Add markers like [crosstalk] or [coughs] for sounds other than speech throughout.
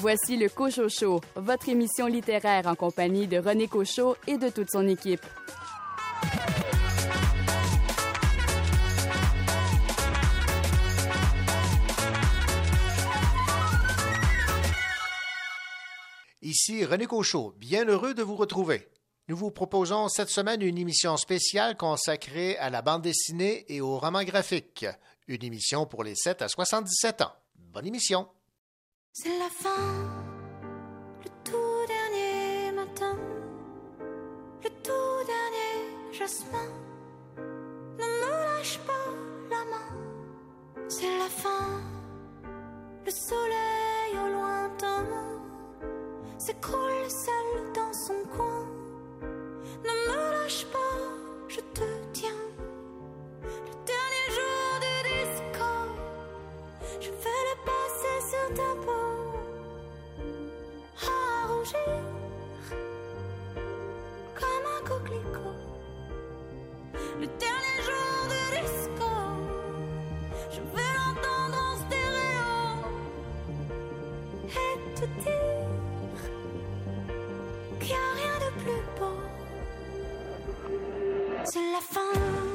Voici le Cochot Show, votre émission littéraire en compagnie de René Cochot et de toute son équipe. Ici René Cochot, bien heureux de vous retrouver. Nous vous proposons cette semaine une émission spéciale consacrée à la bande dessinée et au roman graphique. Une émission pour les 7 à 77 ans. Bonne émission. C'est la fin, le tout dernier matin, le tout dernier jasmin. Ne me lâche pas la main. C'est la fin, le soleil au lointain s'écroule seul dans son coin. Ne me lâche pas, je te tiens. Le dernier jour du disco, je vais le passer sur ta peau. Comme un coquelicot. Le dernier jour du disco, je vais l'entendre en stéréo et te dire qu'il n'y a rien de plus beau. C'est la fin.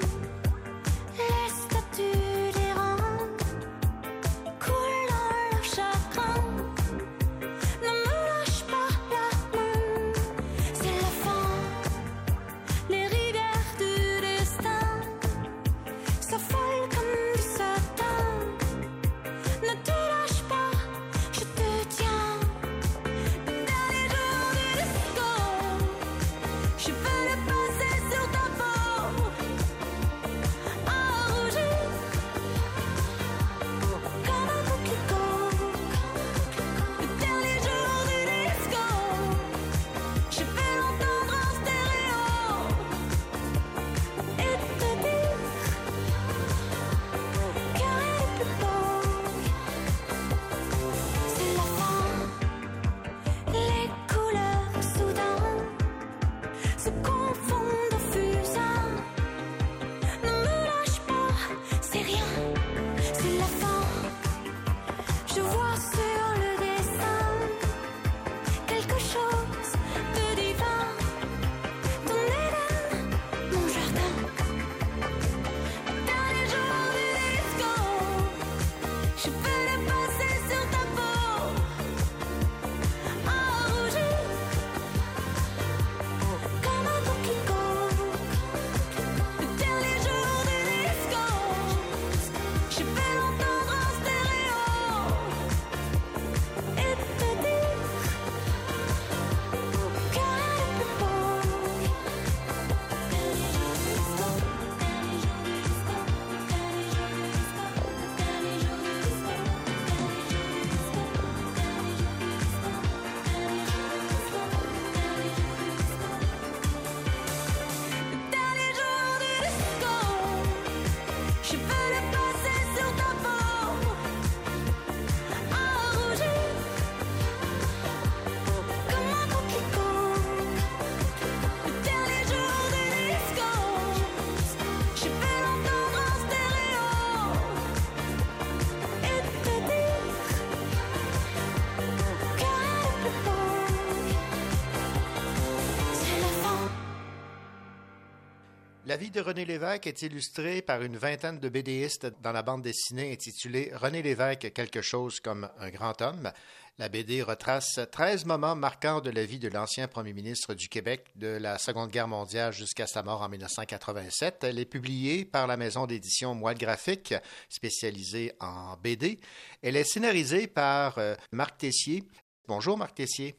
La vie de René Lévesque est illustrée par une vingtaine de BDistes dans la bande dessinée intitulée René Lévesque, quelque chose comme un grand homme. La BD retrace 13 moments marquants de la vie de l'ancien premier ministre du Québec de la Seconde Guerre mondiale jusqu'à sa mort en 1987. Elle est publiée par la maison d'édition Moelle Graphique, spécialisée en BD. Elle est scénarisée par euh, Marc Tessier. Bonjour Marc Tessier.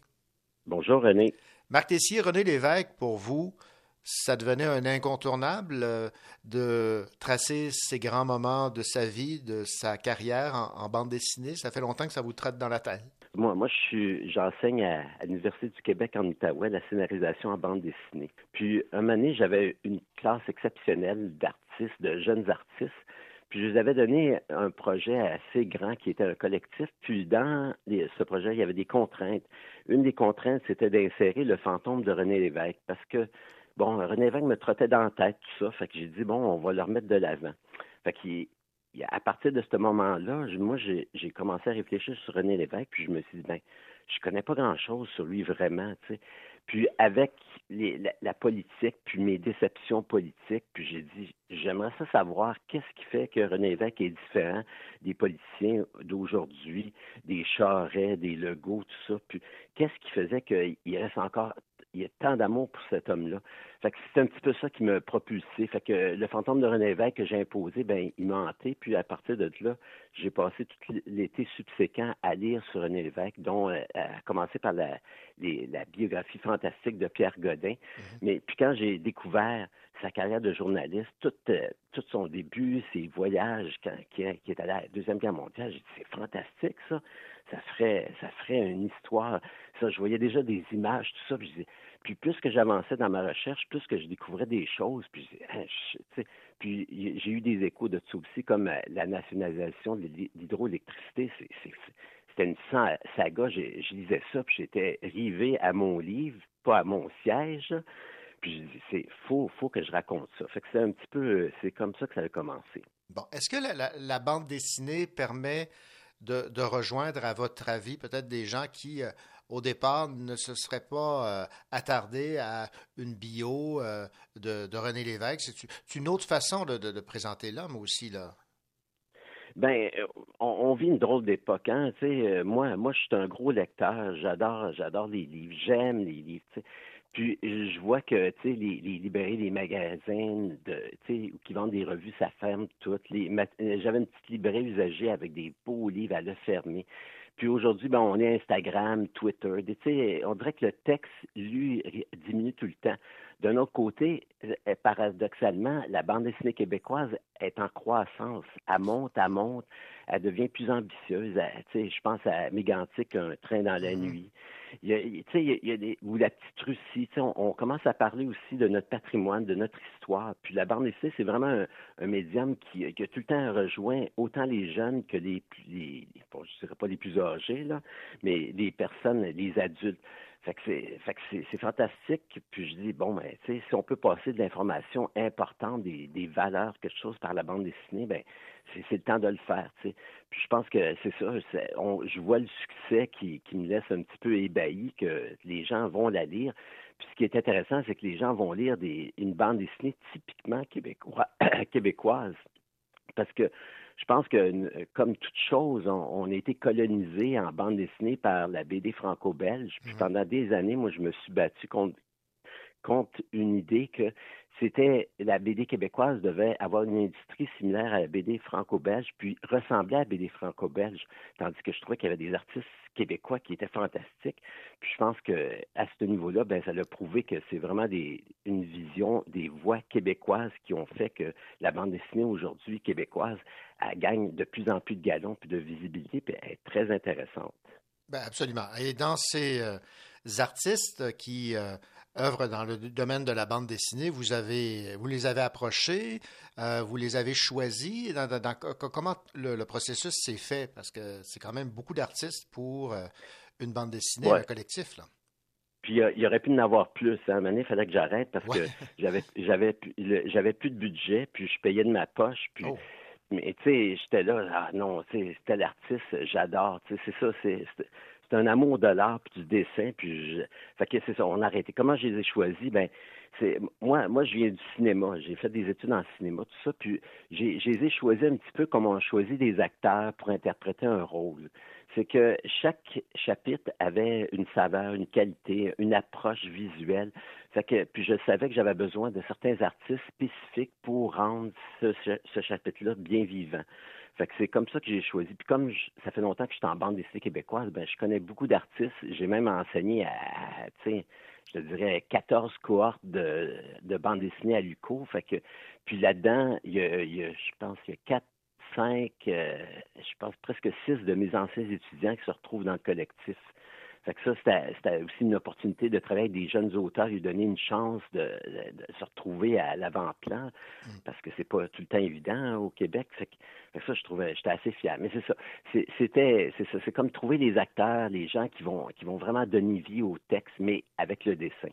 Bonjour René. Marc Tessier, René Lévesque, pour vous, ça devenait un incontournable euh, de tracer ces grands moments de sa vie, de sa carrière en, bande dessinée. Ça fait longtemps que ça vous traite dans la tête. Moi, moi, j'enseigne à, l'Université du Québec en Outaouais la scénarisation en bande dessinée. Puis, un moment donné, j'avais une classe exceptionnelle d'artistes, de jeunes artistes. Puis, je vous avais donné un projet assez grand qui était un collectif. Puis, dans ce projet, il y avait des contraintes. Une des contraintes, c'était d'insérer le fantôme de René Lévesque. Parce que, bon, René Lévesque me trottait dans la tête, tout ça. Fait que j'ai dit, bon, on va le remettre de l'avant. Fait qu'il à partir de ce moment-là, moi, j'ai commencé à réfléchir sur René Lévesque, puis je me suis dit, ben, je connais pas grand-chose sur lui vraiment, tu sais. Puis avec la, politique, puis mes déceptions politiques, puis j'ai dit, j'aimerais ça savoir qu'est-ce qui fait que René Lévesque est différent des politiciens d'aujourd'hui, des Charrets, des Legault, tout ça. Puis qu'est-ce qui faisait qu'il reste encore il y a tant d'amour pour cet homme-là. Fait que c'est un petit peu ça qui m'a propulsé. Fait que le fantôme de René Lévesque que j'ai imposé, ben il m'a hanté. Puis à partir de là, j'ai passé tout l'été subséquent à lire sur René Lévesque, dont euh, à commencer par la, la biographie fantastique de Pierre Godin. Mm-hmm. Mais puis quand j'ai découvert sa carrière de journaliste, tout, euh, tout son début, ses voyages quand, qui, qui est allé à la Deuxième Guerre mondiale, j'ai dit c'est fantastique ça. Ça ferait, ça ferait une histoire. Ça, je voyais déjà des images, tout ça. Puis je disais, puis plus que j'avançais dans ma recherche, plus que je découvrais des choses. Puis, hein, puis j'ai eu des échos de ça aussi, comme euh, la nationalisation de l'hydroélectricité. C'était une saga. Je lisais ça, puis j'étais rivé à mon livre, pas à mon siège. Puis je dis, c'est faut, faut que je raconte ça. Fait que c'est un petit peu, c'est comme ça que ça a commencé. Bon, est-ce que la, bande dessinée permet de, de, rejoindre, à votre avis, peut-être des gens qui euh, au départ, ne se serait pas euh, attardé à une bio euh, de, René Lévesque. C'est une autre façon de, présenter l'homme aussi, là. Ben, on, vit une drôle d'époque, hein. moi, moi, je suis un gros lecteur. J'adore, j'adore les livres. J'aime les livres. Puis je vois que tu sais les, les librairies, les magasins de tu qui vendent des revues, ça ferme toutes. J'avais une petite librairie usagée avec des beaux livres à le fermer. Puis aujourd'hui, ben, on est Instagram, Twitter. On dirait que le texte, lui, diminue tout le temps. D'un autre côté, euh, paradoxalement, la bande dessinée québécoise est en croissance. Elle monte, elle monte, elle devient plus ambitieuse. je pense à Mégantic, Un train dans la nuit. Il y a, il y a des, ou la petite Russie. On, on, commence à parler aussi de notre patrimoine, de notre histoire. Puis la bande dessinée, c'est vraiment un, médium qui, qui, a tout le temps rejoint autant les jeunes que les, les bon, je dirais pas les plus âgés, là, mais les personnes, les adultes. Fait que c'est, c'est, fantastique. Puis je dis, bon, ben, tu si on peut passer de l'information importante, des, des valeurs, quelque chose par la bande dessinée, ben, c'est, le temps de le faire, tu sais. Puis je pense que c'est ça. je vois le succès qui, qui me laisse un petit peu ébahi, que les gens vont la lire. Puis ce qui est intéressant, c'est que les gens vont lire des, une bande dessinée typiquement québécois, [coughs] québécoise. Parce que je pense que, comme toute chose, on, a été colonisé en bande dessinée par la BD franco-belge. Puis mhm. pendant des années, moi, je me suis battu contre, contre une idée que c'était la BD québécoise devait avoir une industrie similaire à la BD franco-belge, puis ressembler à la BD franco-belge, tandis que je trouvais qu'il y avait des artistes québécois qui étaient fantastiques. Puis je pense que à ce niveau-là, ben ça a prouvé que c'est vraiment des, une vision des voix québécoises qui ont fait que la bande dessinée aujourd'hui québécoise elle gagne de plus en plus de galons puis de visibilité, puis elle est très intéressante. Ben absolument. Et dans ces euh, artistes qui euh, œuvrent dans le domaine de la bande dessinée, vous, avez, vous les avez approchés, euh, vous les avez choisis. comment le, processus s'est fait? Parce que c'est quand même beaucoup d'artistes pour euh, une bande dessinée, un collectif. Là. Puis il y aurait pu en avoir plus. À un moment donné, il fallait que j'arrête parce que [laughs] j'avais j'avais j'avais plus de budget, puis je payais de ma poche. Puis oh. mais tu sais, j'étais là, ah non, c'était l'artiste, j'adore. C'est ça, c'est c'est un amour de l'art puis du dessin puis je... fait que c'est ça on a arrêté. Comment je les ai choisis? Ben c'est moi moi je viens du cinéma. J'ai fait des études en cinéma tout ça puis j'ai je les ai choisis un petit peu comme on choisit des acteurs pour interpréter un rôle. C'est que chaque chapitre avait une saveur une qualité une approche visuelle. Fait que puis je savais que j'avais besoin de certains artistes spécifiques pour rendre ce, ce chapitre là bien vivant fait que c'est comme ça que j'ai choisi. Puis comme ça fait longtemps que je suis en bande dessinée québécoise, ben je connais beaucoup d'artistes. J'ai même enseigné à, sais, je te dirais 14 cohortes de, de bande dessinée à l'UCO. Fait que puis là-dedans, il y a, je pense qu'il y a quatre, cinq, euh, je pense presque six de mes anciens étudiants qui se retrouvent dans le collectif. Fait que ça, c'était aussi une opportunité de travailler avec des jeunes auteurs, lui donner une chance de, se retrouver à l'avant-plan, mm. parce que c'est pas tout le temps évident hein, au Québec. Fait que, ça, je trouvais, j'étais assez fier. Mais c'est ça, c'était, c'est ça, c'est comme trouver les acteurs, les gens qui vont, qui vont vraiment donner vie au texte, mais avec le dessin.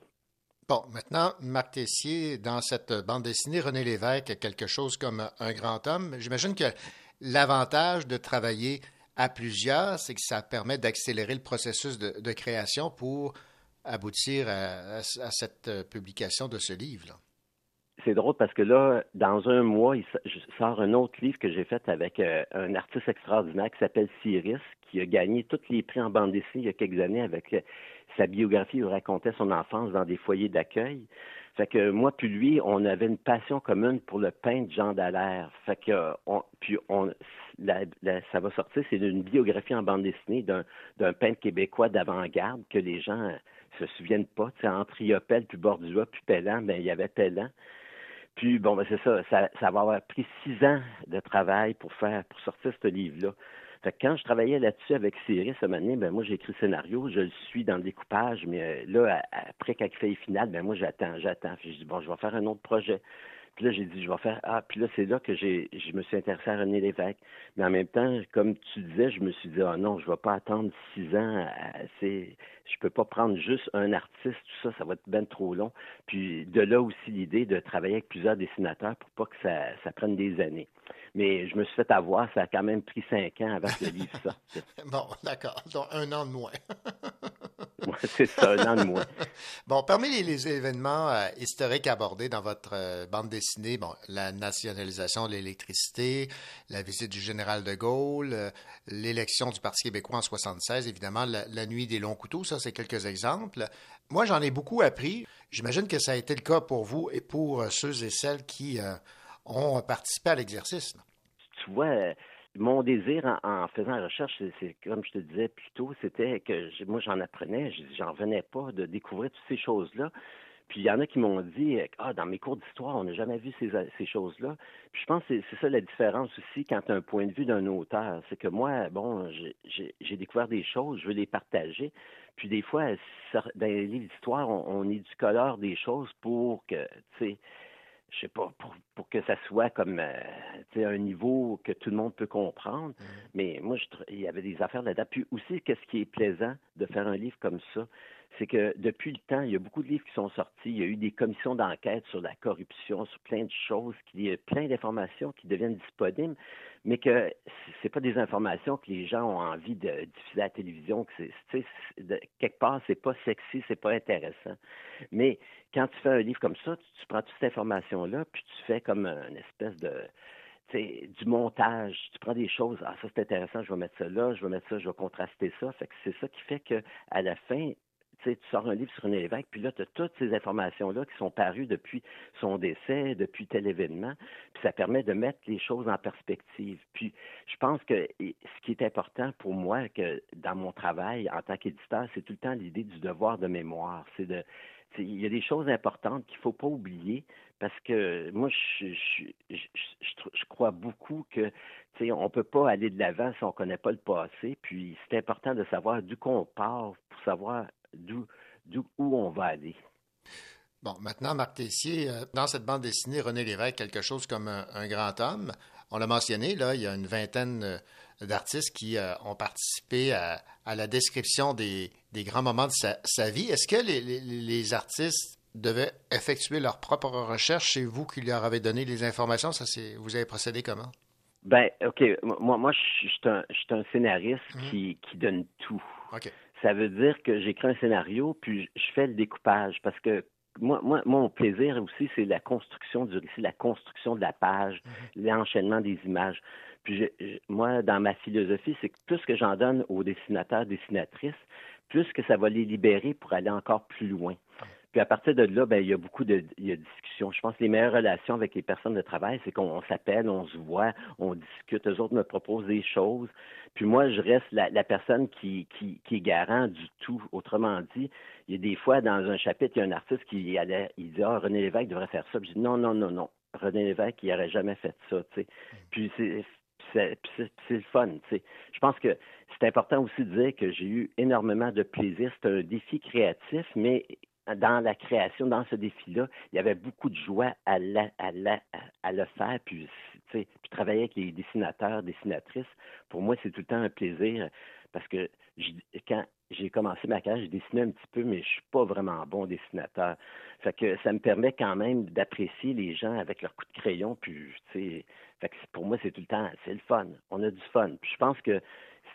Bon, maintenant, Marc Tessier, dans cette bande dessinée, René Lévesque, quelque chose comme un grand homme. J'imagine que l'avantage de travailler à plusieurs, c'est que ça permet d'accélérer le processus de, création pour aboutir à, cette euh, publication de ce livre. C'est drôle parce que là, dans un mois, il sort un autre livre que j'ai fait avec euh, un artiste extraordinaire qui s'appelle Cyrus, qui a gagné tous les prix en bande dessinée il y a quelques années avec euh, sa biographie où il racontait son enfance dans des foyers d'accueil. Fait que moi puis lui, on avait une passion commune pour le peintre Jean Dallaire. Fait que puis on, ça va sortir, c'est une biographie en bande dessinée d'un peintre québécois d'avant-garde que les gens se souviennent pas. Tu sais, entre puis Bordua, puis Pellan, ben il y avait Pellan. Puis bon, ben c'est ça, ça, va avoir pris six ans de travail pour faire, pour sortir ce livre-là. Fait que quand je travaillais là-dessus avec Cyril ce matin, ben moi j'ai écrit scénario, je le suis dans le découpage, mais euh, là, après quand il fait final, ben moi j'attends, j'attends. Je dis bon, je vais faire un autre projet. Puis là, j'ai dit, je vais faire. Ah, puis là, c'est là que j'ai, je me suis intéressé à René Lévesque. Mais en même temps, comme tu disais, je me suis dit, ah non, je ne vais pas attendre six ans. C'est, je peux pas prendre juste un artiste, tout ça, ça va être bien trop long. Puis de là aussi l'idée de travailler avec plusieurs dessinateurs pour pas que ça, ça prenne des années. Mais je me suis fait avoir, ça a quand même pris cinq ans avant que je livre ça. [laughs] bon, d'accord. Donc un an de moins. [laughs] [laughs] c'est ça, un an de moins. [laughs] Bon, parmi les, événements euh, historiques abordés dans votre euh, bande dessinée, bon, la nationalisation de l'électricité, la visite du général de Gaulle, euh, l'élection du Parti québécois en 76, évidemment, la, nuit des longs couteaux, ça, c'est quelques exemples. Moi, j'en ai beaucoup appris. J'imagine que ça a été le cas pour vous et pour ceux et celles qui ont participé à l'exercice. Tu vois, mon désir en, faisant la recherche, c'est comme je te disais plus tôt, c'était que moi j'en apprenais, j'en venais pas de découvrir toutes ces choses-là. Puis il y en a qui m'ont dit Ah, dans mes cours d'histoire, on n'a jamais vu ces, choses-là. Puis je pense que c'est ça la différence aussi quand tu un point de vue d'un auteur. C'est que moi, bon, j'ai découvert des choses, je veux les partager. Puis des fois, dans les livres d'histoire, on, on éducolore des choses pour que, tu sais, je sais pas, pour, pour, que ça soit comme euh, un niveau que tout le monde peut comprendre. Mm. Mais moi, je, il y avait des affaires là-dedans. Puis aussi, qu'est-ce qui est plaisant de faire un livre comme ça, c'est que depuis le temps, il y a beaucoup de livres qui sont sortis. Il y a eu des commissions d'enquête sur la corruption, sur plein de choses, il y a plein d'informations qui deviennent disponibles, mais que c'est pas des informations que les gens ont envie de diffuser à la télévision. Que quelque part, c'est pas sexy, c'est pas intéressant. Mais quand tu fais un livre comme ça, tu, prends toute cette information-là, puis tu fais comme une espèce de du montage. Tu prends des choses, ah ça c'est intéressant, je vais mettre ça là, je vais mettre ça, je vais contraster ça. Fait que c'est ça qui fait que à la fin, tu sors un livre sur René Lévesque, puis là, tu as toutes ces informations-là qui sont parues depuis son décès, depuis tel événement, puis ça permet de mettre les choses en perspective. Puis je pense que ce qui est important pour moi, que dans mon travail en tant qu'éditeur, c'est tout le temps l'idée du devoir de mémoire. C'est de il y a des choses importantes qu'il ne faut pas oublier parce que moi, je, crois beaucoup que on ne peut pas aller de l'avant si on ne connaît pas le passé. Puis c'est important de savoir d'où qu'on part pour savoir d'où, où on va aller. Bon, maintenant, Marc Tessier, euh, dans cette bande dessinée, René Lévesque, quelque chose comme un, grand homme. On l'a mentionné, là, il y a une vingtaine euh, d'artistes qui euh, ont participé à, la description des, grands moments de sa, vie. Est-ce que les, artistes devaient effectuer leur propre recherche C'est vous qui leur avez donné les informations? Ça, c'est, vous avez procédé comment? Ben, OK. Moi, moi je suis un, un, scénariste mmh. qui, qui donne tout. OK ça veut dire que j'écris un scénario, puis je fais le découpage, parce que moi, moi, mon plaisir aussi, c'est la construction du récit, la construction de la page, mhm. l'enchaînement des images. Puis moi, dans ma philosophie, c'est que plus que j'en donne aux dessinateurs, dessinatrices, plus que ça va les libérer pour aller encore plus loin. Puis à partir de là, ben, il y a beaucoup de, discussions. Je pense que les meilleures relations avec les personnes de travail, c'est qu'on s'appelle, on se voit, on discute. Eux autres me proposent des choses. Puis moi, je reste la, personne qui, qui, qui, est garant du tout. Autrement dit, il y a des fois, dans un chapitre, il y a un artiste qui allait, il dit, ah, René Lévesque devrait faire ça. Puis je dis, non, non, non, non. René Lévesque, il n'aurait jamais fait ça, tu. Puis c'est, c'est, le fun. Je pense que c'est important aussi de dire que j'ai eu énormément de plaisir. C'est un défi créatif, mais dans la création, dans ce défi-là, il y avait beaucoup de joie à, le faire, puis, puis travailler avec les dessinateurs, dessinatrices. Pour moi, c'est tout le temps un plaisir parce que quand j'ai commencé ma carrière, j'ai dessiné un petit peu, mais je suis pas vraiment bon dessinateur. Fait que ça me permet quand même d'apprécier les gens avec leur coup de crayon, puis, tu sais, pour moi, c'est tout le temps, c'est le fun. On a du fun. Puis je pense que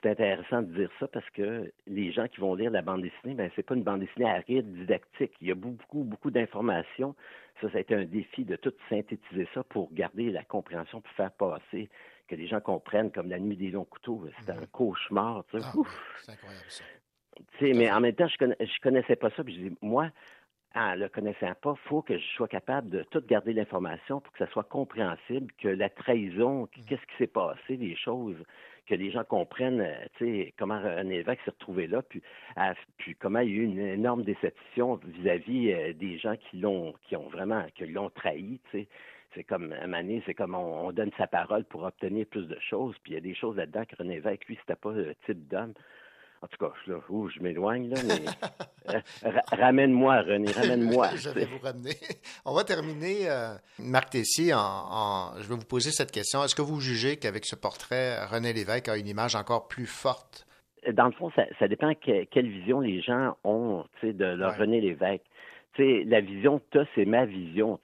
c'est intéressant de dire ça parce que les gens qui vont lire la bande dessinée, ben c'est pas une bande dessinée aride, didactique. Il y a beaucoup, beaucoup d'informations. Ça, ça a été un défi de tout synthétiser ça pour garder la compréhension, pour faire passer, que les gens comprennent, comme la nuit des longs couteaux. C'était un cauchemar. Tu sais. Ah, c'est incroyable ça. Tu sais, mais en même temps, je, connais, je connaissais pas ça. Puis je dis, moi, en le connaissant pas, faut que je sois capable de tout garder l'information pour que ça soit compréhensible, que la trahison, qu'est-ce qui s'est passé, les choses, que les gens comprennent, euh, comment un évêque s'est retrouvé là, puis, à- comment il y a eu une énorme déception vis-à-vis euh, des gens qui l'ont, ont vraiment, qui l'ont trahi. C'est comme, moment donné, c'est comme on, on donne sa parole pour obtenir plus de choses, puis il y a des choses là-dedans que René Lévesque, lui, c'était pas le type d'homme. En tout cas, là, je m'éloigne, là, mais [laughs] euh, ra- ramène-moi, René, ramène-moi. [laughs] je vais vous ramener. On va terminer, euh, Marc Tessier, en, en- je vais vous poser cette question. Est-ce que vous jugez qu'avec ce portrait, René Lévesque a une image encore plus forte? dans le fond, ça, ça dépend que- quelle vision les gens ont de leur Ouais. René Lévesque. La vision que tu as, c'est ma vision.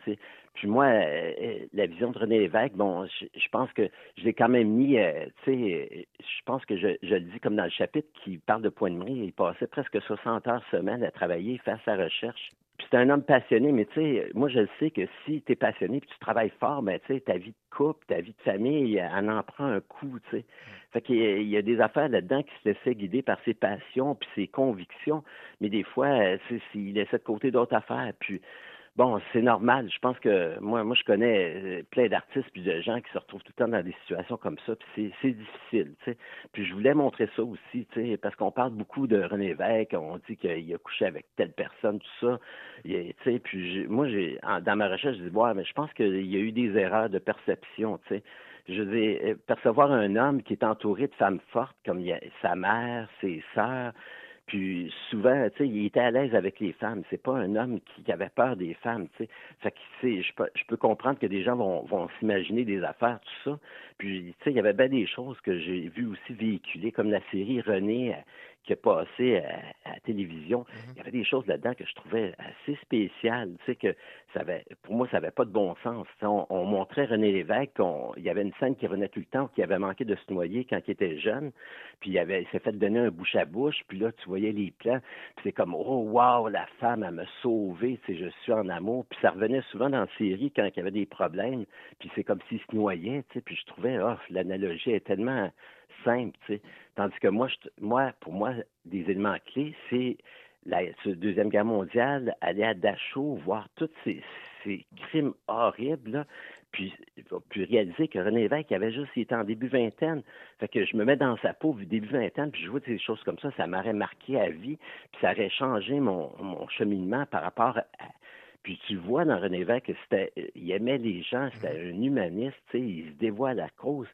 Puis moi, euh, euh, la vision de René Lévesque, bon, je, je pense que je l'ai quand même mis, euh, tu sais, je pense que je, je le dis comme dans le chapitre qui parle de Point de Mrie, il passait presque 60 heures semaine à travailler, faire sa recherche. Puis c'est un homme passionné, mais tu sais, moi je le sais que si tu es passionné puis tu travailles fort, ben tu sais, ta vie de couple, ta vie de famille, elle en prend un coup, tu sais. Fait qu'il y a- il y a des affaires là-dedans qui se laissaient guider par ses passions puis ses convictions, mais des fois, tu sais, il laissait de côté d'autres affaires. Puis bon, c'est normal. Je pense que moi, moi, je connais euh, plein d'artistes puis de gens qui se retrouvent tout le temps dans des situations comme ça. Puis c'est, difficile, tu sais. Puis je voulais montrer ça aussi, parce qu'on parle beaucoup de René Lévesque, on dit qu'il a couché avec telle personne, tout ça. Sais, puis moi, j'ai, dans ma recherche, je dis, ouais, mais je pense qu'il y a eu des erreurs de perception, sais. Je veux dire, euh, percevoir un homme qui est entouré de femmes fortes, comme sa mère, ses sœurs, puis souvent, tu sais, il était à l'aise avec les femmes. C'est pas un homme qui, avait peur des femmes, tu sais. Fait que, tu je peux, je peux comprendre que des gens vont, vont s'imaginer des affaires, tout ça. Puis, tu sais, il y avait bien des choses que j'ai vues aussi véhiculer, comme la série René qui a passé à, à la télévision. Il y avait des choses là-dedans que je trouvais assez spéciales, tu sais, que ça avait, pour moi, ça n'avait pas de bon sens. On, on montrait René Lévesque, on- il y avait une scène qui revenait tout le temps, qui avait manqué de se noyer quand il était jeune, puis il, avait, s'est fait donner un bouche à bouche, puis là, tu voyais les plans, puis c'est comme, oh, wow, la femme, elle m'a sauvé, tu sais, je suis en amour, puis ça revenait souvent dans la série quand il y avait des problèmes, puis c'est comme s'il se noyait, tu sais, puis je trouvais, oh, l'analogie est tellement simple, tu sais. Tandis que moi, je, moi, pour moi, des éléments clés, c'est la Deuxième Guerre mondiale, aller à Dachau, voir tous ces, ces crimes horribles, là, puis, puis réaliser que René Lévesque il avait juste, il était en début vingtaine. Fait que je me mets dans sa peau, vu début vingtaine, puis je vois des choses comme ça, ça m'aurait marqué à vie, puis ça aurait changé mon, mon cheminement par rapport à, puis tu vois dans René Lévesque que c'était, il aimait les gens, c'était un humaniste, il se dévoile à la cause.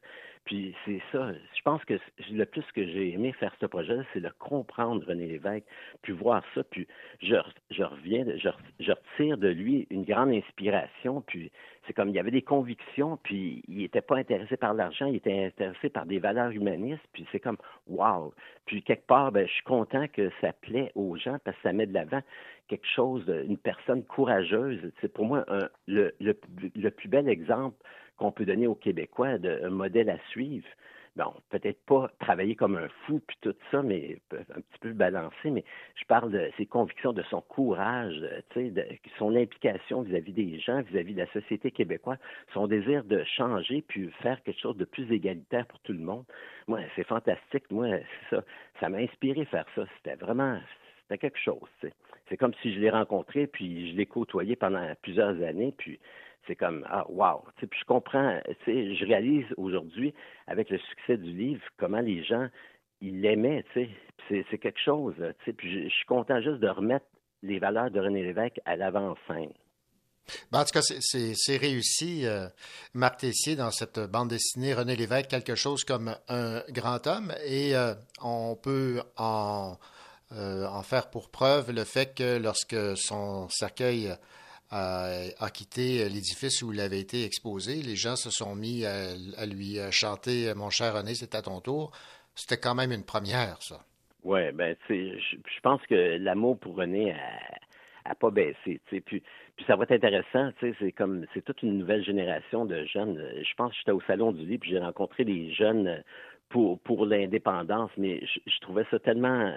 Puis c'est ça, je pense que le plus que j'ai aimé faire ce projet-là, c'est de comprendre René Lévesque, puis voir ça, puis je, je reviens, je, je retire de lui une grande inspiration, puis c'est comme il y avait des convictions, puis il n'était pas intéressé par l'argent, il était intéressé par des valeurs humanistes, puis c'est comme wow. Puis quelque part, ben, je suis content que ça plaît aux gens parce que ça met de l'avant quelque chose, une personne courageuse. C'est pour moi un- le plus bel exemple qu'on peut donner aux Québécois d'un modèle à suivre. Bon, peut-être pas travailler comme un fou puis tout ça, mais un petit peu balancé, mais je parle de ses convictions, de son courage, de, sais, de son implication vis-à-vis des gens, vis-à-vis de la société québécoise, son désir de changer puis faire quelque chose de plus égalitaire pour tout le monde. Moi, c'est fantastique. Moi, ça. Ça m'a inspiré faire ça. C'était vraiment, c'était quelque chose. C'est comme si je l'ai rencontré puis je l'ai côtoyé pendant plusieurs années puis c'est comme ah wow. Puis je comprends je réalise aujourd'hui avec le succès du livre comment les gens ils l'aimaient tu sais. C'est quelque chose tu sais. Puis je, suis content juste de remettre les valeurs de René Lévesque à l'avant-scène. Ben, en tout cas, c'est réussi, euh, Marc Tessier, dans cette bande dessinée. René Lévesque, quelque chose comme un grand homme. Et euh, on peut en, euh, en faire pour preuve le fait que lorsque son cercueil a, a quitté l'édifice où il avait été exposé, les gens se sont mis à, lui chanter Mon cher René, c'est à ton tour. C'était quand même une première, ça. Ouais, ben, je, pense que l'amour pour René a, pas baissé. Puis, ça va être intéressant, c'est comme, c'est toute une nouvelle génération de jeunes. Je pense que j'étais au Salon du Livre, puis j'ai rencontré des jeunes pour l'indépendance, mais je, trouvais ça tellement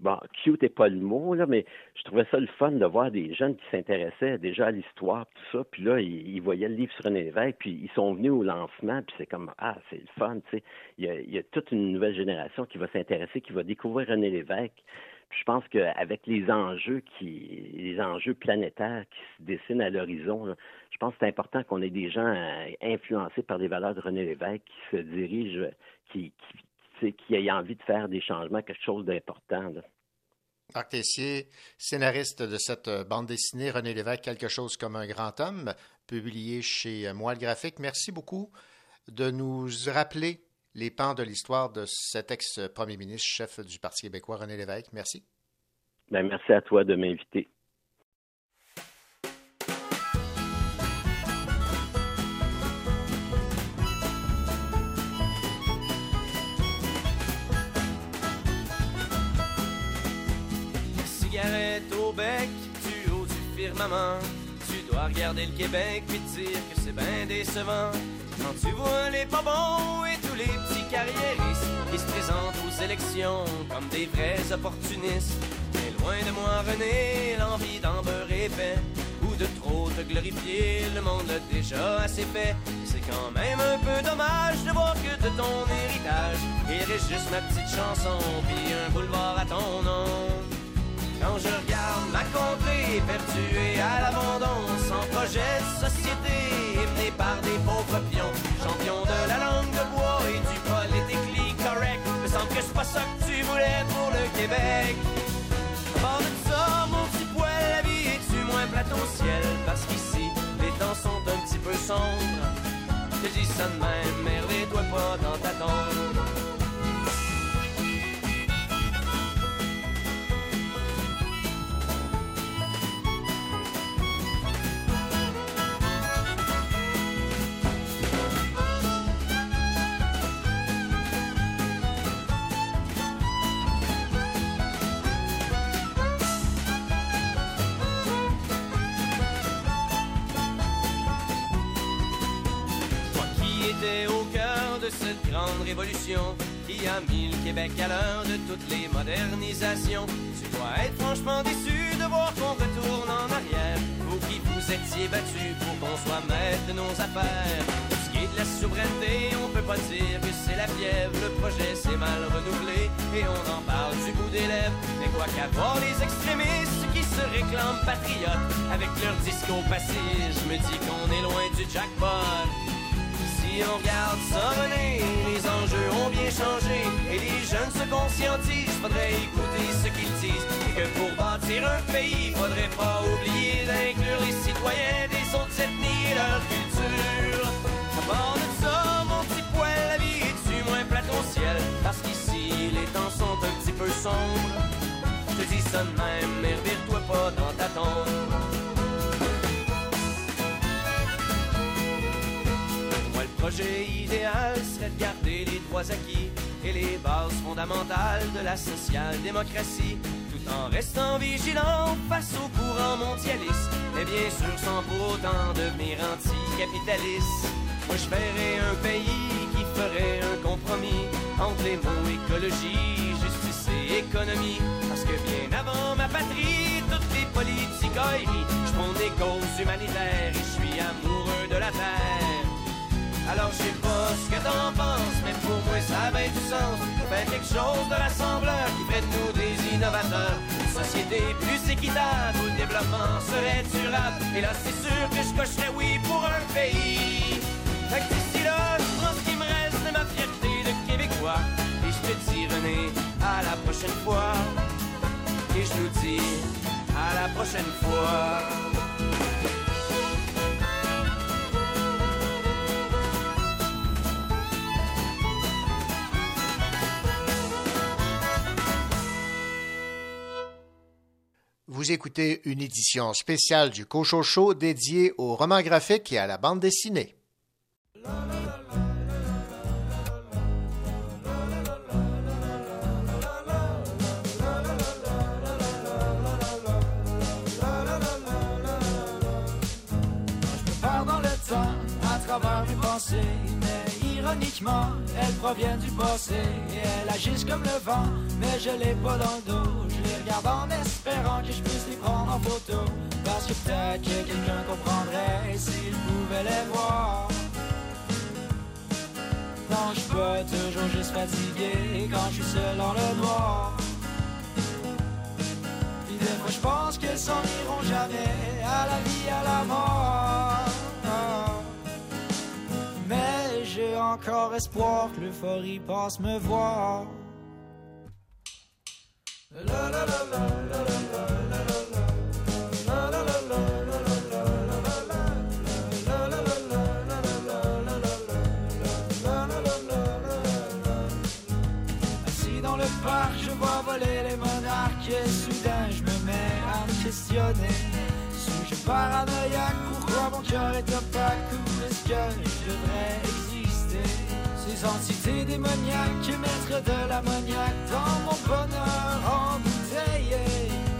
bon, cute n'est pas le mot, là, mais je trouvais ça le fun de voir des jeunes qui s'intéressaient déjà à l'histoire, tout ça. Puis là, ils, voyaient le livre sur René Lévesque, puis ils sont venus au lancement, puis c'est comme, ah, c'est le fun, tu sais. Il y, a, toute une nouvelle génération qui va s'intéresser, qui va découvrir René Lévesque. Puis je pense qu'avec les enjeux qui, les enjeux planétaires qui se dessinent à l'horizon, je pense que c'est important qu'on ait des gens euh, influencés par les valeurs de René Lévesque qui se dirigent, qui qui ait envie de faire des changements, quelque chose d'important. Marc Tessier, scénariste de cette euh, bande dessinée, René Lévesque, quelque chose comme un grand homme, publié chez euh, Moelle Graphique. Merci beaucoup de nous rappeler les pans de l'histoire de cet ex-premier ministre, chef du Parti québécois, René Lévesque. Merci. Ben, merci à toi de m'inviter. Firmament. Tu dois regarder le Québec puis te dire que c'est bien décevant. Quand tu vois les pas bons et tous les petits carriéristes qui se présentent aux élections comme des vrais opportunistes. Mais loin de moi, René, l'envie d'en beurrer épais ou de trop te glorifier, le monde l'a déjà assez fait. C'est quand même un peu dommage de voir que de ton héritage, il reste juste ma petite chanson puis un boulevard à ton nom. Quand je regarde ma contrée perdue et à l'abandon, sans projet de société, mené par des pauvres pions, champions de la langue de bois et du politically correct, me semble que c'est pas ça que tu voulais pour le Québec. Bord de ça, mon petit poil, la vie est-tu moins plate au ciel, parce qu'ici, les temps sont un petit peu sombres. Je dis ça de même, merde, toi pas dans ta tombe. Révolution qui a mis le Québec à l'heure de toutes les modernisations. Tu dois être franchement déçu de voir qu'on retourne en arrière. Vous qui vous étiez battus pour qu'on soit maître de nos affaires. Pour ce qui est de la souveraineté, on peut pas dire que c'est la fièvre. Le projet s'est mal renouvelé et on en parle du bout des lèvres. Mais quoi qu'avoir les extrémistes qui se réclament patriotes avec leur discours passé, je me dis qu'on est loin du jackpot. On regarde venir, les enjeux ont bien changé et les jeunes se conscientisent. Faudrait écouter ce qu'ils disent et que pour bâtir un pays, faudrait pas oublier d'inclure les citoyens des autres ethnies et leur culture. À part de ça, mon petit poil, la vie est-tu moins plate au ciel? Parce qu'ici, les temps sont un petit peu sombres. Je te dis ça de même, mais revire-toi pas dans ta tombe. Projet idéal serait de garder les droits acquis et les bases fondamentales de la social-démocratie, tout en restant vigilant face au courant mondialiste, et bien sûr sans pour autant devenir anti-capitaliste. Moi je ferais un pays qui ferait un compromis entre les mots écologie, justice et économie, parce que bien avant ma patrie, toutes les politiques je prends des causes humanitaires et je suis amoureux de la terre. Alors je sais pas ce que t'en penses, mais pour moi ça avait du sens. Faire quelque chose de rassembleur qui ferait de nous des innovateurs. Une société plus équitable où le développement serait durable. Et là c'est sûr que je cocherais oui pour un pays. Fait que d'ici là, je prends ce qui me reste de ma fierté de Québécois. Et je te dis René, à la prochaine fois. Et je nous dis, à la prochaine fois. Vous écoutez une édition spéciale du Cocho Show dédiée au roman graphique et à la bande dessinée. Mais ironiquement, elles proviennent du passé et elles agissent comme le vent, mais je l'ai pas dans le dos. En espérant que je puisse les prendre en photo, parce que peut-être que quelqu'un comprendrait s'il pouvait les voir. Non, je pas toujours juste fatigué quand je suis seul dans le noir. Puis des fois, je pense qu'elles s'en iront jamais à la vie, à la mort. Mais j'ai encore espoir que l'euphorie passe me voir. Assis dans le parc, je vois voler les monarques et soudain je me mets à me questionner. Suis-je paranoïaque Pourquoi mon cœur est opaque Ou est-ce que je devrais exister? Ces entités démoniaques mettre de l'ammoniaque dans mon bonheur embouteillé.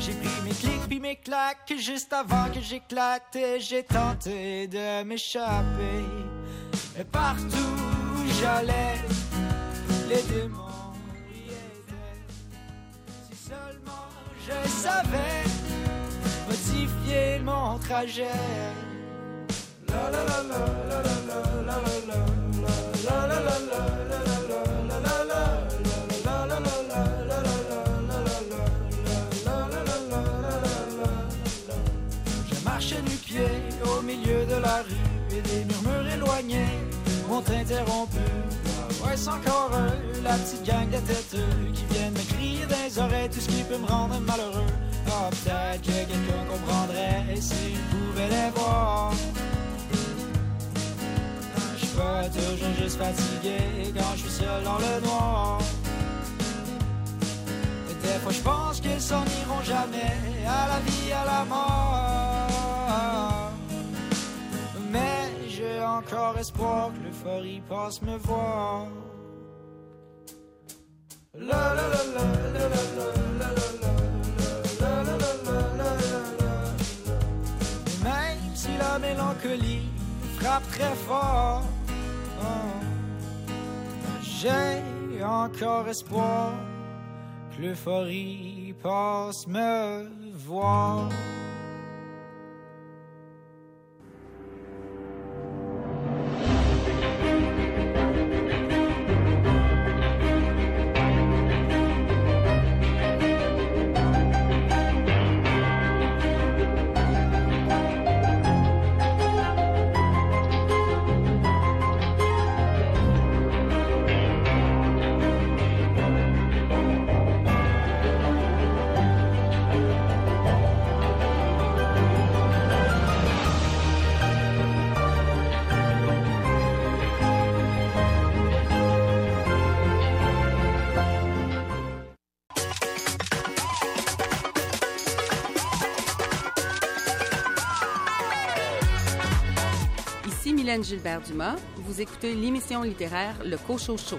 J'ai pris mes clics puis mes claques juste avant que j'éclate et j'ai tenté de m'échapper. Et partout où j'allais, les démons y étaient. Si seulement je savais modifier mon trajet. Ouais, c'est encore eux, la petite gang de têteux qui viennent me crier les oreilles tout ce qui peut me rendre malheureux. Ah, peut-être que quelqu'un comprendrait s'il pouvait les voir pas toujours juste fatigué quand je suis seul dans le noir. Et des fois je pense qu'ils s'en iront jamais à la vie, à la mort. Mais j'ai encore espoir que l'euphorie passe me voir. La la Même si la mélancolie frappe très fort j'ai encore espoir que l'euphorie passe me voir. Mylène Gilbert-Dumas. Vous écoutez l'émission littéraire Le Cochon Show.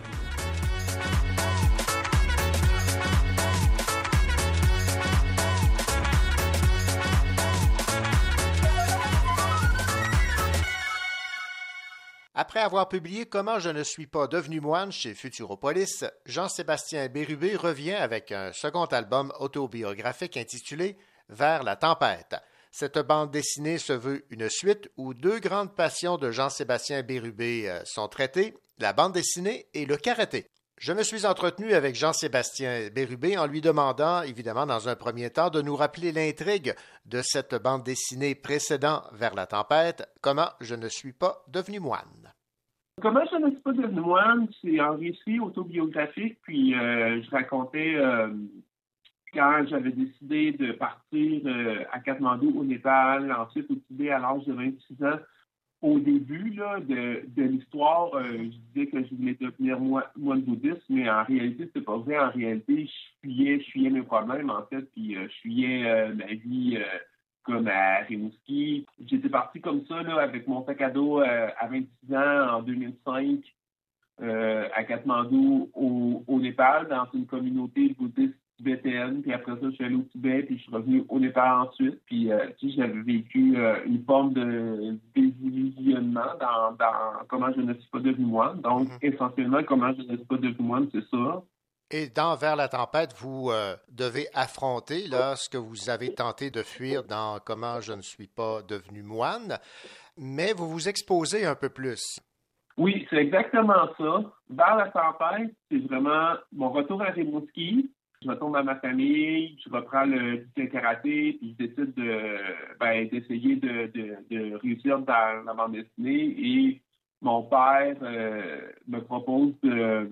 Après avoir publié Comment je ne suis pas devenu moine chez Futuropolis, Jean-Sébastien Bérubé revient avec un second album autobiographique intitulé Vers la tempête. Cette bande dessinée se veut une suite où deux grandes passions de Jean-Sébastien Bérubé euh, sont traitées, la bande dessinée et le karaté. Je me suis entretenu avec Jean-Sébastien Bérubé en lui demandant, évidemment, dans un premier temps, de nous rappeler l'intrigue de cette bande dessinée précédant Vers la tempête, Comment je ne suis pas devenu moine. Comment je ne suis pas devenu moine, c'est un récit autobiographique, puis euh, je racontais euh, quand j'avais décidé de partir euh, à Katmandou au Népal, ensuite au Tibet à l'âge de 26 ans. Au début de, l'histoire, euh, je disais que je voulais devenir moi- moine bouddhiste, mais en réalité, c'était pas vrai. En réalité, je fuyais, je fuyais mes problèmes, en fait, puis euh, je fuyais ma vie comme à Rimouski. J'étais parti comme ça, avec mon sac à dos à 26 ans en 2005 euh, à Katmandou, au, au Népal, dans une communauté bouddhiste puis après ça, je suis allé au Tibet, puis je suis revenu au Népal ensuite, puis euh, tu sais, j'avais vécu euh, une forme de désillusionnement dans, dans comment je ne suis pas devenu moine. Donc, Mhm. essentiellement, comment je ne suis pas devenu moine, c'est ça. Et dans Vers la tempête, vous euh, devez affronter là, ce que vous avez tenté de fuir dans Comment je ne suis pas devenu moine, mais vous vous exposez un peu plus. Oui, c'est exactement ça. Vers la tempête, c'est vraiment mon retour à Rimouski. Je retourne dans ma famille, je reprends le, karaté, puis je décide de ben, d'essayer de, réussir dans la bande dessinée. Et mon père euh, me propose de,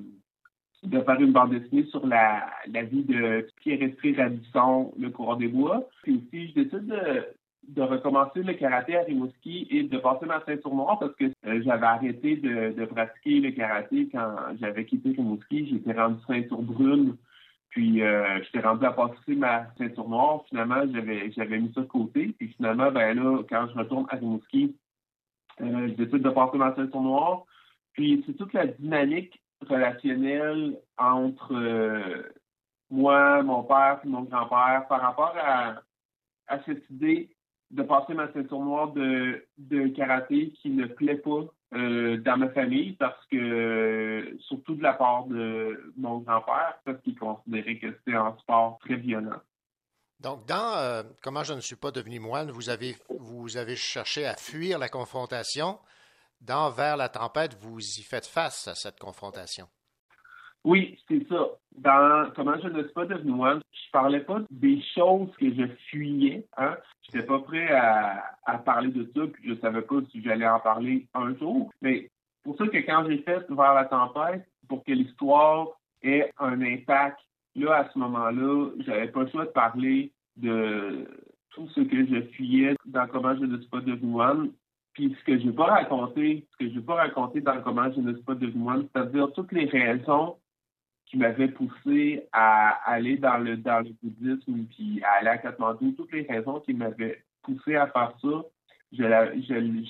faire une bande dessinée sur la, vie de Pierre-Esprit Radisson, le coureur des bois. Puis aussi, je décide de, de recommencer le karaté à Rimouski et de passer ma ceinture noire parce que euh, j'avais arrêté de, de pratiquer le karaté quand j'avais quitté Rimouski. J'étais rendu ceinture brune. Puis euh, j'étais rendu à passer ma ceinture noire. Finalement, j'avais j'avais mis ça de côté. Puis finalement, ben là, quand je retourne à Rimouski, euh, je décide de passer ma ceinture noire. Puis c'est toute la dynamique relationnelle entre euh, moi, mon père et mon grand-père par rapport à, à cette idée de passer ma ceinture noire de, de karaté qui ne plaît pas euh, dans ma famille parce que, surtout de la part de mon grand-père, parce qu'il considérait que c'était un sport très violent. Donc, dans euh, Comment je ne suis pas devenu moine, vous avez, vous avez cherché à fuir la confrontation. Dans Vers la tempête, vous y faites face à cette confrontation. Oui, c'est ça. Dans Comment je ne suis pas devenu moine, je parlais pas des choses que je fuyais. Hein? Je n'étais pas prêt à, parler de ça, puis je savais pas si j'allais en parler un jour. Mais pour ça que quand j'ai fait Vers la tempête, pour que l'histoire ait un impact, là, à ce moment-là, j'avais pas le choix de parler de tout ce que je fuyais dans Comment je ne suis pas devenu moine. Puis ce que je n'ai pas raconté, ce que je pas raconté dans Comment je ne suis pas devenu moine, c'est-à-dire toutes les raisons qui m'avaient poussé à aller dans le dans le bouddhisme puis à aller à Katmandou, toutes les raisons qui m'avaient poussé à faire ça, je, la, je,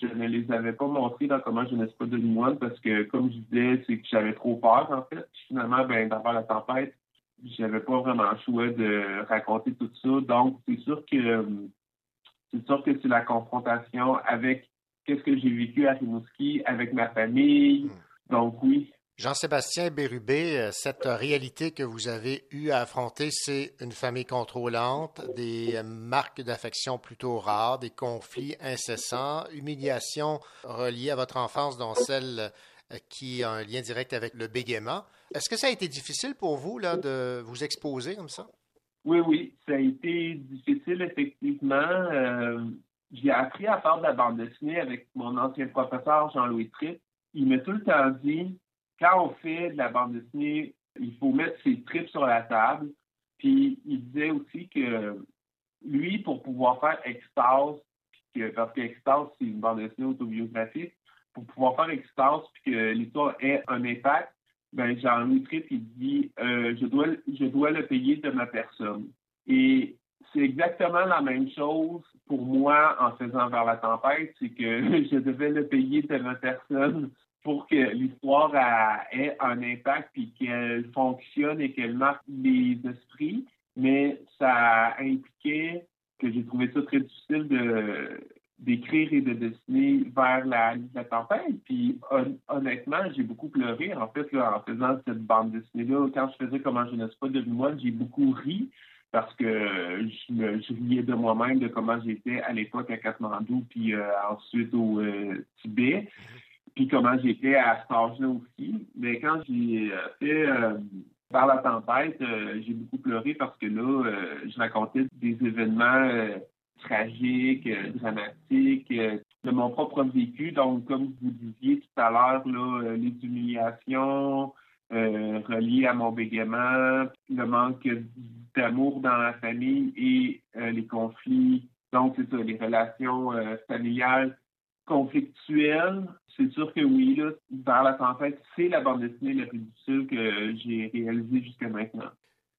je, ne les avais pas montrées dans comment je ne suis pas devenu moine parce que comme je disais, c'est que j'avais trop peur en fait. Finalement, ben d'avoir la tempête, j'avais pas vraiment le choix de raconter tout ça. Donc c'est sûr que c'est sûr que c'est la confrontation avec qu'est-ce que j'ai vécu à Rimouski, avec ma famille. Donc oui, Jean-Sébastien Bérubé, cette réalité que vous avez eu à affronter, c'est une famille contrôlante, des marques d'affection plutôt rares, des conflits incessants, humiliations reliées à votre enfance, dont celle qui a un lien direct avec le bégaiement. Est-ce que ça a été difficile pour vous là, de vous exposer comme ça? Oui, oui, ça a été difficile, effectivement. Euh, j'ai appris à faire de la bande dessinée avec mon ancien professeur Jean-Louis Tripp. Il m'a tout le temps dit quand on fait de la bande dessinée, il faut mettre ses tripes sur la table. Puis il disait aussi que lui, pour pouvoir faire Extase, parce que Extase, c'est une bande dessinée autobiographique, pour pouvoir faire Extase puis que l'histoire ait un impact, ben Jean-Louis Tripp, il dit euh, je dois je dois le payer de ma personne. Et c'est exactement la même chose pour moi en faisant vers la tempête, c'est que [laughs] je devais le payer de ma personne pour que l'histoire ait un impact puis qu'elle fonctionne et qu'elle marque les esprits, mais ça impliquait que j'ai trouvé ça très difficile de d'écrire et de dessiner vers la, la tempête. Puis hon, honnêtement, j'ai beaucoup pleuré en fait là, en faisant cette bande dessinée-là. Quand je faisais Comment je ne suis pas devenu moi, j'ai beaucoup ri parce que je, me, riais de moi-même de comment j'étais à l'époque à Katmandou puis euh, ensuite au euh, Tibet puis comment j'étais à cet âge-là aussi. Mais quand j'ai fait euh, par la tempête, euh, j'ai beaucoup pleuré parce que là, euh, je racontais des événements tragiques, dramatiques, de mon propre vécu. Donc, comme vous disiez tout à l'heure, là, les humiliations reliées à mon bégaiement, le manque d'amour dans la famille et les conflits. Donc, c'est ça, les relations familiales conflictuelles, c'est sûr que oui, là, vers la tempête, c'est la bande dessinée la plus difficile que j'ai réalisée jusqu'à maintenant.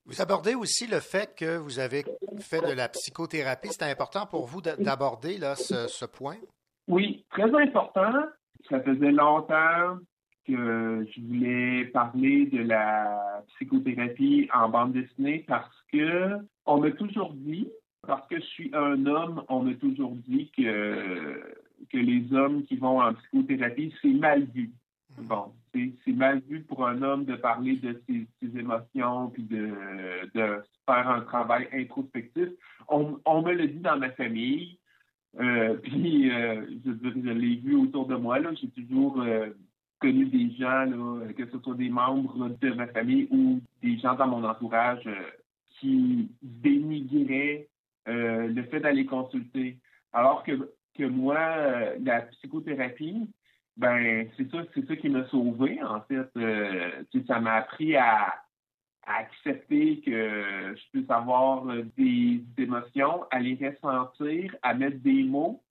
Vous abordez aussi le fait que vous avez fait de la psychothérapie. C'est important pour vous d'aborder là, ce, ce, point? Oui, très important. Ça faisait longtemps que je voulais parler de la psychothérapie en bande dessinée parce que on m'a toujours dit, parce que je suis un homme, on m'a toujours dit que, que les hommes qui vont en psychothérapie, c'est mal vu. Bon, c'est mal vu pour un homme de parler de ses, ses émotions puis de, de faire un travail introspectif. On, on me le dit dans ma famille. Euh, [laughs] puis, euh, je, l'ai vu autour de moi. J'ai toujours euh, connu des gens, là, que ce soit des membres de ma famille ou des gens dans mon entourage qui dénigraient le fait d'aller consulter. Alors que, que moi, euh, la psychothérapie, ben c'est ça, c'est ça qui m'a sauvé, en fait. Euh, ça m'a appris à, accepter que je puisse avoir euh, des émotions, à les ressentir, à mettre des mots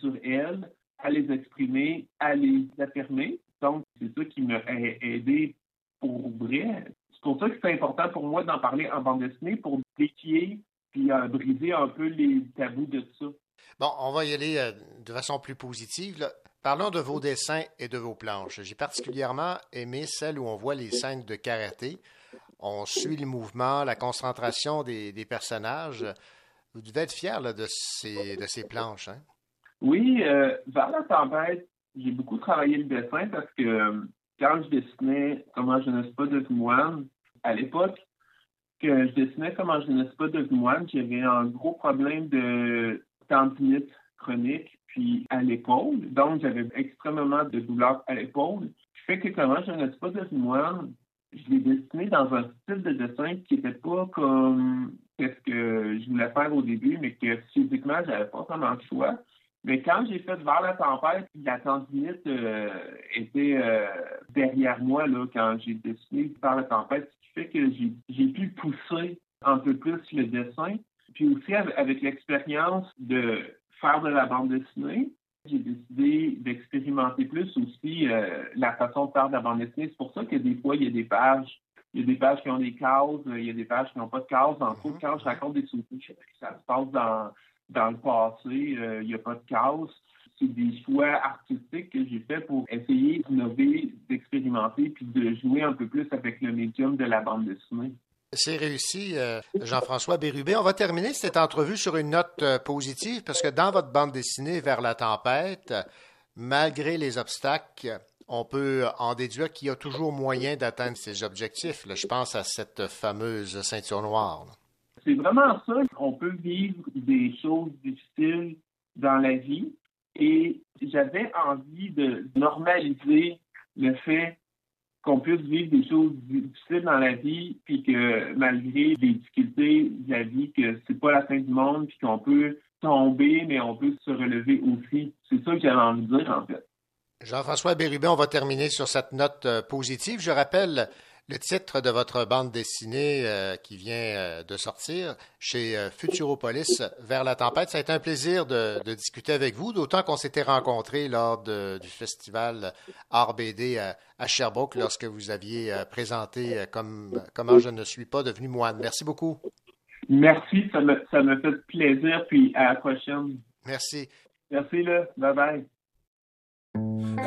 sur elles, à les exprimer, à les affirmer. Donc, c'est ça qui m'a aidé pour vrai. C'est pour ça que c'est important pour moi d'en parler en bande dessinée pour déquier puis briser un peu les tabous de ça. Bon, on va y aller euh, de façon plus positive. là. Parlons de vos dessins et de vos planches. J'ai particulièrement aimé celle où on voit les scènes de karaté. On suit le mouvement, la concentration des, des personnages. Vous devez être fier là, de, ces, de ces planches. Hein? Oui, euh, vers la tempête, j'ai beaucoup travaillé le dessin parce que euh, quand je dessinais Comment je ne suis pas devenu moine, à l'époque que je dessinais Comment je ne suis pas devenu moine, j'avais un gros problème de tendinite chronique puis à l'épaule. Donc, j'avais extrêmement de douleur à l'épaule. Ce qui fait que Comment je ne pas devenu moine, je l'ai dessiné dans un style de dessin qui n'était pas comme qu'est-ce que je voulais faire au début, mais que physiquement, j'avais pas vraiment le choix. Mais quand j'ai fait vers la tempête, la tendinite euh, était euh, derrière moi là, quand j'ai dessiné vers la tempête, ce qui fait que j'ai pu pousser un peu plus le dessin. Puis aussi avec, l'expérience de faire de la bande dessinée, j'ai décidé d'expérimenter plus aussi euh, la façon de faire de la bande dessinée. C'est pour ça que des fois, il y a des pages, il y a des pages qui ont des cases, il y a des pages qui n'ont pas de cases. Entre autres, quand je raconte des souvenirs, ça se passe dans, dans le passé, euh, il n'y a pas de cases. C'est des choix artistiques que j'ai fait pour essayer d'innover, d'expérimenter, puis de jouer un peu plus avec le médium de la bande dessinée. C'est réussi, euh, Jean-François Bérubé. On va terminer cette entrevue sur une note euh, positive parce que dans votre bande dessinée Vers la tempête, malgré les obstacles, on peut en déduire qu'il y a toujours moyen d'atteindre ses objectifs. Je pense à cette fameuse ceinture noire. C'est vraiment ça. On peut vivre des choses difficiles dans la vie et j'avais envie de normaliser le fait qu'on puisse vivre des choses difficiles dans la vie, puis que malgré les difficultés de la vie, que c'est pas la fin du monde, puis qu'on peut tomber, mais on peut se relever aussi. C'est ça que j'avais envie de dire, en fait. Jean-François Bérubé, on va terminer sur cette note euh, positive. Je rappelle le titre de votre bande dessinée euh, qui vient euh, de sortir chez euh, Futuropolis, Vers la tempête. Ça a été un plaisir de, de discuter avec vous, d'autant qu'on s'était rencontrés lors de- du festival RBD à, à Sherbrooke lorsque vous aviez présenté comme, Comment je ne suis pas devenu moine. Merci beaucoup. Merci, ça me, ça me fait plaisir, puis à la prochaine. Merci. Merci, là. Bye-bye.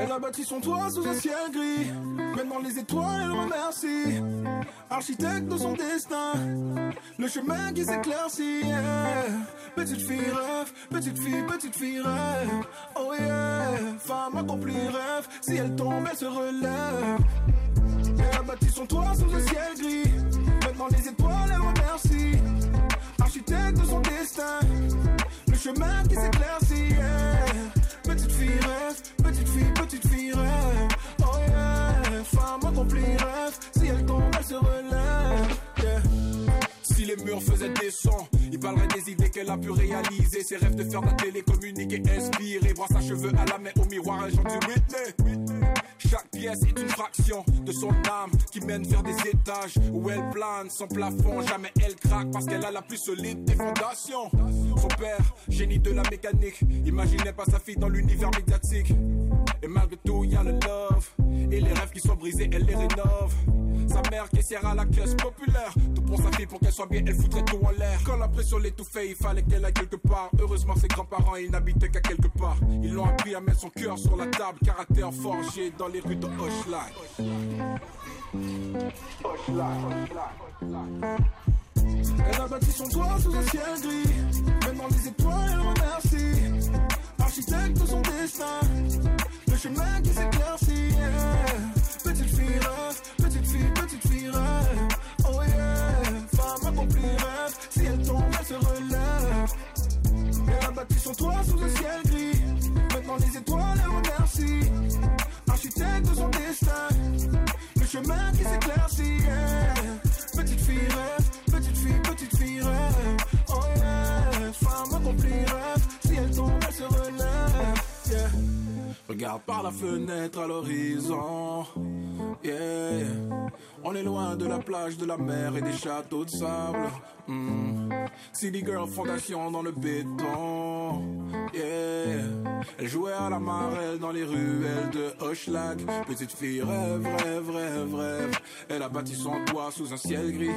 Elle a bâti son toit sous un ciel gris. Maintenant les étoiles, elle remercie. Architecte de son destin. Le chemin qui s'éclaircit. yeah. Petite fille rêve, petite fille, petite fille rêve. Oh yeah, femme accomplie rêve. Si elle tombe, elle se relève. Elle a bâti son toit sous un ciel gris. Maintenant les étoiles, elle remercie. Architecte de son destin. Le chemin qui s'éclaircit. yeah. Petite fille rêve, petite fille, petite fille rêve. Oh yeah, femme accomplie rêve. Si elle tombe, elle se relève. Yeah. Si les murs faisaient des sons, parlerait des idées qu'elle a pu réaliser. Ses rêves de faire la télé, communiquer, inspirer. Voir sa cheveux à la main au miroir, un genre du Whitney. Chaque pièce est une fraction de son âme qui mène vers des étages où elle plane son plafond. Jamais elle craque parce qu'elle a la plus solide des fondations. Son père, génie de la mécanique, imaginait pas sa fille dans l'univers médiatique. Et malgré tout, y a le love Et les rêves qui sont brisés, elle les rénove. Sa mère caissière à la classe populaire. Tout pour sa fille pour qu'elle soit bien, elle foutrait tout en l'air. Quand la pression l'étouffait, il fallait qu'elle aille quelque part. Heureusement, ses grands-parents, ils n'habitaient qu'à quelque part. Ils l'ont appris à mettre son cœur sur la table. Caractère forgé dans les rues de Hochelag. Elle a bâti son toit sous un ciel gris. Dans les étoiles, elle remercie. Architecte de son destin. Le chemin qui s'éclaircit. yeah. Petite fille rêve, petite fille, petite fille rêve. Oh yeah, femme accomplie rêve. Si elle tombe, elle se relève. Elle a bâti son toit sous un ciel gris. Maintenant les étoiles, elle remercie. Architecte de son destin. Le chemin qui s'éclaircit. yeah. Petite fille rêve, petite fille, petite fille rêve. Oh yeah, femme accomplie rêve. Si elle tombe, elle se relève. Yeah. Regarde par la fenêtre à l'horizon. Yeah. On est loin de la plage, de la mer et des châteaux de sable. Mm. City Girl Fondation dans le béton. Yeah. Elle jouait à la marelle dans les ruelles de Hochelag. Petite fille rêve, rêve, rêve, rêve. Elle a bâti son toit sous un ciel gris.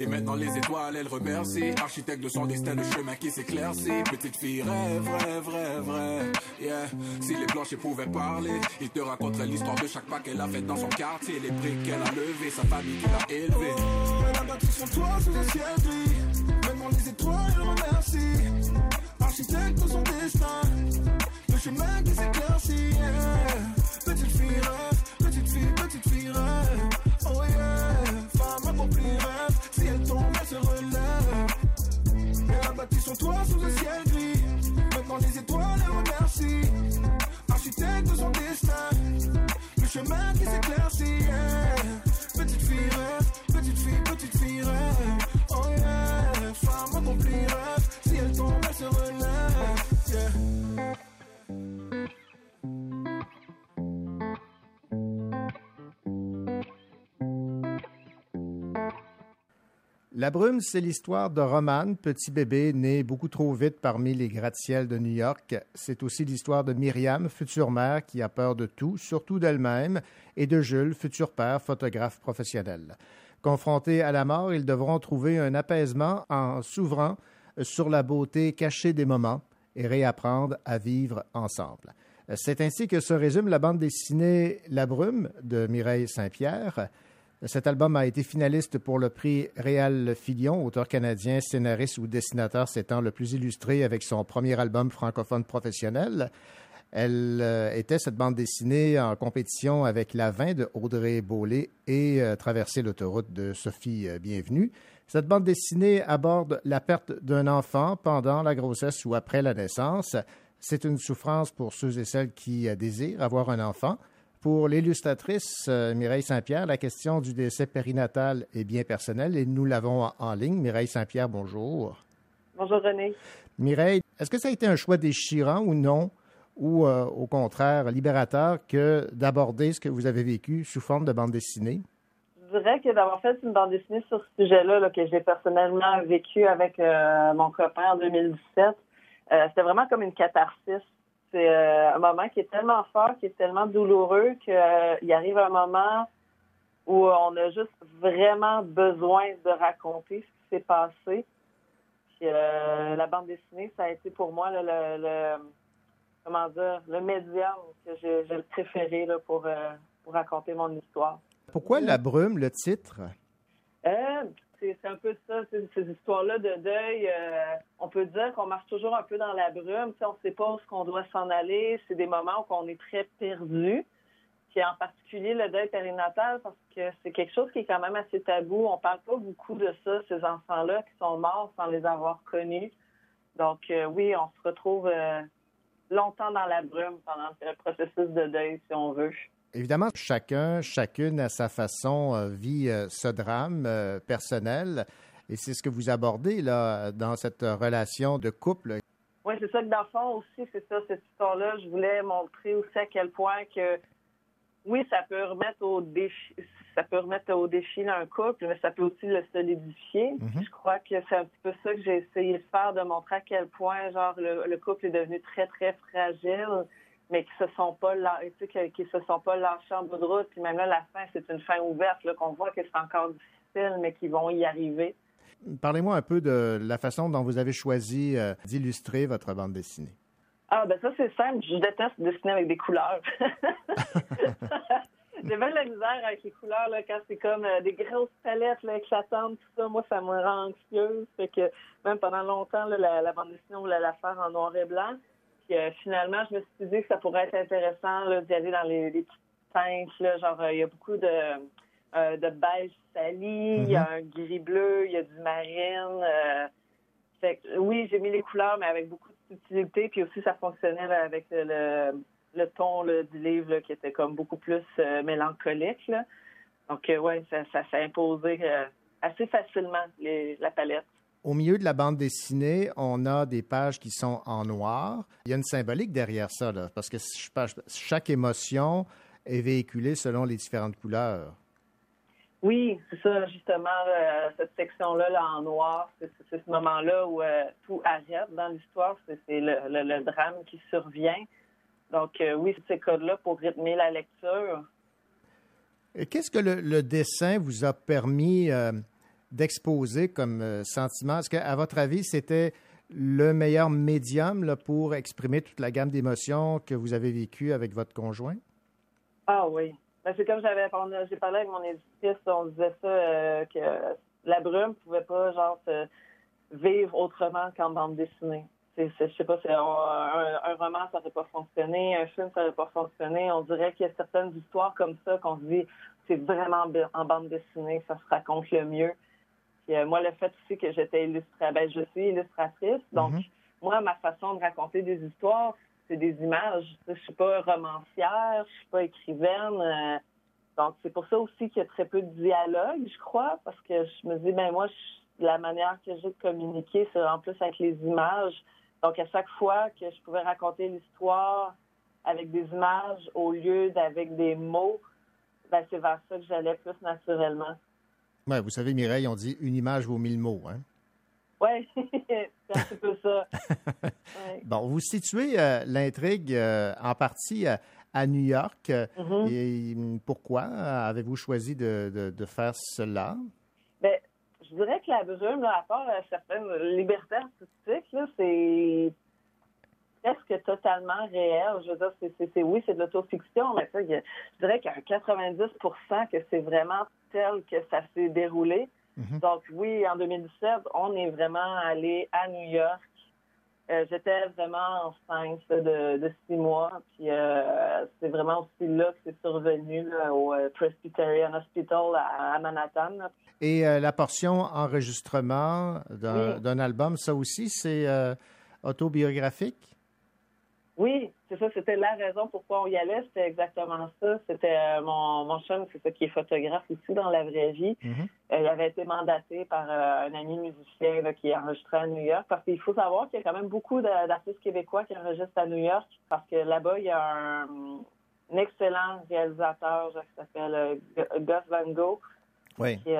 Et maintenant les étoiles, elle remercie. Architecte de son destin, le chemin qui s'éclaircit. Petite fille rêve, rêve, rêve, rêve. Yeah. Si les planchers pouvaient parler, ils te raconteraient l'histoire de chaque pas qu'elle a fait dans son quartier. Les briques qu'elle a levées, sa famille qui l'a élevée. elle a bâti son toit sous un ciel gris. Les étoiles, elle remercie. Architecte de son destin. Le chemin qui s'éclaircit. Petite fille rêve, petite fille, petite fille rêve. Oh yeah, femme accomplie rêve. Si elle tombe, elle se relève. Elle a bâti son toit sous un ciel gris. Maintenant les étoiles, remercie. Architecte de son destin. Le chemin qui s'éclaircit. Petite fille rêve, petite fille, petite fille rêve. Oh yeah, La brume, c'est l'histoire de Roman, petit bébé né beaucoup trop vite parmi les gratte-ciels de New York. C'est aussi l'histoire de Myriam, future mère qui a peur de tout, surtout d'elle-même, et de Jules, futur père, photographe professionnel. Confrontés à la mort, ils devront trouver un apaisement en s'ouvrant sur la beauté cachée des moments et réapprendre à vivre ensemble. C'est ainsi que se résume la bande dessinée La Brume de Mireille Saint-Pierre. Cet album a été finaliste pour le prix Réal Filion, auteur canadien, scénariste ou dessinateur s'étant le plus illustré avec son premier album francophone professionnel. Elle euh, était, cette bande dessinée, en compétition avec La Vin de Audrey Beaulé et euh, Traverser l'autoroute de Sophie euh, Bienvenue. Cette bande dessinée aborde la perte d'un enfant pendant la grossesse ou après la naissance. C'est une souffrance pour ceux et celles qui euh, désirent avoir un enfant. Pour l'illustratrice Mireille Saint-Pierre, la question du décès périnatal est bien personnelle et nous l'avons en, en ligne. Mireille Saint-Pierre, bonjour. Bonjour René. Mireille, est-ce que ça a été un choix déchirant ou non, ou euh, au contraire libérateur que d'aborder ce que vous avez vécu sous forme de bande dessinée? Je dirais que d'avoir fait une bande dessinée sur ce sujet-là, là, que j'ai personnellement vécu avec euh, mon copain en 2017, euh, c'était vraiment comme une catharsis. C'est un moment qui est tellement fort, qui est tellement douloureux qu'il arrive un moment où on a juste vraiment besoin de raconter ce qui s'est passé. Puis la bande dessinée, ça a été pour moi là, le- comment dire le médium que j'ai le préféré là, pour, euh, pour raconter mon histoire. Pourquoi La Brume, le titre? Euh, c'est un peu ça, ces histoires-là de deuil. euh, on peut dire qu'on marche toujours un peu dans la brume. On ne sait pas où qu'on doit s'en aller. C'est des moments où on est très perdu. Puis en particulier le deuil périnatal, parce que c'est quelque chose qui est quand même assez tabou. On parle pas beaucoup de ça, ces enfants-là qui sont morts sans les avoir connus. Donc euh, oui, on se retrouve longtemps dans la brume pendant le processus de deuil, si on veut. Évidemment, chacun, chacune à sa façon euh, vit euh, ce drame euh, personnel. Et c'est ce que vous abordez là, dans cette relation de couple. Oui, c'est ça que dans le fond aussi, c'est ça, cette histoire-là. Je voulais montrer aussi à quel point que oui, ça peut remettre au défi, ça peut remettre au défi là, un couple, mais ça peut aussi le solidifier. Mhm. Je crois que c'est un petit peu ça que j'ai essayé de faire, de montrer à quel point genre le, le couple est devenu très, très fragile mais qui se sont pas là, tu sais, qui, se sont pas lâchés en bout de route. Puis même là, la fin, c'est une fin ouverte, là, qu'on voit que c'est encore difficile, mais qu'ils vont y arriver. Parlez-moi un peu de la façon dont vous avez choisi euh, d'illustrer votre bande dessinée. Ah, ben ça, c'est simple. Je déteste dessiner avec des couleurs. [laughs] [laughs] J'ai bien de la misère avec les couleurs, là, quand c'est comme euh, des grosses palettes là, éclatantes, tout ça. Moi, ça me rend anxieuse. Fait que même pendant longtemps, là, la, bande dessinée, on voulait la faire en noir et blanc. Puis euh, finalement, je me suis dit que ça pourrait être intéressant d'y aller dans les, petites teintes. Là, genre, euh, il y a beaucoup de, de beige sali, il y a mm-hmm. un gris-bleu, il y a du marine. fait oui, j'ai mis les couleurs, mais avec beaucoup de subtilité. Puis aussi, ça fonctionnait avec le le ton du livre qui était comme beaucoup plus euh, mélancolique. Donc, euh, oui, ça, s'est imposé euh, assez facilement, la palette. Au milieu de la bande dessinée, on a des pages qui sont en noir. Il y a une symbolique derrière ça, parce que chaque émotion est véhiculée selon les différentes couleurs. Oui, c'est ça, justement, cette section-là là, en noir, c'est ce moment-là où tout arrête dans l'histoire, c'est le, drame qui survient. Donc, euh, oui, ces codes-là pour rythmer la lecture. Qu'est-ce que le, dessin vous a permis euh, d'exposer comme euh, sentiment? Est-ce qu'à votre avis, c'était le meilleur médium pour exprimer toute la gamme d'émotions que vous avez vécues avec votre conjoint? Ah oui. Ben, c'est comme j'avais j'ai parlé avec mon éditrice, on disait ça, que la brume ne pouvait pas genre vivre autrement qu'en bande dessinée je sais pas, c'est un, roman, ça n'aurait pas fonctionné, un film, ça n'aurait pas fonctionné. On dirait qu'il y a certaines histoires comme ça qu'on se dit, c'est vraiment en bande dessinée, ça se raconte le mieux. Euh, moi, le fait aussi que j'étais illustratrice, ben, je suis illustratrice, donc mhm. moi, ma façon de raconter des histoires, c'est des images. Je suis pas romancière, je suis pas écrivaine. Euh, donc, c'est pour ça aussi qu'il y a très peu de dialogue, je crois, parce que je me dis, ben moi, la manière que j'ai de communiquer, c'est en plus avec les images. Donc, à chaque fois que je pouvais raconter l'histoire avec des images au lieu d'avec des mots, ben, c'est vers ça que j'allais plus naturellement. Oui, vous savez, Mireille, on dit une image vaut mille mots, hein? Oui, [laughs] c'est un petit peu ça. [laughs] Bon, vous situez euh, l'intrigue euh, en partie à New York. Mm-hmm. Et hum, pourquoi avez-vous choisi de, de faire cela? Je dirais que la brume, à part euh, certaines libertés artistiques, c'est presque totalement réel. Je veux dire, c'est, oui, c'est de l'autofiction, mais ça, je dirais qu'il y a 90% que c'est vraiment tel que ça s'est déroulé. Mm-hmm. Donc oui, en 2017, on est vraiment allé à New York euh, j'étais vraiment enceinte de, de six mois. Puis euh, c'est vraiment aussi là que c'est survenu au euh, Presbyterian Hospital à, Manhattan. Et la portion enregistrement d'un album, ça aussi, c'est autobiographique? Oui, c'est ça, c'était la raison pourquoi on y allait, c'était exactement ça. C'était euh, mon, mon chum, c'est ça qui est photographe aussi dans la vraie vie. Mm-hmm. Euh, il avait été mandaté par euh, un ami musicien qui est enregistré à New York parce qu'il faut savoir qu'il y a quand même beaucoup d'artistes québécois qui enregistrent à New York parce que là-bas, il y a un, excellent réalisateur qui s'appelle Gus Van Gogh. Oui. Qui,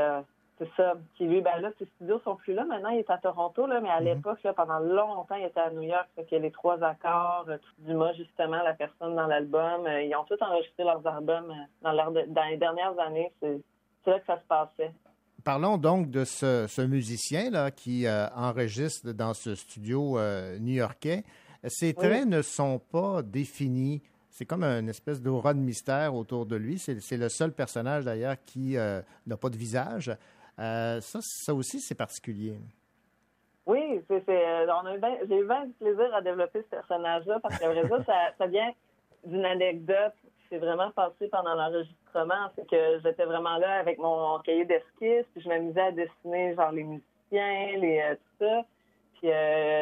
c'est ça. Qui lui, ben là, ses studios sont plus là. Maintenant, il est à Toronto, là, mais à mhm. l'époque, là, pendant longtemps, il était à New York. Fait a les trois accords, euh, Dumas, justement, la personne dans l'album. Euh, ils ont tous enregistré leurs albums euh, dans, dans les dernières années. C'est, là que ça se passait. Parlons donc de ce, musicien là qui enregistre dans ce studio new-yorkais. Ses traits ne sont pas définis. C'est comme une espèce d'aura de mystère autour de lui. C'est, le seul personnage d'ailleurs qui n'a pas de visage. Euh, ça, ça aussi, c'est particulier. Oui, c'est, euh, j'ai eu bien du plaisir à développer ce personnage-là parce que [laughs] ça, ça vient d'une anecdote qui s'est vraiment passée pendant l'enregistrement. C'est que j'étais vraiment là avec mon cahier d'esquisse, puis je m'amusais à dessiner genre les musiciens, les euh, tout ça. Puis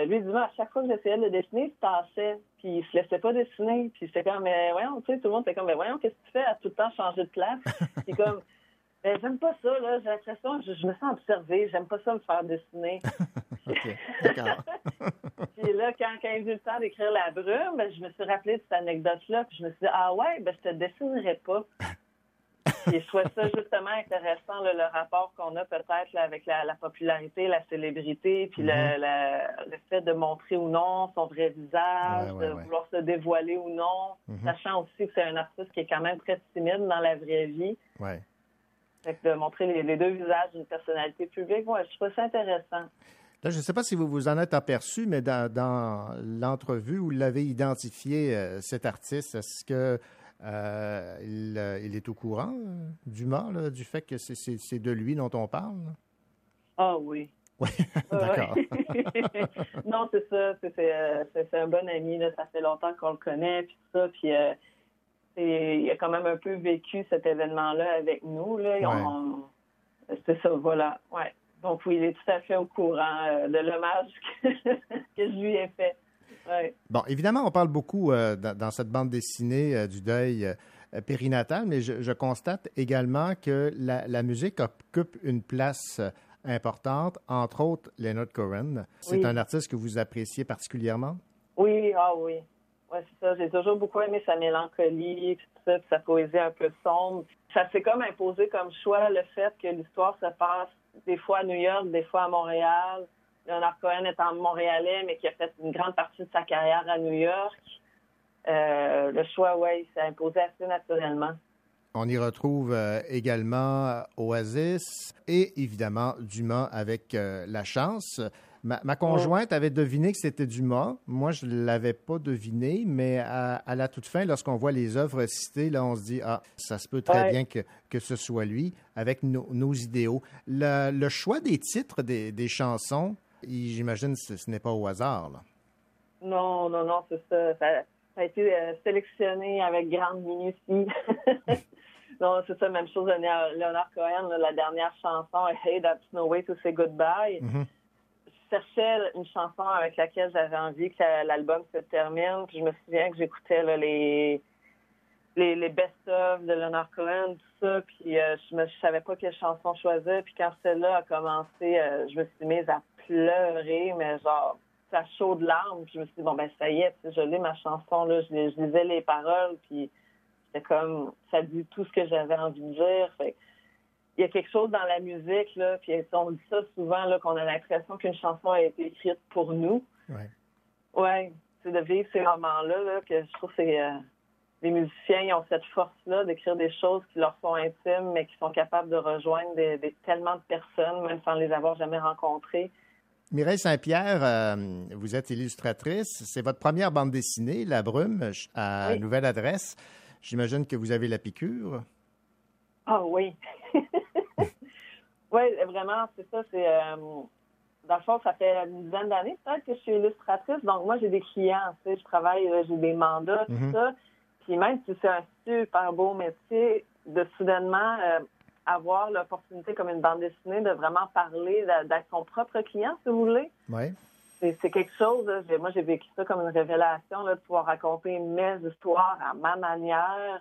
lui, dis à chaque fois que j'essayais de dessiner, il se tassait, puis il se laissait pas dessiner. Puis c'était comme, mais voyons, tu sais, tout le monde était comme, mais voyons, qu'est-ce que tu fais à tout le temps changer de place? puis comme, ben, j'aime pas ça, là. J'ai l'impression que je, me sens observée. J'aime pas ça me faire dessiner. [laughs] OK, d'accord. [laughs] puis là, quand, quand j'ai eu le temps d'écrire La Brume, ben, je me suis rappelé de cette anecdote-là. Puis je me suis dit, ah ouais, ben, je te dessinerai pas. [laughs] Puis je trouvais ça justement intéressant, là, le rapport qu'on a peut-être là, avec la, la popularité, la célébrité, puis le, Mhm. la- le fait de montrer ou non son vrai visage, Ouais, ouais, de ouais. vouloir se dévoiler ou non, Mhm. sachant aussi que c'est un artiste qui est quand même très timide dans la vraie vie. Ouais. Fait que de montrer les, les deux visages d'une personnalité publique, ouais, je trouve ça intéressant. Là, je ne sais pas si vous vous en êtes aperçu, mais dans, dans l'entrevue où vous l'avez identifié, euh, cet artiste, est-ce que euh, il, euh, il est au courant euh, du mort, là, du fait que c'est- de lui dont on parle? Ah oui. [laughs] Oui, Ouais, d'accord. [laughs] non, c'est ça. C'est un bon ami. Là. Ça fait longtemps qu'on le connaît. Puis ça. Puis il a quand même un peu vécu cet événement-là avec nous. Là. Ouais. On- c'est ça, voilà. Ouais. Donc oui, il est tout à fait au courant euh, de l'hommage [laughs] que, que je lui ai fait. Ouais. Bon, évidemment, on parle beaucoup euh, dans, dans cette bande dessinée euh, du deuil euh, périnatal, mais je, je constate également que la, la musique occupe une place importante, entre autres Leonard Cohen. C'est Oui. un artiste que vous appréciez particulièrement? Oui, ah oui. Ouais, c'est ça. J'ai toujours beaucoup aimé sa mélancolie, tout ça, sa poésie un peu sombre. Ça s'est comme imposé comme choix le fait que l'histoire se passe des fois à New York, des fois à Montréal. Leonard Cohen étant montréalais, mais qui a fait une grande partie de sa carrière à New York. Euh, le choix, oui, s'est imposé assez naturellement. On y retrouve euh, également euh, Oasis et évidemment Dumas avec La Chance. Ma, ma conjointe avait deviné que c'était Dumas. Moi, je ne l'avais pas deviné, mais à, à la toute fin, lorsqu'on voit les œuvres citées, là, on se dit Ah, ça se peut très Ouais. bien que, que ce soit lui, avec nos, nos idéaux. Le, le choix des titres des, des chansons, j'imagine que ce, ce n'est pas au hasard. là. Non, non, non, c'est ça. ça. ça a été euh, sélectionné avec grande minutie. [laughs] non, c'est ça, même chose de Leonard Cohen, là, la dernière chanson, Hey, That's No Way to Say Goodbye. Mhm. Je cherchais une chanson avec laquelle j'avais envie que la- l'album se termine. Je me souviens que j'écoutais les, les, best-of de Leonard Cohen, tout ça. Puis euh, je ne savais pas quelle chanson choisir. Puis quand celle-là a commencé, euh, je me suis mise à pleurer, mais genre, ça chaud de larmes. Je me suis dit, bon, ben ça y est, je lis ma chanson, là, je, lisais les paroles, puis c'était comme, ça dit tout ce que j'avais envie de dire. Il y a quelque chose dans la musique, là, puis on dit ça souvent, là, qu'on a l'impression qu'une chanson a été écrite pour nous. Ouais. Ouais, c'est de vivre ces moments-là, là, que je trouve que c'est, euh, les musiciens, ils ont cette force-là d'écrire des choses qui leur sont intimes, mais qui sont capables de rejoindre des, des- tellement de personnes, même sans les avoir jamais rencontrées. Mireille Saint-Pierre, euh, vous êtes illustratrice. C'est votre première bande dessinée, La Brume, à Oui. Nouvelle Adresse. J'imagine que vous avez la piqûre. Ah oui. [laughs] oui, vraiment, c'est ça. C'est euh, dans le fond, ça fait une dizaine d'années peut-être que je suis illustratrice. Donc moi, j'ai des clients, tu sais, je travaille, j'ai des mandats, Mhm. tout ça. Puis même si c'est un super beau métier, de soudainement euh, avoir l'opportunité comme une bande dessinée de vraiment parler, d'être son propre client, si vous voulez. Oui. C'est quelque chose, moi j'ai vécu ça comme une révélation, là, de pouvoir raconter mes histoires à ma manière.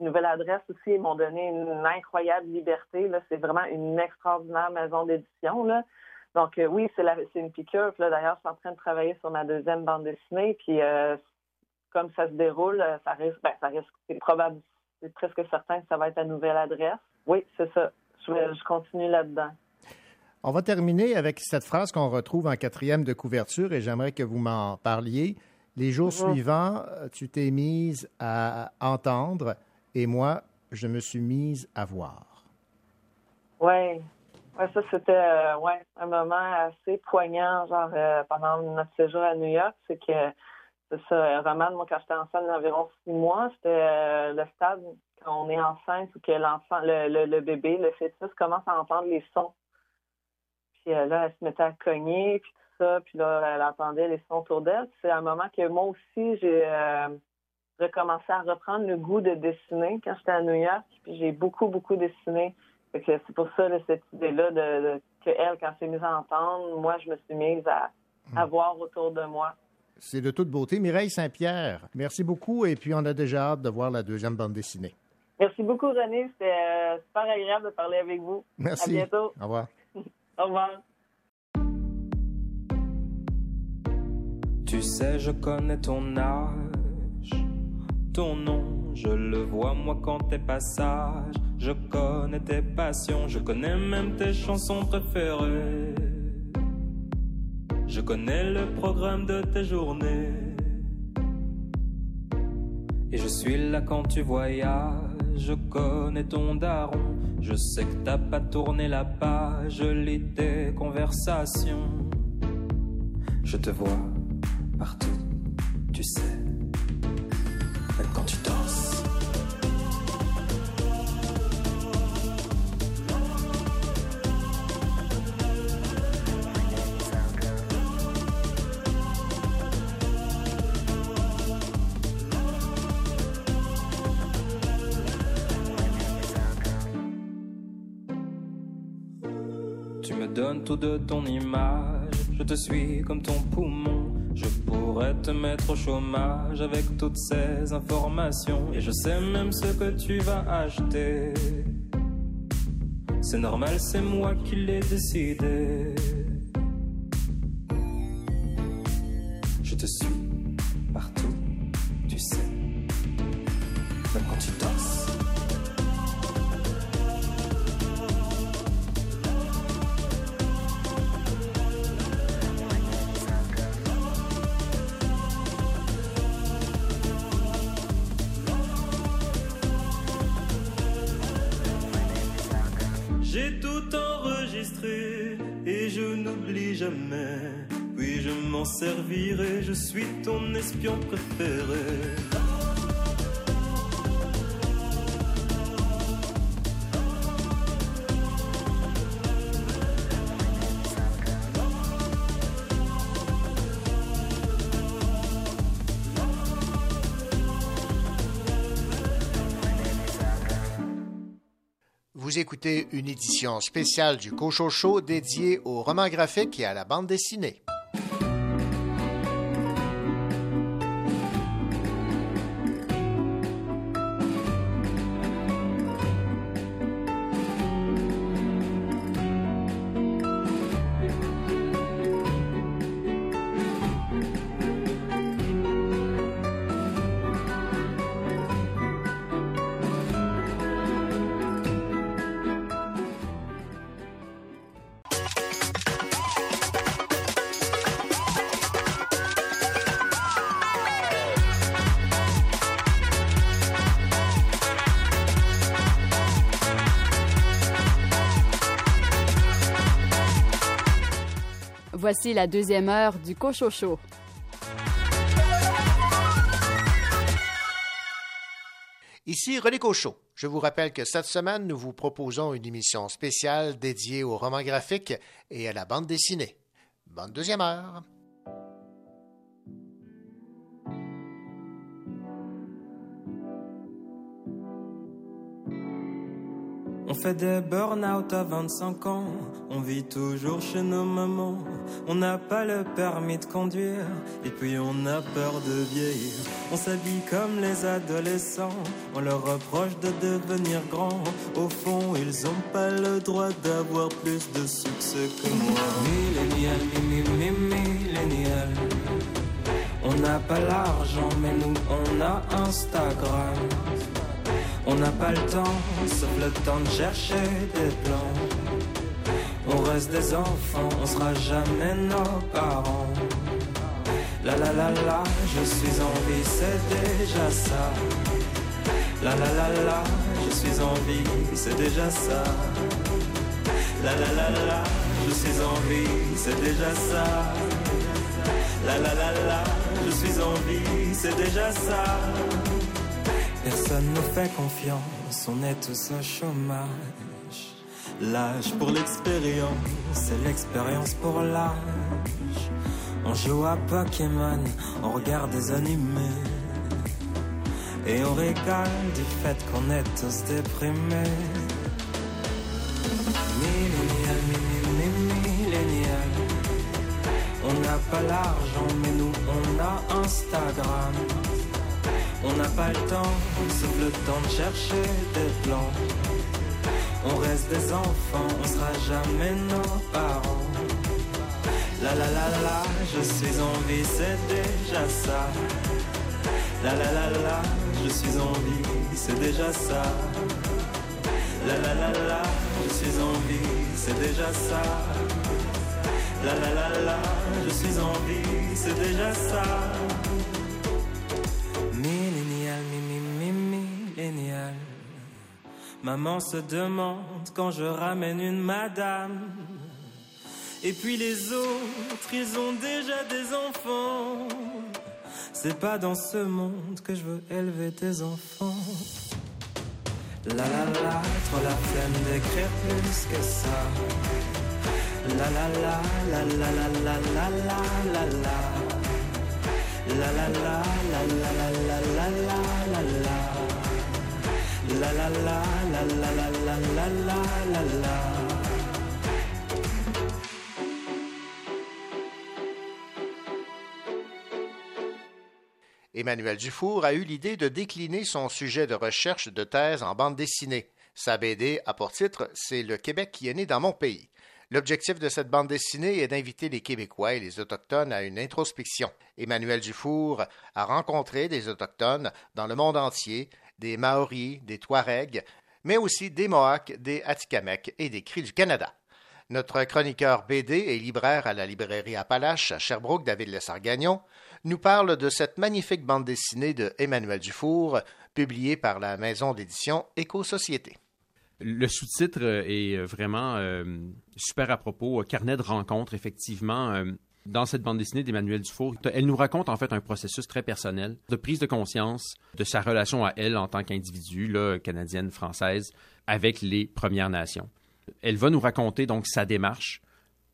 Nouvelle adresse aussi, ils m'ont donné une incroyable liberté. Là. C'est vraiment une extraordinaire maison d'édition. Là. Donc euh, oui, c'est la- c'est une piqûre. Puis là, D'ailleurs, je suis en train de travailler sur ma deuxième bande dessinée. Puis euh, comme ça se déroule, euh, ça risque, ben, ça risque, c'est probable, c'est presque certain que ça va être à nouvelle adresse. Oui, c'est ça. Je, continue là-dedans. On va terminer avec cette phrase qu'on retrouve en quatrième de couverture et j'aimerais que vous m'en parliez. Les jours Mhm. suivants, tu t'es mise à entendre et moi, je me suis mise à voir. Oui. Ouais, ça, c'était euh, ouais, un moment assez poignant, genre euh, pendant notre séjour à New York. C'est que, c'est ça, Roman, moi, quand j'étais enceinte d'environ six mois, c'était euh, le stade quand on est enceinte ou que l'enfant, le, le, bébé, le fœtus commence à entendre les sons. Puis là, elle se mettait à cogner, puis tout ça, puis là, elle entendait les sons autour d'elle. C'est un moment que moi aussi, j'ai recommencé à reprendre le goût de dessiner quand j'étais à New York. Puis j'ai beaucoup, beaucoup dessiné. Fait que c'est pour ça, là, cette idée-là, de, de- que elle, quand elle s'est mise à entendre, moi, je me suis mise à, à voir autour de moi. C'est de toute beauté. Mireille Saint-Pierre, merci beaucoup et puis on a déjà hâte de voir la deuxième bande dessinée. Merci beaucoup, René. C'était euh, super agréable de parler avec vous. Merci. À bientôt. Au revoir. [laughs] Au revoir. Tu sais, je connais ton âge, ton nom, je le vois moi quand tes passages Je connais tes passions, je connais même tes chansons préférées. Je connais le programme de tes journées. Et je suis là quand tu voyages, je connais ton daron. Je sais que t'as pas tourné la page, je lis tes conversations. Je te vois partout, tu sais, te suis comme ton poumon. Je pourrais te mettre au chômage avec toutes ces informations. Et je sais même ce que tu vas acheter. C'est normal, c'est moi qui l'ai décidé. Vous écoutez une édition spéciale du Cocho Show dédiée au roman graphique et à la bande dessinée. Voici la deuxième heure du Cochocho. Ici René Cochot. Je vous rappelle que cette semaine, nous vous proposons une émission spéciale dédiée au roman graphique et à la bande dessinée. Bonne deuxième heure. Fait des burn-out à 25 ans, on vit toujours chez nos mamans. On n'a pas le permis de conduire, et puis on a peur de vieillir. On s'habille comme les adolescents, on leur reproche de devenir grands. Au fond, ils ont pas le droit d'avoir plus de succès que moi. Millénial, mi, mi, mi, millénial. On n'a pas l'argent, mais nous on a Instagram. On n'a pas le temps, sauf le temps de chercher des plans. On reste des enfants, on sera jamais nos parents. La la la la, je suis en vie, c'est déjà ça. La la la la, je suis en vie, c'est déjà ça. La la la la, je suis en vie, c'est déjà ça. La la la la, je suis en vie, c'est déjà ça. Personne ne fait confiance, on est tous au chômage. L'âge pour l'expérience, c'est l'expérience pour l'âge. On joue à Pokémon, on regarde des animés. Et on régale du fait qu'on est tous déprimés. Millénial, mi, mi, millénial. On n'a pas l'argent, mais nous on a Instagram. On n'a pas le temps, sauf le temps de chercher des plans. On reste des enfants, on sera jamais nos parents. La la la la, je suis en vie, c'est déjà ça. La la la la, je suis en vie, c'est déjà ça. La la la la, je suis en vie, c'est déjà ça. La la la la, je suis en vie, c'est déjà ça. Millénial. Maman se demande quand je ramène une madame. Et puis les autres, ils ont déjà des enfants. C'est pas dans ce monde que je veux élever tes enfants. La la la, trop la flemme d'écrire plus que ça. La la la, la la la la la la la la. La la la, la la la la la la la la. La. Emmanuel Dufour a eu l'idée de décliner son sujet de recherche de thèse en bande dessinée. Sa BD a pour titre C'est le Québec qui est né dans mon pays. L'objectif de cette bande dessinée est d'inviter les Québécois et les Autochtones à une introspection. Emmanuel Dufour a rencontré des Autochtones dans le monde entier, des Maoris, des Touaregs, mais aussi des Mohawks, des Atikamekw et des Cris du Canada. Notre chroniqueur BD et libraire à la librairie Appalache à Sherbrooke, David Lessargagnon, nous parle de cette magnifique bande dessinée de Emmanuel Dufour, publiée par la maison d'édition Éco-Société. Le sous-titre euh, est vraiment euh, super à propos. Carnet de rencontres, effectivement. euh, dans cette bande dessinée d'Emmanuel Dufour, elle nous raconte en fait un processus très personnel de prise de conscience de sa relation à elle en tant qu'individu, canadienne, française, avec les Premières Nations. Elle va nous raconter donc sa démarche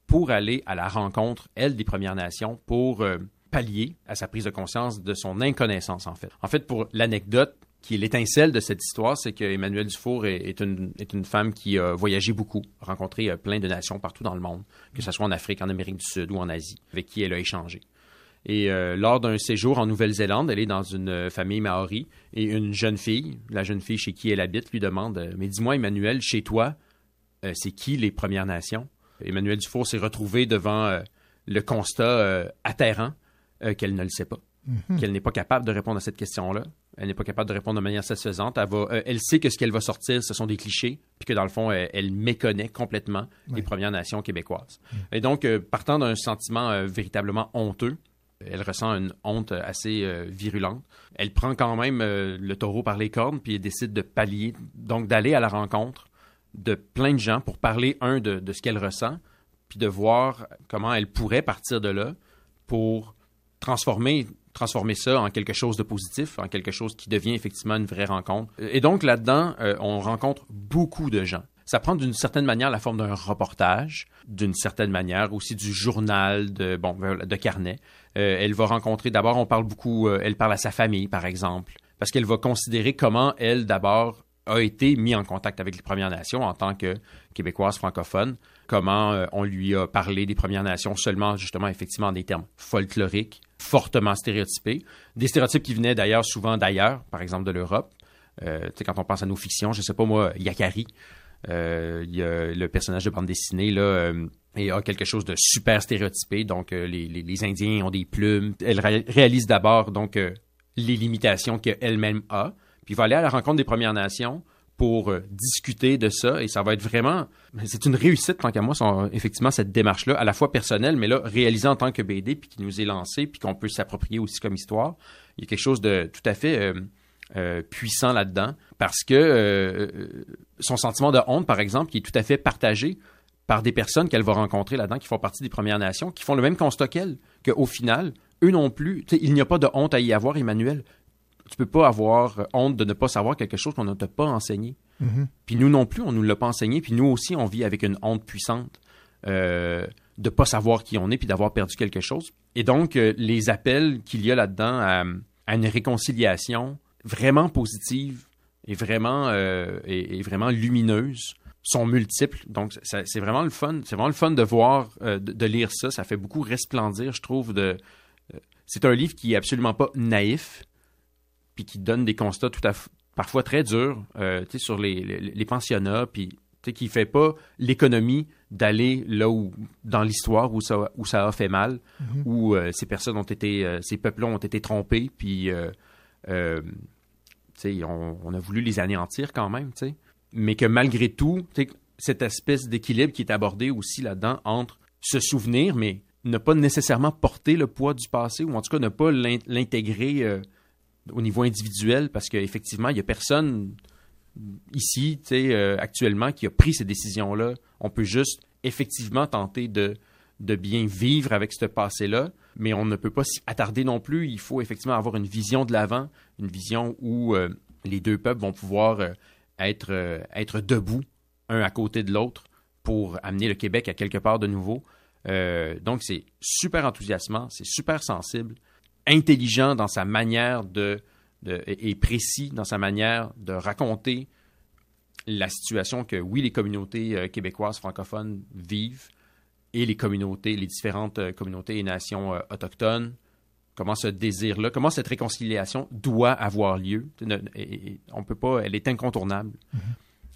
pour aller à la rencontre, elle, des Premières Nations, pour euh, pallier à sa prise de conscience de son inconnaissance, en fait. En fait, pour l'anecdote, qui l'étincelle de cette histoire, c'est que Emmanuel Dufour est, une, femme qui a voyagé beaucoup, rencontré euh, plein de nations partout dans le monde, que ce soit en Afrique, en Amérique du Sud ou en Asie, avec qui elle a échangé. Et euh, lors d'un séjour en Nouvelle-Zélande, elle est dans une euh, famille maori et une jeune fille, la jeune fille chez qui elle habite, lui demande Mais dis-moi, Emmanuel, chez toi, c'est qui les Premières Nations Emmanuel Dufour s'est retrouvé devant le constat atterrant qu'elle ne le sait pas, Mhm. qu'elle n'est pas capable de répondre à cette question-là. Elle n'est pas capable de répondre de manière satisfaisante. Elle, va, euh, elle sait que ce qu'elle va sortir, ce sont des clichés, puis que dans le fond, elle, elle méconnaît complètement les. Premières Nations québécoises. Et donc, euh, partant d'un sentiment euh, véritablement honteux, elle ressent une honte assez virulente. Elle prend quand même le taureau par les cornes, puis elle décide de pallier, donc d'aller à la rencontre de plein de gens pour parler, un, de, de ce qu'elle ressent, puis de voir comment elle pourrait partir de là pour transformer, transformer ça en quelque chose de positif, en quelque chose qui devient effectivement une vraie rencontre. Et donc là-dedans, euh, on rencontre beaucoup de gens. Ça prend d'une certaine manière la forme d'un reportage, d'une certaine manière aussi du journal, de, bon, de carnet. Euh, elle va rencontrer, d'abord, on parle beaucoup, euh, elle parle à sa famille, par exemple, parce qu'elle va considérer comment elle, d'abord, a été mis en contact avec les Premières Nations en tant que québécoise francophone, comment euh, on lui a parlé des Premières Nations seulement, justement, effectivement, en des termes folkloriques, fortement stéréotypés, des stéréotypes qui venaient d'ailleurs souvent d'ailleurs, par exemple de l'Europe. Euh, quand on pense à nos fictions, je sais pas moi, Yakari, euh, le personnage de bande dessinée, là, euh, a quelque chose de super stéréotypé. Donc, les, Indiens ont des plumes. Elle ré- réalise d'abord donc les limitations qu'elle-même a, puis va aller à la rencontre des Premières Nations pour euh, discuter de ça. Et ça va être vraiment... C'est une réussite, tant qu'à moi, effectivement, cette démarche-là, à la fois personnelle, mais là, réalisée en tant que BD, puis qui nous est lancée, puis qu'on peut s'approprier aussi comme histoire. Il y a quelque chose de tout à fait... euh, euh, puissant là-dedans parce que son sentiment de honte, par exemple, qui est tout à fait partagé par des personnes qu'elle va rencontrer là-dedans qui font partie des Premières Nations, qui font le même constat qu'elle, qu'au final, eux non plus, il n'y a pas de honte à y avoir, Emmanuel. Tu peux pas avoir honte de ne pas savoir quelque chose qu'on ne t'a pas enseigné. Mhm. Puis nous non plus, on nous l'a pas enseigné, puis nous aussi, on vit avec une honte puissante euh, de pas savoir qui on est, puis d'avoir perdu quelque chose. Et donc, euh, les appels qu'il y a là-dedans à, à une réconciliation vraiment positive et vraiment, euh, et, et vraiment lumineuse sont multiples. Donc, c'est vraiment le fun. C'est vraiment le fun de voir, euh, de, de lire ça. Ça fait beaucoup resplendir, je trouve. De, euh, c'est un livre qui est absolument pas naïf, puis qui donne des constats tout à parfois très durs, euh, sur les, les, les pensionnats, puis qui fait pas l'économie d'aller là où, dans l'histoire où ça, où ça a fait mal, Mhm. où euh, ces personnes ont été, euh, ces peuples ont été trompés, puis on, on a voulu les anéantir quand même, mais que malgré tout, cette espèce d'équilibre qui est abordé aussi là-dedans entre se souvenir, mais ne pas nécessairement porter le poids du passé, ou en tout cas ne pas l'in- l'intégrer au niveau individuel, parce qu'effectivement, il n'y a personne ici, euh, actuellement, qui a pris ces décisions-là. On peut juste effectivement tenter de, bien vivre avec ce passé-là, mais on ne peut pas s'y attarder non plus. Il faut effectivement avoir une vision de l'avant, une vision où euh, les deux peuples vont pouvoir euh, être, euh, être debout, un à côté de l'autre, pour amener le Québec à quelque part de nouveau. Donc, c'est super enthousiasmant, c'est super sensible, intelligent dans sa manière de, de- et précis dans sa manière de raconter la situation que, oui, les communautés euh, québécoises francophones vivent et les communautés, les différentes euh, communautés et nations euh, autochtones, comment ce désir-là, comment cette réconciliation doit avoir lieu. On peut pas, elle est incontournable.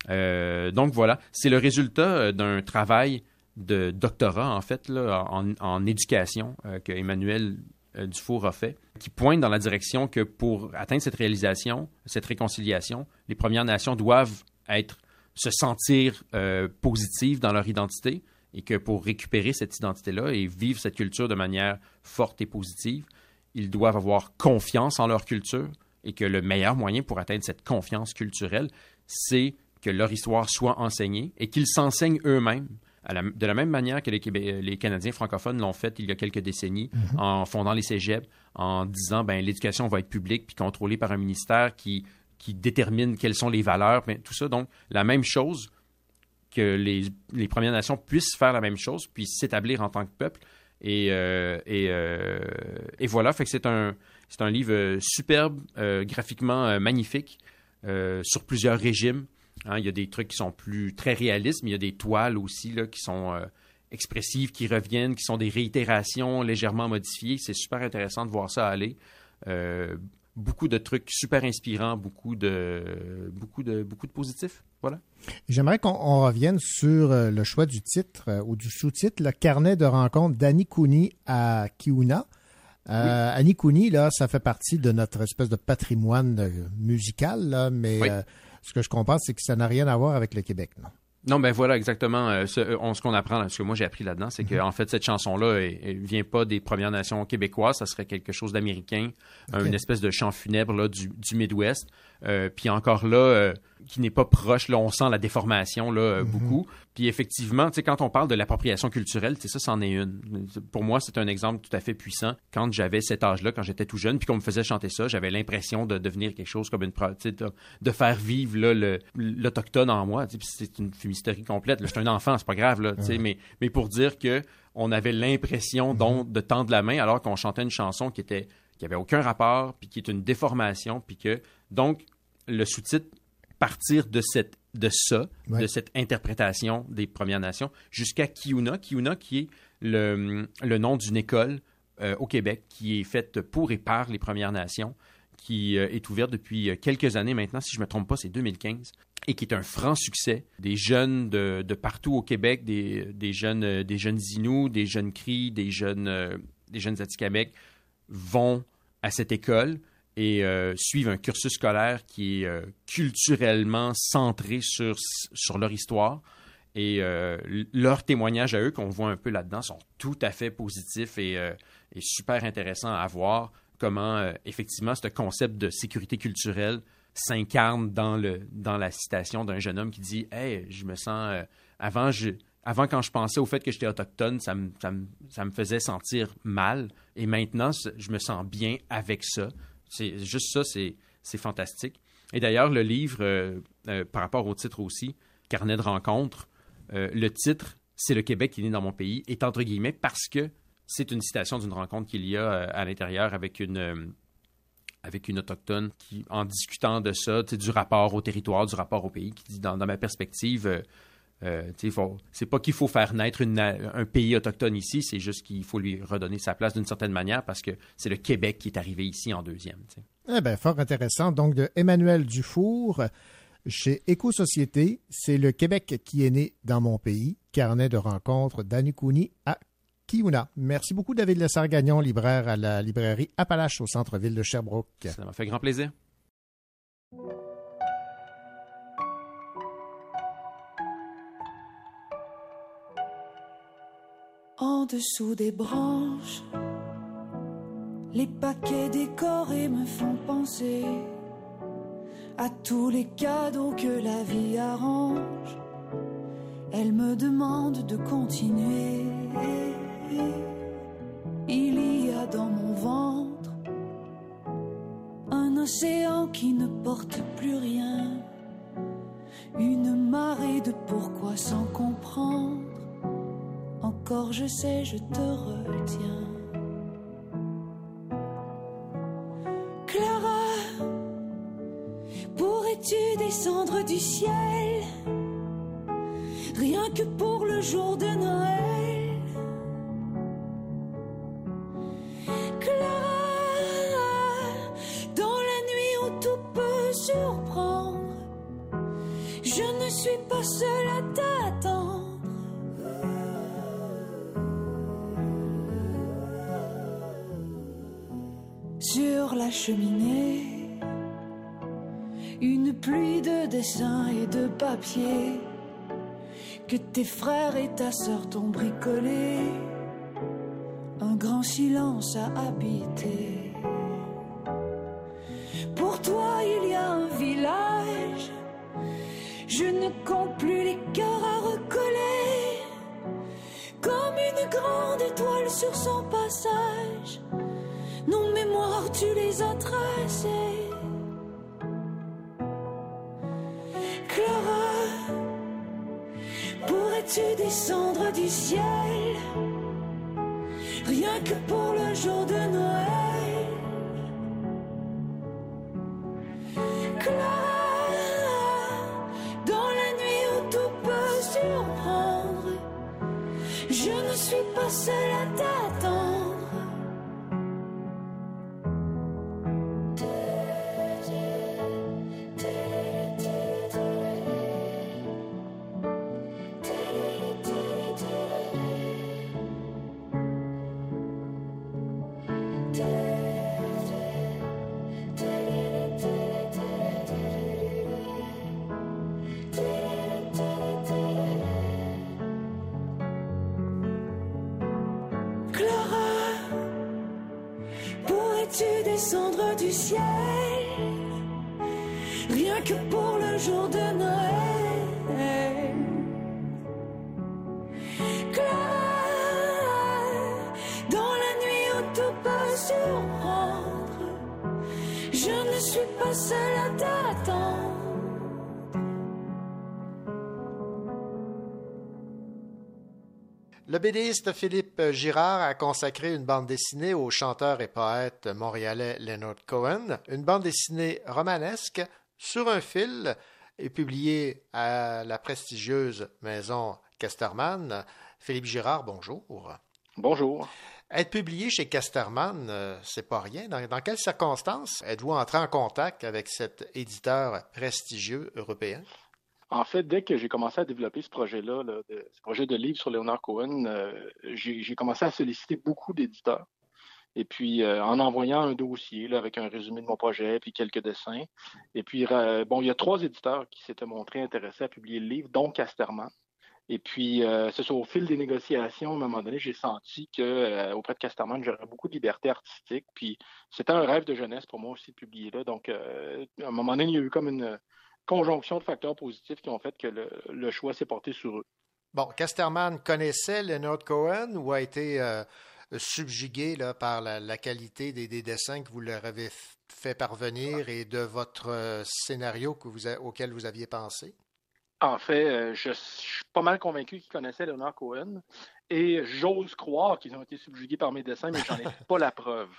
Euh, donc voilà, c'est le résultat d'un travail de doctorat, en fait, là, en, en éducation euh, que Emmanuel Dufour a fait, qui pointe dans la direction que pour atteindre cette réalisation, cette réconciliation, les Premières Nations doivent être, se sentir euh, positives dans leur identité et que pour récupérer cette identité-là et vivre cette culture de manière forte et positive, ils doivent avoir confiance en leur culture et que le meilleur moyen pour atteindre cette confiance culturelle, c'est que leur histoire soit enseignée et qu'ils s'enseignent eux-mêmes. La- de la même manière que les, Québé- les Canadiens francophones l'ont fait il y a quelques décennies Mhm. en fondant les cégeps, en disant ben l'éducation va être publique puis contrôlée par un ministère qui, qui détermine quelles sont les valeurs, ben, tout ça. Donc, la même chose que les, les Premières Nations puissent faire la même chose, puissent s'établir en tant que peuple. Et, euh, et, euh, et voilà, fait que c'est un, c'est un livre euh, superbe, euh, graphiquement euh, magnifique, euh, sur plusieurs régimes. Hein, il y a des trucs qui sont plus très réalistes, mais il y a des toiles aussi là, qui sont euh, expressives, qui reviennent, qui sont des réitérations légèrement modifiées. C'est super intéressant de voir ça aller. Euh, beaucoup de trucs super inspirants, beaucoup de, beaucoup de, beaucoup de positifs. Voilà. J'aimerais qu'on on revienne sur euh, le choix du titre euh, ou du sous-titre, le carnet de rencontre d'Annie Cooney à Kiuna. Euh, Annie Cooney, là, ça fait partie de notre espèce de patrimoine musical, là, mais Oui. euh, ce que je comprends, c'est que ça n'a rien à voir avec le Québec. Non? Non, ben voilà, exactement. euh, ce, euh, on- ce qu'on apprend, là, ce que moi j'ai appris là-dedans, c'est Mhm. qu'en fait, cette chanson-là, elle, elle vient pas des Premières Nations québécoises, ça serait quelque chose d'américain, une espèce de chant funèbre là, du, du Midwest. Euh, puis encore là, euh, qui n'est pas proche, là, on sent la déformation là, Mhm. beaucoup. Puis effectivement, tu sais, quand on parle de l'appropriation culturelle, ça, c'en est une. Pour moi, c'est un exemple tout à fait puissant. Quand j'avais cet âge-là, quand j'étais tout jeune, puis qu'on me faisait chanter ça, j'avais l'impression de devenir quelque chose comme une... pro- tu sais, de, de faire vivre l'autochtone en moi. C'est une fumisterie complète. là. J'étais un enfant, c'est pas grave, là, tu sais, Ouais. mais, mais pour dire que on avait l'impression donc de tendre la main alors qu'on chantait une chanson qui était qui avait aucun rapport, puis qui est une déformation, puis que donc le sous-titre partir de cette de ça, Ouais. de cette interprétation des Premières Nations jusqu'à Kiuna, Kiuna qui est le, le nom d'une école euh, au Québec qui est faite pour et par les Premières Nations, qui euh, est ouverte depuis euh, quelques années maintenant, si je ne me trompe pas, c'est 2015, et qui est un franc succès. Des jeunes de, de partout au Québec, des, des jeunes, euh, des jeunes Inuits, des jeunes Cris, des jeunes, des jeunes Atikamekw vont à cette école et euh, suivent un cursus scolaire qui est euh, culturellement centré sur, sur leur histoire. Et euh, leurs témoignages à eux, qu'on voit un peu là-dedans, sont tout à fait positifs et, euh, super intéressants à voir comment, effectivement, ce concept de sécurité culturelle s'incarne dans, dans la citation d'un jeune homme qui dit Hey, je me sens. avant, je, avant, quand je pensais au fait que j'étais autochtone, ça me, ça, me, ça me faisait sentir mal. Et maintenant, je me sens bien avec ça. C'est juste ça, c'est fantastique. Et d'ailleurs, le livre, euh, euh, par rapport au titre aussi, Carnet de rencontres, euh, le titre, c'est le Québec qui est dans mon pays, est entre guillemets parce que c'est une citation d'une rencontre qu'il y a à l'intérieur avec une, autochtone qui, en discutant de ça, du rapport au territoire, du rapport au pays, qui dit dans ma perspective, euh, c'est pas qu'il faut faire naître une un pays autochtone ici, c'est juste qu'il faut lui redonner sa place d'une certaine manière parce que c'est le Québec qui est arrivé ici en deuxième. Eh bien, fort intéressant. Donc, de Emmanuel Dufour, chez Éco-Société, c'est le Québec qui est né dans mon pays. Carnet de rencontres d'Annie Cooney à Kiuna. Merci beaucoup, David Lessard-Gagnon, libraire à la librairie Appalache au centre-ville de Sherbrooke. Ça m'a fait grand plaisir. En dessous des branches. Les paquets décorés me font penser à tous les cadeaux que la vie arrange. Elle me demande de continuer. Il y a dans mon ventre un océan qui ne porte plus rien. Une marée de pourquoi sans comprendre. Encore je sais, je te retiens. Clara, pourrais-tu descendre du ciel? Rien que pour le jour de Noël. Une pluie de dessins et de papier que tes frères et ta sœur t'ont bricolé. Un grand silence a habité. Pour toi, il y a un village. Je ne compte plus les cœurs à recoller. Comme une grande étoile sur son passage. Nos mémoires, tu les as tracées. Clara, pourrais-tu descendre du ciel? Rien que pour le jour de Noël. Le BDiste Philippe Girard a consacré une bande dessinée au chanteur et poète montréalais Leonard Cohen, une bande dessinée romanesque sur un fil et publiée à la prestigieuse maison Casterman. Philippe Girard, bonjour. Bonjour. Être publié chez Casterman, euh, c'est pas rien. Dans, dans quelles circonstances êtes-vous entré en contact avec cet éditeur prestigieux européen? En fait, dès que j'ai commencé à développer ce projet-là, ce projet de livre sur Leonard Cohen, euh, j'ai commencé à solliciter beaucoup d'éditeurs. Et puis, euh, en envoyant un dossier avec un résumé de mon projet, puis quelques dessins. Et puis, euh, bon, il y a trois éditeurs qui s'étaient montrés intéressés à publier le livre, dont Casterman. Et puis, c'est ça, au fil des négociations, à un moment donné, j'ai senti que auprès de Casterman, j'aurais beaucoup de liberté artistique. Puis, c'était un rêve de jeunesse pour moi aussi de publier là. Donc, euh, à un moment donné, il y a eu comme une conjonction de facteurs positifs qui ont fait que le, choix s'est porté sur eux. Bon, Casterman connaissait Leonard Cohen ou a été euh, subjugué là, par la, qualité des, des dessins que vous leur avez fait parvenir et de votre euh, scénario que vous auquel vous aviez pensé? En fait, euh, je, je suis pas mal convaincu qu'ils connaissaient Leonard Cohen et j'ose croire qu'ils ont été subjugués par mes dessins, mais j'en ai [laughs] pas la preuve.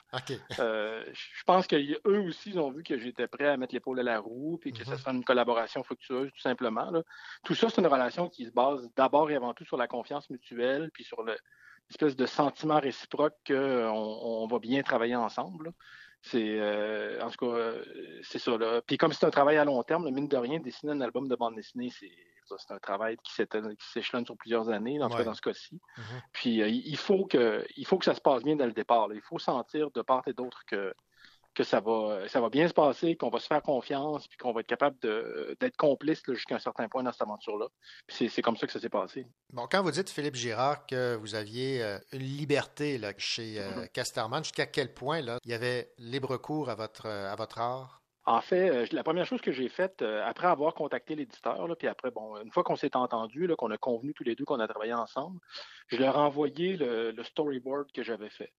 Euh, je pense qu'eux aussi, ils ont vu que j'étais prêt à mettre l'épaule à la roue puis que ce serait une collaboration fructueuse, tout simplement. là. Tout ça, c'est une relation qui se base d'abord et avant tout sur la confiance mutuelle puis sur le- l'espèce de sentiment réciproque qu'on on va bien travailler ensemble. là. C'est euh, en tout cas, euh, c'est ça. Là. Puis comme c'est un travail à long terme, le mine de rien, dessiner un album de bande dessinée, c'est un travail qui s'échelonne sur plusieurs années, en tout Ouais. cas dans ce cas-ci. Puis euh, il faut que il faut que ça se passe bien dès le départ. là. Il faut sentir de part et d'autre que que ça va, ça va bien se passer, qu'on va se faire confiance, puis qu'on va être capable d'être complice jusqu'à un certain point dans cette aventure-là. c'est comme ça que ça s'est passé. Bon, quand vous dites, Philippe Girard, que vous aviez euh, une liberté là, chez euh, mm-hmm. Casterman, jusqu'à quel point là, il y avait libre cours à votre, à votre art? En fait, la première chose que j'ai faite, après avoir contacté l'éditeur, puis après, bon, une fois qu'on s'est entendu, qu'on a convenu tous les deux qu'on a travaillé ensemble, je leur ai envoyé le storyboard que j'avais fait.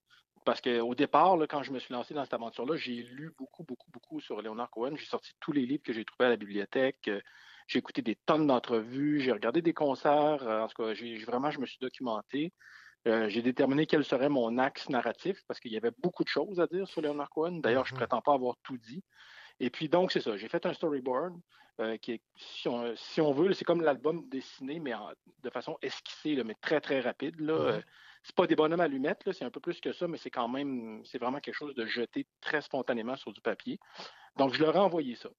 Parce qu'au départ, quand je me suis lancé dans cette aventure-là, j'ai lu beaucoup, beaucoup, beaucoup sur Leonard Cohen. J'ai sorti tous les livres que j'ai trouvés à la bibliothèque. Euh, j'ai écouté des tonnes d'entrevues. J'ai regardé des concerts. Euh, en tout cas, vraiment, je me suis documenté. Euh, j'ai déterminé quel serait mon axe narratif parce qu'il y avait beaucoup de choses à dire sur Leonard Cohen. D'ailleurs, je ne mm-hmm. prétends pas avoir tout dit. Et puis donc, c'est ça. J'ai fait un storyboard qui est, si on, veut, c'est comme l'album dessiné, mais de façon esquissée, mais très, très rapide. Là. C'est pas des bonhommes allumettes, c'est un peu plus que ça, mais c'est quand même, c'est vraiment quelque chose de jeté très spontanément sur du papier. Donc, je leur ai envoyé ça.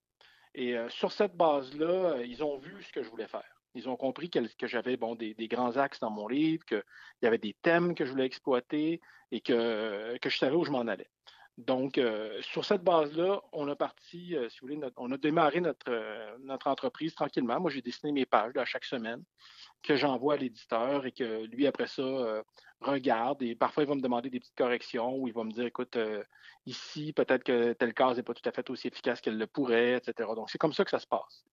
Et euh, sur cette base-là, euh, ils ont vu ce que je voulais faire. Ils ont compris que, j'avais bon, des, grands axes dans mon livre, qu'il y avait des thèmes que je voulais exploiter et que, que je savais où je m'en allais. Donc, euh, sur cette base-là, on a parti, si vous voulez, on a démarré notre, notre entreprise tranquillement. Moi, j'ai dessiné mes pages à chaque semaine que j'envoie à l'éditeur et que lui, après ça, euh, regarde. Et parfois, il va me demander des petites corrections ou il va me dire, écoute, euh, ici, peut-être que telle case n'est pas tout à fait aussi efficace qu'elle le pourrait, etc. Donc, c'est comme ça que ça se passe.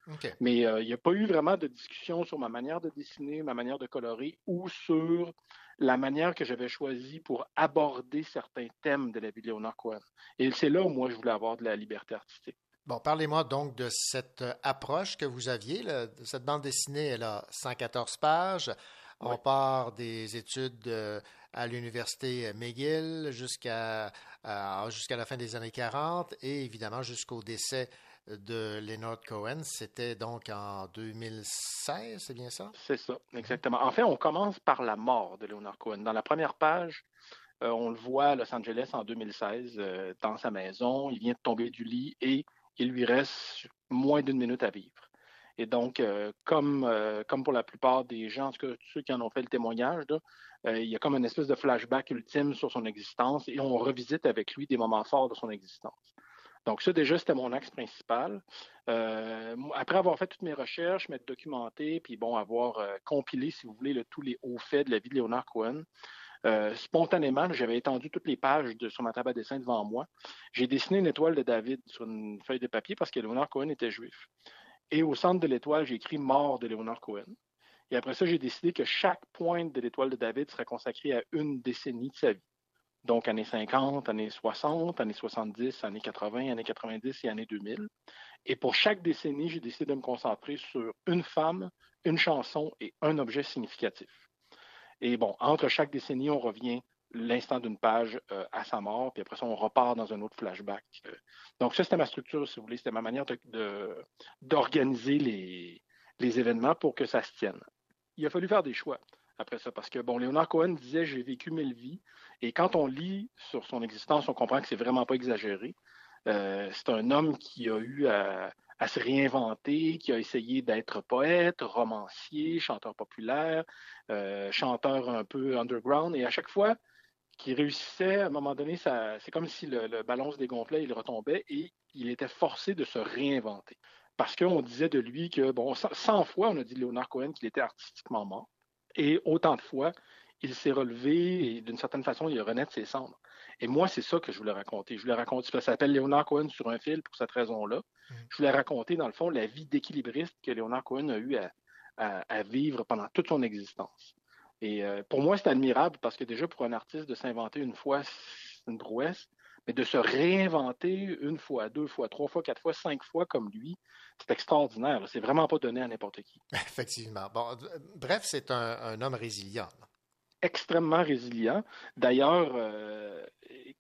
Mais euh, il n'y a pas eu vraiment de discussion sur ma manière de dessiner, ma manière de colorer ou sur la manière que j'avais choisie pour aborder certains thèmes de la vie de Léonard Cohen. Et c'est là où moi, je voulais avoir de la liberté artistique. Bon, parlez-moi donc de cette euh, approche que vous aviez. Cette bande dessinée, elle a 114 pages. On part des études euh, à l'université McGill jusqu'à jusqu'à la fin des années 40 et évidemment jusqu'au décès de Leonard Cohen. C'était donc en 2016, c'est bien ça? C'est ça, exactement. En fait, on commence par la mort de Leonard Cohen. Dans la première page, euh, on le voit à Los Angeles en 2016 dans sa maison. Il vient de tomber du lit et il lui reste moins d'une minute à vivre. Et donc, euh, comme, euh, comme pour la plupart des gens, en tout cas ceux qui en ont fait le témoignage, euh, il y a comme une espèce de flashback ultime sur son existence et on revisite avec lui des moments forts de son existence. Donc ça, déjà, c'était mon axe principal. après avoir fait toutes mes recherches, m'être documenté, puis bon, avoir compilé, si vous voulez, tous les hauts faits de la vie de Léonard Cohen, spontanément, j'avais étendu toutes les pages de, sur ma table à dessin devant moi. J'ai dessiné une étoile de David sur une feuille de papier parce que Léonard Cohen était juif. Et au centre de l'étoile, j'ai écrit Mort de Léonard Cohen. Et après ça, j'ai décidé que chaque pointe de l'étoile de David serait consacrée à une décennie de sa vie. Donc, années 50, années 60, années 70, années 80, années 90 et années 2000. Et pour chaque décennie, j'ai décidé de me concentrer sur une femme, une chanson et un objet significatif. Et bon, entre chaque décennie, on revient l'instant d'une page euh, à sa mort, puis après ça, on repart dans un autre flashback. Euh. donc, ça, c'était ma structure, si vous voulez, c'était ma manière d'organiser les, les événements pour que ça se tienne. Il a fallu faire des choix après ça, parce que, bon, Léonard Cohen disait J'ai vécu mille vies, et quand on lit sur son existence, on comprend que c'est vraiment pas exagéré. Euh, c'est un homme qui a eu à se réinventer, qui a essayé d'être poète, romancier, chanteur populaire, chanteur un peu underground. Et à chaque fois qu'il réussissait, à un moment donné, c'est comme si le, ballon se dégonflait, il retombait et il était forcé de se réinventer. Parce qu'on disait de lui que, bon, 100 fois, on a dit de Leonard Cohen qu'il était artistiquement mort. Et autant de fois, il s'est relevé et d'une certaine façon, il renaît de ses cendres. Et moi, c'est ça que je voulais raconter. Je voulais raconter, ça s'appelle Léonard Cohen sur un fil pour cette raison-là. Mm. Je voulais raconter, dans le fond, la vie d'équilibriste que Léonard Cohen a eu à, vivre pendant toute son existence. Et euh, pour moi, c'est admirable parce que déjà, pour un artiste, de s'inventer une fois, c'est une prouesse, mais de se réinventer une fois, deux fois, trois fois, quatre fois, cinq fois comme lui, c'est extraordinaire. C'est vraiment pas donné à n'importe qui. [laughs] Effectivement. Bon, bref, c'est un, homme résilient. Extrêmement résilient. D'ailleurs, euh,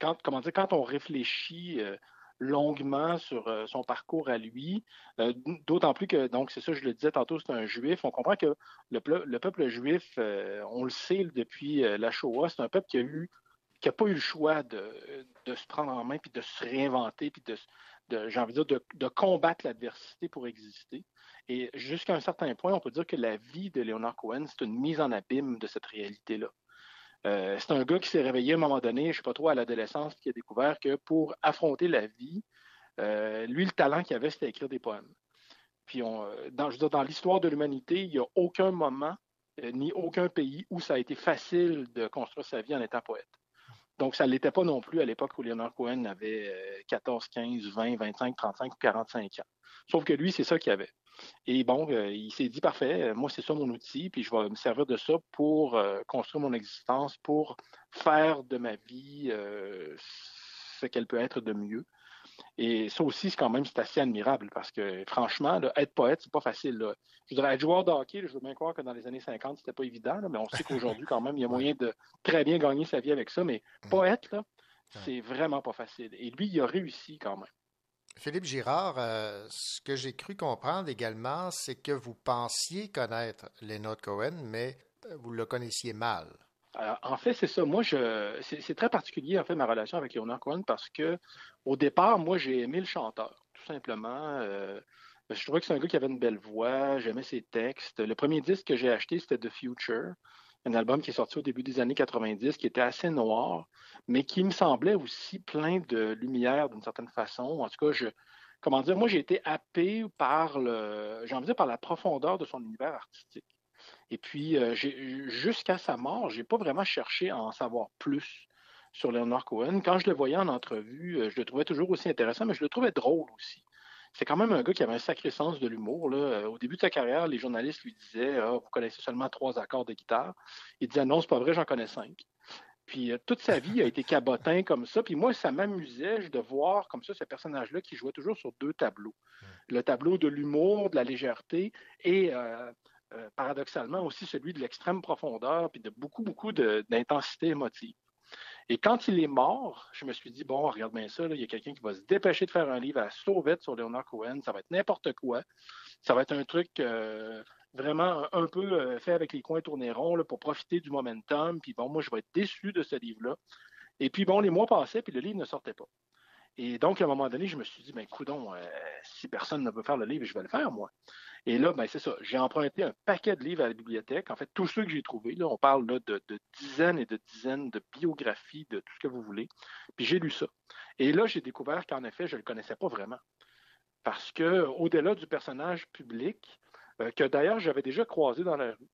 quand, comment dire, quand on réfléchit euh, longuement sur euh, son parcours à lui, euh, d'autant plus que, donc c'est ça, je le disais tantôt, c'est un juif. On comprend que le, peuple juif, on le sait depuis la Shoah, c'est un peuple qui a eu qui n'a pas eu le choix de, se prendre en main, puis de se réinventer, puis de, j'ai envie de dire, de, combattre l'adversité pour exister. Et jusqu'à un certain point, on peut dire que la vie de Leonard Cohen, c'est une mise en abîme de cette réalité-là. Euh, c'est un gars qui s'est réveillé à un moment donné, je ne sais pas trop, à l'adolescence, qui a découvert que pour affronter la vie, euh, lui, le talent qu'il avait, c'était écrire des poèmes. Puis, on, euh, dans, je veux dire, dans l'histoire de l'humanité, il n'y a aucun moment, ni aucun pays où ça a été facile de construire sa vie en étant poète. Donc, ça ne l'était pas non plus à l'époque où Leonard Cohen avait 14, 15, 20, 25, 35 ou 45 ans. Sauf que lui, c'est ça qu'il avait. Et bon, euh, il s'est dit parfait, euh, moi c'est ça mon outil, puis je vais me servir de ça pour euh, construire mon existence, pour faire de ma vie ce qu'elle peut être de mieux. Et ça aussi, c'est quand même c'est assez admirable parce que franchement, être poète, c'est pas facile. Je voudrais être joueur de hockey, je veux bien croire que dans les années 50, c'était pas évident, mais on sait [laughs] qu'aujourd'hui, quand même, il y a moyen de très bien gagner sa vie avec ça. Mais mmh. poète, là, c'est vraiment pas facile. Et lui, il a réussi quand même. Philippe Girard, euh, ce que j'ai cru comprendre également, c'est que vous pensiez connaître Leonard Cohen, mais euh, vous le connaissiez mal. en fait, c'est ça. Moi, c'est, très particulier, en fait, ma relation avec Leonard Cohen parce que, au départ, moi, j'ai aimé le chanteur, tout simplement. Euh, je trouvais que c'est un gars qui avait une belle voix, j'aimais ses textes. Le premier disque que j'ai acheté, c'était The Future, un album qui est sorti au début des années 90, qui était assez noir, mais qui me semblait aussi plein de lumière d'une certaine façon. En tout cas, je, comment dire, moi j'ai été happé par le, j'ai envie de dire par la profondeur de son univers artistique. Et puis, euh, jusqu'à sa mort, j'ai pas vraiment cherché à en savoir plus sur Leonard Cohen. Quand je le voyais en entrevue, euh, je le trouvais toujours aussi intéressant, mais je le trouvais drôle aussi. C'est quand même un gars qui avait un sacré sens de l'humour. Euh, au début de sa carrière, les journalistes lui disaient ah, Vous connaissez seulement trois accords de guitare. Il disait Non, c'est pas vrai, j'en connais cinq. Puis euh, toute sa vie a été cabotin comme ça. Puis moi, ça m'amusait de voir comme ça ce personnage-là qui jouait toujours sur deux tableaux. Le tableau de l'humour, de la légèreté et euh, paradoxalement aussi celui de l'extrême profondeur puis de beaucoup, beaucoup d'intensité émotive. Et quand il est mort, je me suis dit, bon, regarde bien ça, il y a quelqu'un qui va se dépêcher de faire un livre à sauvette sur Leonard Cohen, ça va être n'importe quoi. Ça va être un truc vraiment un peu euh, fait avec les coins tournés ronds pour profiter du momentum. Puis bon, moi, je vais être déçu de ce livre-là. Et puis bon, les mois passaient, puis le livre ne sortait pas. Et donc, à un moment donné, je me suis dit, ben, coudon, euh, si personne ne veut faire le livre, je vais le faire, moi. Et là, ben, c'est ça. J'ai emprunté un paquet de livres à la bibliothèque. En fait, tous ceux que j'ai trouvés, là, on parle là, de, dizaines et de dizaines de biographies, de tout ce que vous voulez. Puis j'ai lu ça. Et là, j'ai découvert qu'en effet, je ne le connaissais pas vraiment. Parce que, au-delà du personnage public, euh, que d'ailleurs j'avais déjà croisé dans la rue.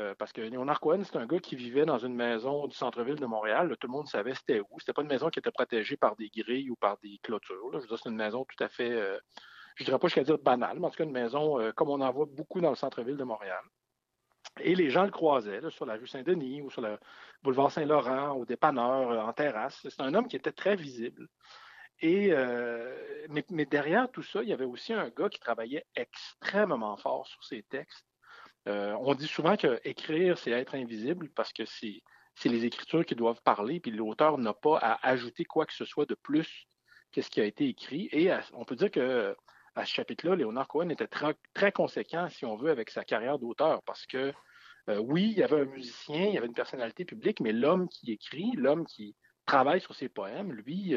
Euh, parce que Léonard Cohen, c'est un gars qui vivait dans une maison du centre-ville de Montréal. tout le monde savait c'était où. C'était pas une maison qui était protégée par des grilles ou par des clôtures. Je veux dire, c'est une maison tout à fait, euh, je dirais pas jusqu'à dire banale, mais en tout cas une maison comme on en voit beaucoup dans le centre-ville de Montréal. Et les gens le croisaient sur la rue Saint-Denis ou sur le boulevard Saint-Laurent, au dépanneur, en terrasse. C'est un homme qui était très visible. Et, euh, mais, derrière tout ça, il y avait aussi un gars qui travaillait extrêmement fort sur ses textes. Euh, on dit souvent que écrire, c'est être invisible parce que c'est, les écritures qui doivent parler, puis l'auteur n'a pas à ajouter quoi que ce soit de plus que ce qui a été écrit. Et on peut dire que à ce chapitre-là, Léonard Cohen était très, conséquent, si on veut, avec sa carrière d'auteur, parce que euh, oui, il y avait un musicien, il y avait une personnalité publique, mais l'homme qui écrit, l'homme qui travaille sur ses poèmes, lui,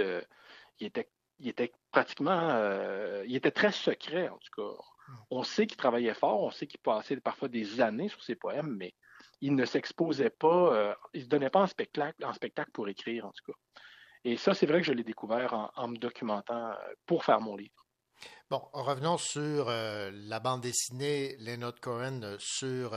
il était, il était pratiquement, euh, il était très secret en tout cas. On sait qu'il travaillait fort, on sait qu'il passait parfois des années sur ses poèmes, mais il ne s'exposait pas, euh, il ne se donnait pas en spectacle, en spectacle pour écrire en tout cas. Et ça, c'est vrai que je l'ai découvert en, me documentant euh, pour faire mon livre. Bon, revenons sur la bande dessinée Leonard Cohen sur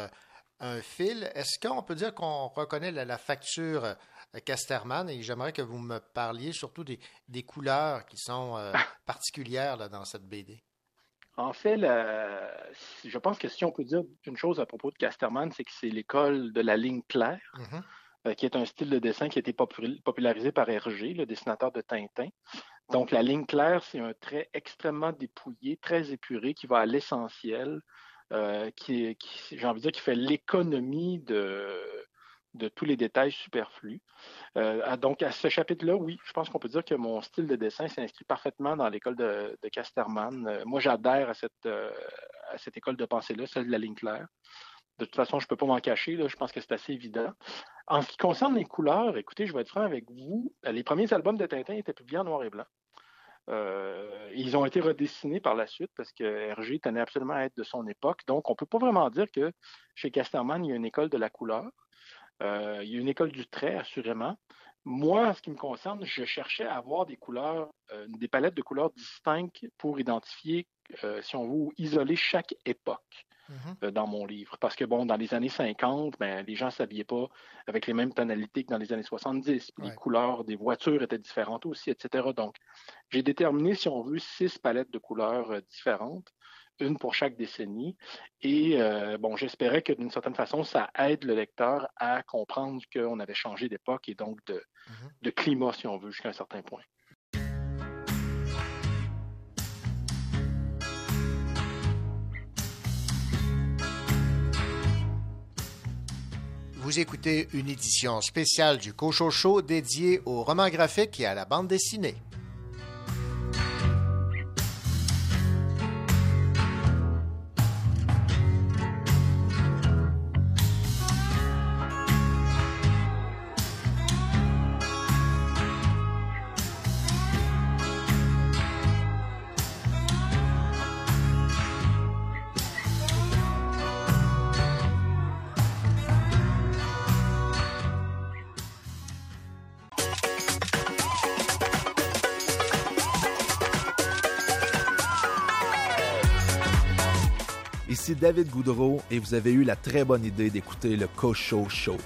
un fil. Est-ce qu'on peut dire qu'on reconnaît la facture Casterman? Et j'aimerais que vous me parliez surtout des, couleurs qui sont euh, [laughs] particulières dans cette BD. En fait, je pense que si on peut dire une chose à propos de Casterman, c'est que c'est l'école de la ligne claire, mm-hmm. euh, qui est un style de dessin qui a été popularisé par Hergé, le dessinateur de Tintin. Donc, la ligne claire, c'est un trait extrêmement dépouillé, très épuré, qui va à l'essentiel, euh, qui, j'ai envie de dire, qui fait l'économie de, de tous les détails superflus. Euh, donc, à ce chapitre-là, oui, je pense qu'on peut dire que mon style de dessin s'inscrit parfaitement dans l'école de, Casterman. Euh, moi, j'adhère à cette, euh, à cette école de pensée-là, celle de la ligne claire. De toute façon, je ne peux pas m'en cacher, là, je pense que c'est assez évident. En ce qui concerne les couleurs, écoutez, je vais être franc avec vous, les premiers albums de Tintin étaient publiés en noir et blanc. ils ont été redessinés par la suite parce que Hergé tenait absolument à être de son époque. Donc, on ne peut pas vraiment dire que chez Casterman, il y a une école de la couleur. Euh, il y a une école du trait, assurément. Moi, en ce qui me concerne, je cherchais à avoir des couleurs, euh, des palettes de couleurs distinctes pour identifier, euh, si on veut, isoler chaque époque euh, dans mon livre. Parce que, bon, dans les années 50, ben, les gens ne s'habillaient pas avec les mêmes tonalités que dans les années 70. puis Les couleurs des voitures étaient différentes aussi, etc. Donc, j'ai déterminé, si on veut, six palettes de couleurs différentes une pour chaque décennie. Et euh, bon, j'espérais que d'une certaine façon, ça aide le lecteur à comprendre qu'on avait changé d'époque et donc de, de climat, si on veut, jusqu'à un certain point. Vous écoutez une édition spéciale du Cochon Show dédiée au roman graphique et à la bande dessinée. David Goudreau et vous avez eu la très bonne idée d'écouter le Cocho Show.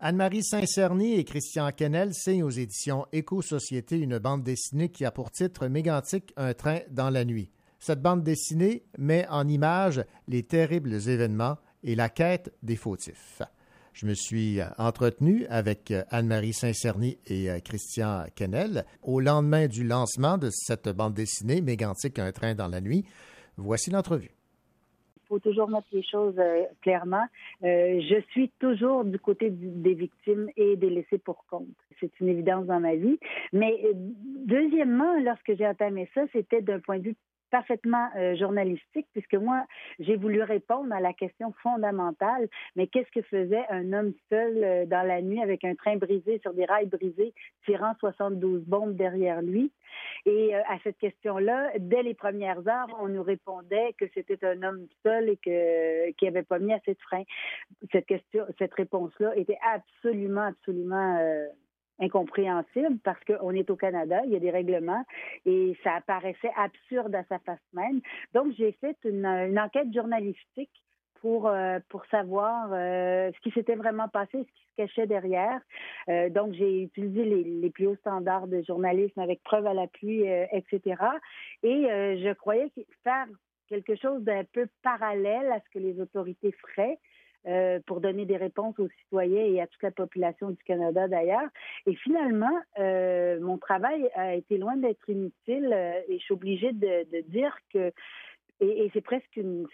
Anne-Marie Saint-Cerny et Christian Kennel signent aux éditions Éco-Société une bande dessinée qui a pour titre Mégantic, un train dans la nuit. Cette bande dessinée met en image les terribles événements et la quête des fautifs. Je me suis entretenu avec Anne-Marie Saint-Cerny et Christian Kennel au lendemain du lancement de cette bande dessinée Mégantic, un train dans la nuit. Voici l'entrevue. Il faut toujours mettre les choses euh, clairement. Euh, je suis toujours du côté des victimes et des laissés pour compte. C'est une évidence dans ma vie. Mais euh, deuxièmement, lorsque j'ai entamé ça, c'était d'un point de vue parfaitement euh, journalistique, puisque moi, j'ai voulu répondre à la question fondamentale, mais qu'est-ce que faisait un homme seul euh, dans la nuit avec un train brisé sur des rails brisés, tirant 72 bombes derrière lui? Et euh, à cette question-là, dès les premières heures, on nous répondait que c'était un homme seul et que qui avait pas mis assez de frein. Cette question, cette réponse-là était absolument, absolument incompréhensible parce qu'on est au Canada, il y a des règlements et ça apparaissait absurde à sa face même. Donc, j'ai fait une, enquête journalistique pour, euh, pour savoir euh, ce qui s'était vraiment passé, ce qui se cachait derrière. Euh, donc, j'ai utilisé les, les plus hauts standards de journalisme avec preuve à l'appui, etc. Et je croyais faire quelque chose d'un peu parallèle à ce que les autorités feraient, euh, pour donner des réponses aux citoyens et à toute la population du Canada d'ailleurs. Et finalement, euh, mon travail a été loin d'être inutile euh, et je suis obligée de, dire que, et, c'est presque une,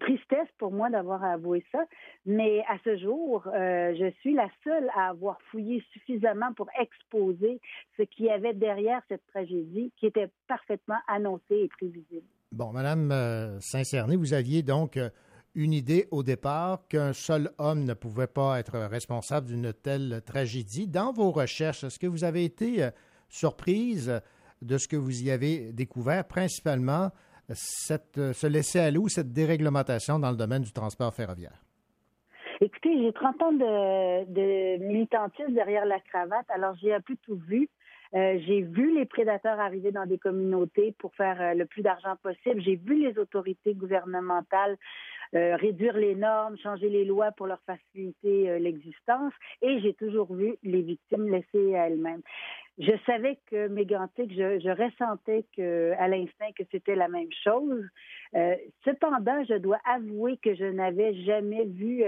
tristesse pour moi d'avoir à avouer ça, mais à ce jour, je suis la seule à avoir fouillé suffisamment pour exposer ce qu'il y avait derrière cette tragédie qui était parfaitement annoncée et prévisible. Bon, Madame euh, Saint-Cerny, vous aviez donc euh, une idée au départ qu'un seul homme ne pouvait pas être responsable d'une telle tragédie. Dans vos recherches, est-ce que vous avez été euh, surprise de ce que vous y avez découvert, principalement cette, ce laisser-aller ou cette déréglementation dans le domaine du transport ferroviaire? Écoutez, j'ai 30 ans de, de militantisme derrière la cravate, alors j'ai un peu tout vu. Euh, j'ai vu les prédateurs arriver dans des communautés pour faire euh, le plus d'argent possible. J'ai vu les autorités gouvernementales euh, réduire les normes, changer les lois pour leur faciliter l'existence. Et j'ai toujours vu les victimes laissées à elles-mêmes. Je savais que Mégantic, je, je ressentais que, à l'instinct que c'était la même chose. Cependant, je dois avouer que je n'avais jamais vu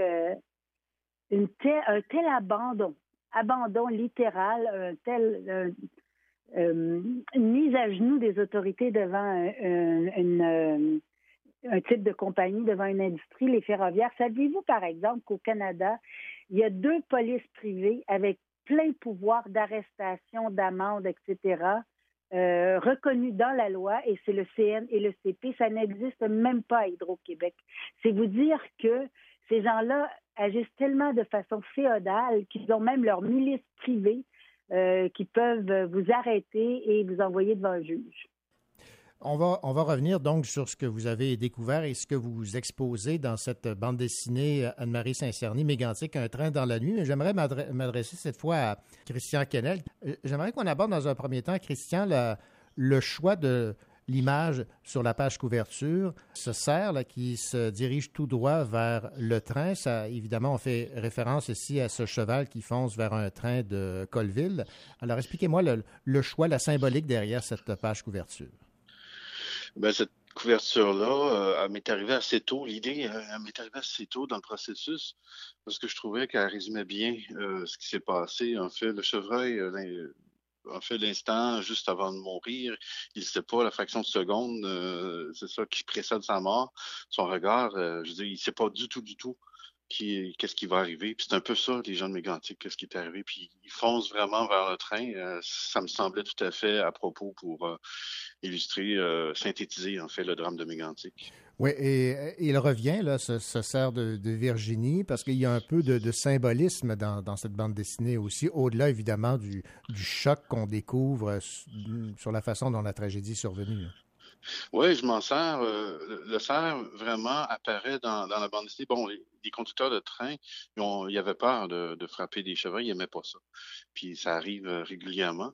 un tel abandon, abandon littéral, un euh, euh, mise à genoux des autorités devant euh, un type de compagnie, devant une industrie, les ferroviaires. Saviez-vous, par exemple, qu'au Canada, il y a deux polices privées avec plein pouvoir d'arrestation, d'amende, etc., euh, reconnus dans la loi, et c'est le CN et le CP. Ça n'existe même pas à Hydro-Québec. C'est vous dire que ces gens-là agissent tellement de façon féodale qu'ils ont même leur milice privée euh, qui peuvent vous arrêter et vous envoyer devant un juge. On va, on va revenir donc sur ce que vous avez découvert et ce que vous exposez dans cette bande dessinée Anne-Marie Saint-Cerny, Mégantique, Un train dans la nuit. Mais j'aimerais m'adresser cette fois à Christian Kennel. Euh, j'aimerais qu'on aborde dans un premier temps, Christian, le choix de l'image sur la page couverture. Ce cerf là, qui se dirige tout droit vers le train, ça, évidemment, on fait référence ici à ce cheval qui fonce vers un train de Colville. Alors, expliquez-moi le, choix, la symbolique derrière cette page couverture. Ben, cette couverture-là, euh, elle m'est arrivée assez tôt. L'idée, euh, elle m'est arrivée assez tôt dans le processus parce que je trouvais qu'elle résumait bien euh, ce qui s'est passé. En fait, le chevreuil, en fait, l'instant juste avant de mourir, il ne sait pas la fraction de seconde, c'est ça qui précède sa mort. Son regard, je veux dire, il ne sait pas du tout, du tout qu'est-ce qui va arriver. Puis c'est un peu ça, les gens de Mégantic, qu'est-ce qui est arrivé. Puis ils foncent vraiment vers le train. ça me semblait tout à fait à propos pour illustrer, euh, synthétiser en fait le drame de Mégantic. Oui, et, il revient, là, ce, ce de, Virginie, parce qu'il y a un peu de, symbolisme dans, cette bande dessinée aussi, au-delà évidemment du, choc qu'on découvre sur la façon dont la tragédie est survenue. Oui, je m'en sers. Euh, le cerf vraiment apparaît dans, la bande dessinée. Bon, les, conducteurs de train, ils, ont, ils avaient peur de, de, frapper des chevreuils, ils n'aimaient pas ça. Puis ça arrive euh, régulièrement.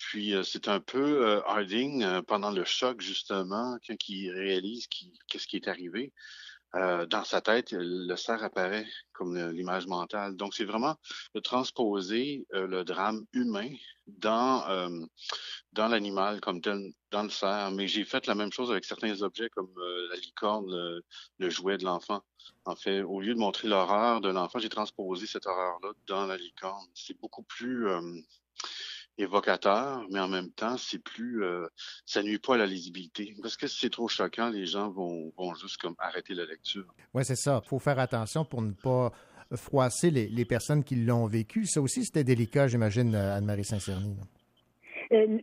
Puis euh, c'est un peu euh, Harding euh, pendant le choc justement, quand il réalise qu'est-ce qui est arrivé. dans sa tête, le cerf apparaît comme l'image mentale. Donc, c'est vraiment de transposer le drame humain dans dans l'animal comme tel, dans le cerf. Mais j'ai fait la même chose avec certains objets comme la licorne, le, le jouet de l'enfant. En fait, au lieu de montrer l'horreur de l'enfant, j'ai transposé cette horreur-là dans la licorne. C'est beaucoup plus évocateur, mais en même temps, c'est plus, euh, ça nuit pas à la lisibilité. Parce que si c'est trop choquant, les gens vont, vont juste comme arrêter la lecture. Oui, c'est ça. Il faut faire attention pour ne pas froisser les, les personnes qui l'ont vécu. Ça aussi, c'était délicat, j'imagine, euh, Anne-Marie Saint-Cerny. Euh,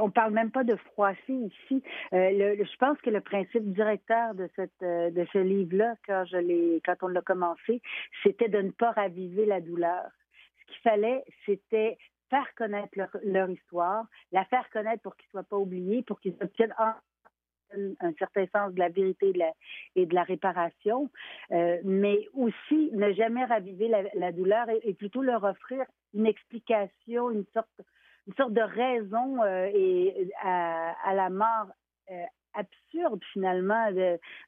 on parle même pas de froisser ici. Euh, je pense que le principe directeur de cette de ce livre-là, quand je l'ai quand on l'a commencé, c'était de ne pas raviver la douleur. Ce qu'il fallait, c'était faire connaître leur, histoire, la faire connaître pour qu'ils ne soient pas oubliés, pour qu'ils obtiennent un, certain sens de la vérité et de la, réparation, euh, mais aussi ne jamais raviver la, douleur et, plutôt leur offrir une explication, une sorte, de raison euh, à, la mort euh, absurde finalement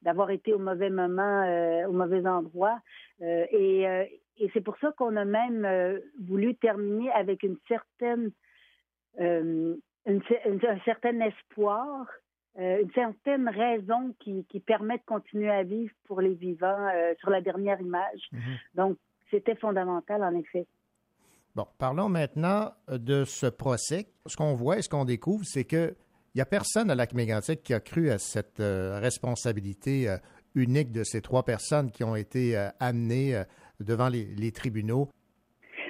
d'avoir été au mauvais moment, au mauvais endroit. et, et c'est pour ça qu'on a même euh, voulu terminer avec une certaine, euh, un certain espoir, euh, une certaine raison qui, qui, permet de continuer à vivre pour les vivants sur la dernière image. Mhm. Donc, c'était fondamental, en effet. Bon, parlons maintenant de ce procès. Ce qu'on voit et ce qu'on découvre, c'est que il n'y a personne à Lac Mégantic qui a cru à cette responsabilité unique de ces trois personnes qui ont été amenées devant les, tribunaux.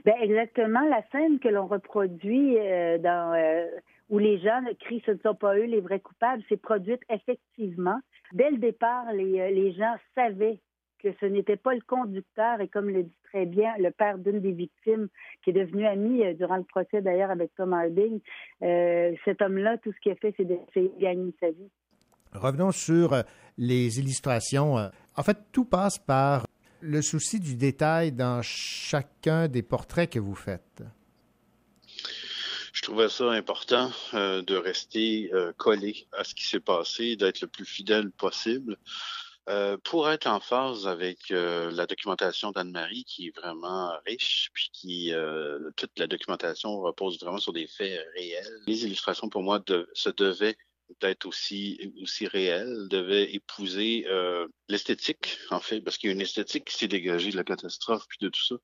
Ben exactement, la scène que l'on reproduit euh, dans euh, où les gens crient ce ne sont pas eux les vrais coupables, c'est produite effectivement. Dès le départ, les, euh, les gens savaient que ce n'était pas le conducteur et comme le dit très bien le père d'une des victimes qui est devenu ami durant le procès d'ailleurs avec Tom Harding, cet homme-là, tout ce qu'il a fait, c'est d'essayer de gagner sa vie. Revenons sur les illustrations. En fait, tout passe par le souci du détail dans chacun des portraits que vous faites? Je trouvais ça important euh, de rester euh, collé à ce qui s'est passé, d'être le plus fidèle possible. Euh, pour être en phase avec la documentation d'Anne-Marie, qui est vraiment riche, puis qui toute la documentation repose vraiment sur des faits réels. Les illustrations, pour moi, se devaient d'être aussi aussi réel, devait épouser euh, l'esthétique en fait, parce qu'il y a une esthétique qui s'est dégagée de la catastrophe puis de tout ça.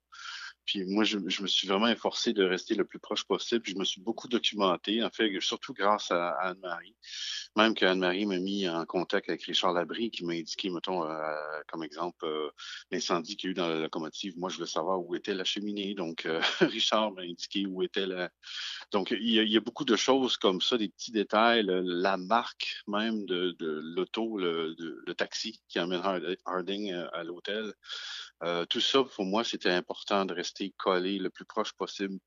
Puis moi, je, me suis vraiment efforcé de rester le plus proche possible. je me suis beaucoup documenté, en fait, surtout grâce à, Anne-Marie. Même qu'Anne-Marie m'a mis en contact avec Richard Labrie, qui m'a indiqué, mettons, euh, comme exemple, euh, l'incendie qu'il y a eu dans la locomotive. Moi, je veux savoir où était la cheminée. Donc, euh, [laughs] Richard m'a indiqué où était la... Donc, il y, a, beaucoup de choses comme ça, des petits détails, la marque même de, l'auto, le, taxi qui amène Harding à l'hôtel. Euh, tout ça, pour moi, c'était important de rester collé le plus proche possible.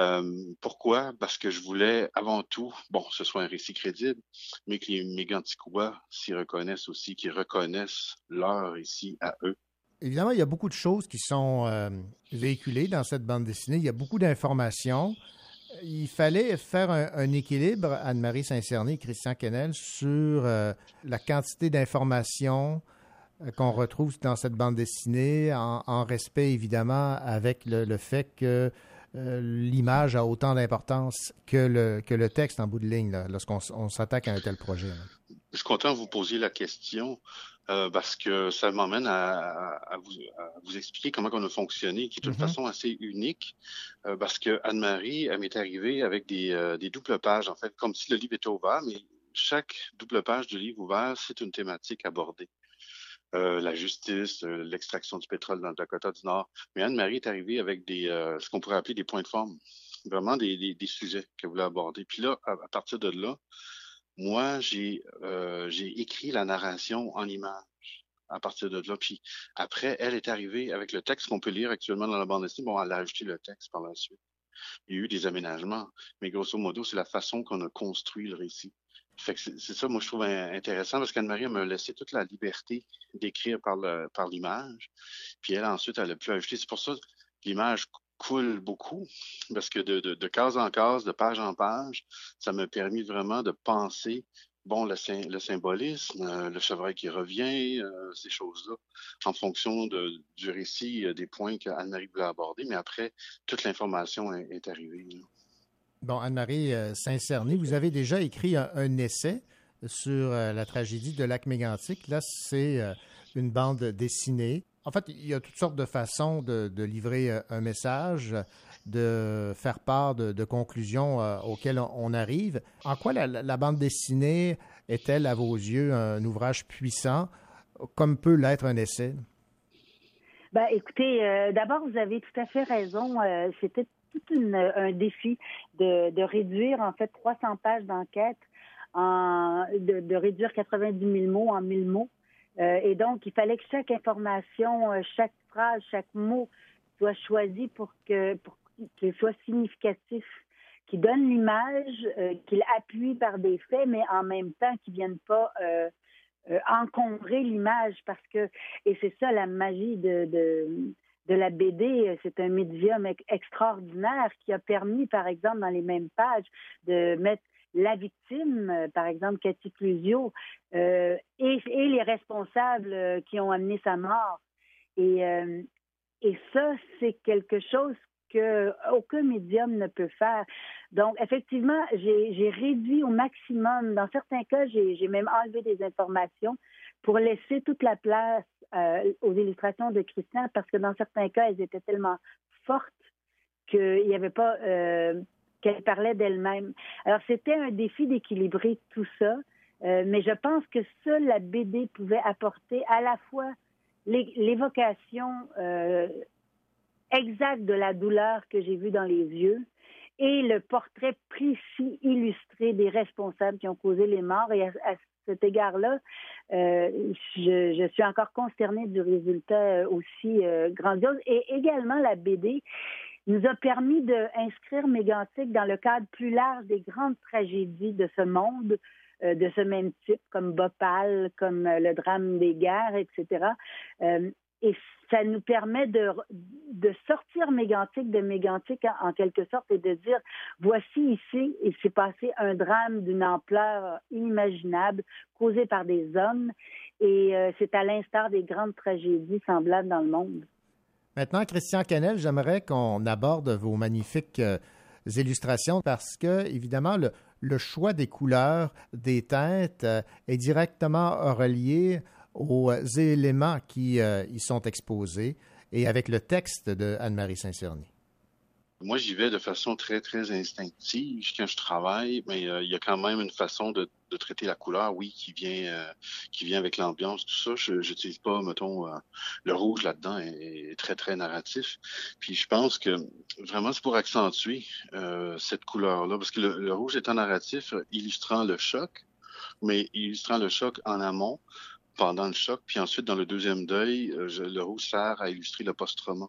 Euh, pourquoi? Parce que je voulais avant tout, bon, ce soit un récit crédible, mais que les Méganticois s'y reconnaissent aussi, qu'ils reconnaissent leur récit à eux. Évidemment, il y a beaucoup de choses qui sont euh, véhiculées dans cette bande dessinée. Il y a beaucoup d'informations. Il fallait faire un, équilibre, Anne-Marie Saint-Cerny Christian Kennel, sur la quantité d'informations qu'on retrouve dans cette bande dessinée, en, en respect évidemment avec le, le fait que euh, l'image a autant d'importance que le, que le texte en bout de ligne lorsqu'on s'attaque à un tel projet. là. Je suis content de vous poser la question euh, parce que ça m'emmène à, à- à vous, expliquer comment on a fonctionné, qui est de toute Mhm. façon assez unique, euh, parce que Anne-Marie, elle m'est arrivée avec des, euh, des doubles pages, en fait, comme si le livre était ouvert, mais chaque double page du livre ouvert, c'est une thématique abordée. Euh, la justice, euh, l'extraction du pétrole dans le Dakota du Nord. Mais Anne-Marie est arrivée avec des, euh, ce qu'on pourrait appeler des points de forme, vraiment des, des, des sujets qu'elle voulait aborder. Puis là, à, à partir de là, moi, j'ai euh, j'ai écrit la narration en images à partir de là. Puis après, elle est arrivée avec le texte qu'on peut lire actuellement dans la bande dessinée. Bon, elle a ajouté le texte par la suite. Il y a eu des aménagements, mais grosso modo, c'est la façon qu'on a construit le récit. Fait que c'est ça, moi, je trouve in- intéressant parce qu'Anne-Marie m'a laissé toute la liberté d'écrire par le par l'image. Puis elle, ensuite, elle a pu ajouter. C'est pour ça que l'image coule beaucoup parce que de, de, de case en case, de page en page, ça m'a permis vraiment de penser bon le, le symbolisme, euh, le chevreuil qui revient, euh, ces choses-là, en fonction de, du récit, euh, des points qu'Anne-Marie voulait aborder, mais après, toute l'information est, est arrivée. Bon, Anne-Marie euh, Saint-Cerny, vous avez déjà écrit un, essai sur euh, la tragédie de Lac Mégantic. Là, c'est euh, une bande dessinée. En fait, il y a toutes sortes de façons de, livrer un message, de faire part de, conclusions auxquelles on, arrive. En quoi la, bande dessinée est-elle, à vos yeux, un ouvrage puissant, comme peut l'être un essai? Ben, écoutez, d'abord, vous avez tout à fait raison. C'était tout un défi de, de réduire, en fait, 300 pages d'enquête, en, de, réduire 90 000 mots en 1000 mots. Euh, et donc, il fallait que chaque information, euh, chaque phrase, chaque mot soit choisi pour que pour qu'il soit significatif, qu'il donne l'image, euh, qu'il appuie par des faits, mais en même temps qu'il vienne pas encombrer l'image parce que et c'est ça la magie de de la BD, c'est un médium ex- extraordinaire qui a permis, par exemple, dans les mêmes pages, de mettre la victime, euh, par exemple Cathy Clusio, euh, et, les responsables euh, qui ont amené sa mort. Et, euh, et ça, c'est quelque chose que aucun médium ne peut faire. Donc, effectivement, j'ai réduit au maximum. Dans certains cas, j'ai même enlevé des informations pour laisser toute la place euh, aux illustrations de Christian, parce que dans certains cas, elles étaient tellement fortes qu'il n'y avait pas euh. Alors, c'était un défi d'équilibrer tout ça, euh, mais je pense que seule la BD pouvait apporter à la fois l'é- l'évocation euh, exacte de la douleur que j'ai vue dans les yeux et le portrait précis, illustré des responsables qui ont causé les morts. Et à, à cet égard-là, euh, je, suis encore consternée du résultat euh, aussi euh, grandiose. Et également, la BD nous a permis d'inscrire Mégantic dans le cadre plus large des grandes tragédies de ce monde, de ce même type, comme Bhopal, comme le drame des guerres, etc. Et ça nous permet de, de sortir Mégantic de Mégantic en, quelque sorte et de dire voici ici, il s'est passé un drame d'une ampleur inimaginable causé par des hommes et euh, c'est à l'instar des grandes tragédies semblables dans le monde. Maintenant, Christian Canel, j'aimerais qu'on aborde vos magnifiques euh, illustrations parce que, évidemment, le, le choix des couleurs, des teintes euh, est directement relié aux éléments qui euh, y sont exposés et avec le texte de Anne-Marie Saint-Cerny. Moi, j'y vais de façon très, très instinctive quand je travaille, mais euh, il y a quand même une façon de, traiter la couleur, oui, qui vient euh, qui vient avec l'ambiance, tout ça. Je n'utilise pas, mettons, le rouge là-dedans est, est très, très narratif. Puis je pense que vraiment, c'est pour accentuer cette couleur-là, parce que le, le rouge étant narratif, euh, illustrant le choc, mais illustrant le choc en amont, pendant le choc. Puis ensuite, dans le deuxième deuil, euh, je- le rouge sert à illustrer le post-trauma.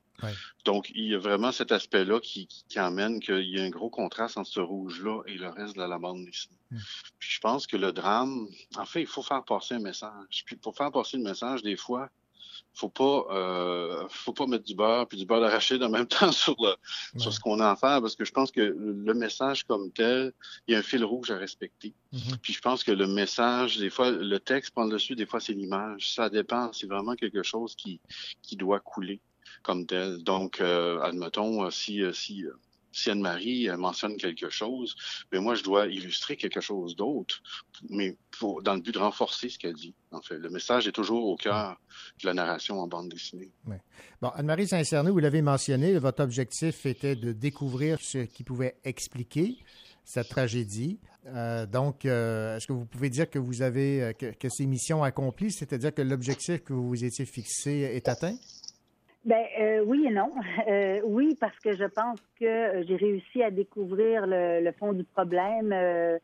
Donc, il y a vraiment cet aspect-là qui, qui, qui amène qu'il y a un gros contraste entre ce rouge-là et le reste de la bande dessinée. Puis je pense que le drame, en fait, il faut faire passer un message. Puis pour faire passer le message, des fois, faut pas euh, faut pas mettre du beurre puis du beurre d'arachide en même [laughs] temps sur le sur ce qu'on a à faire parce que je pense que le message comme tel il y a un fil rouge à respecter. Puis je pense que le message des fois le texte prend le dessus des fois c'est l'image. Ça dépend c'est vraiment quelque chose qui qui doit couler comme tel. Donc euh, admettons euh, si euh, si euh, si Anne-Marie euh, mentionne quelque chose, mais moi, je dois illustrer quelque chose d'autre, mais pour, dans le but de renforcer ce qu'elle dit. En fait, le message est toujours au cœur de la narration en bande dessinée. Oui. Bon, Anne-Marie Saint-Cerny, vous l'avez mentionné, votre objectif était de découvrir ce qui pouvait expliquer cette tragédie. Euh, donc, euh, est-ce que vous pouvez dire que vous avez que, que ces missions accomplies, c'est-à-dire que l'objectif que vous vous étiez fixé est atteint? Ben euh, oui et non. [laughs] Euh, oui, parce que je pense que euh, j'ai réussi à découvrir le, le fond du problème euh,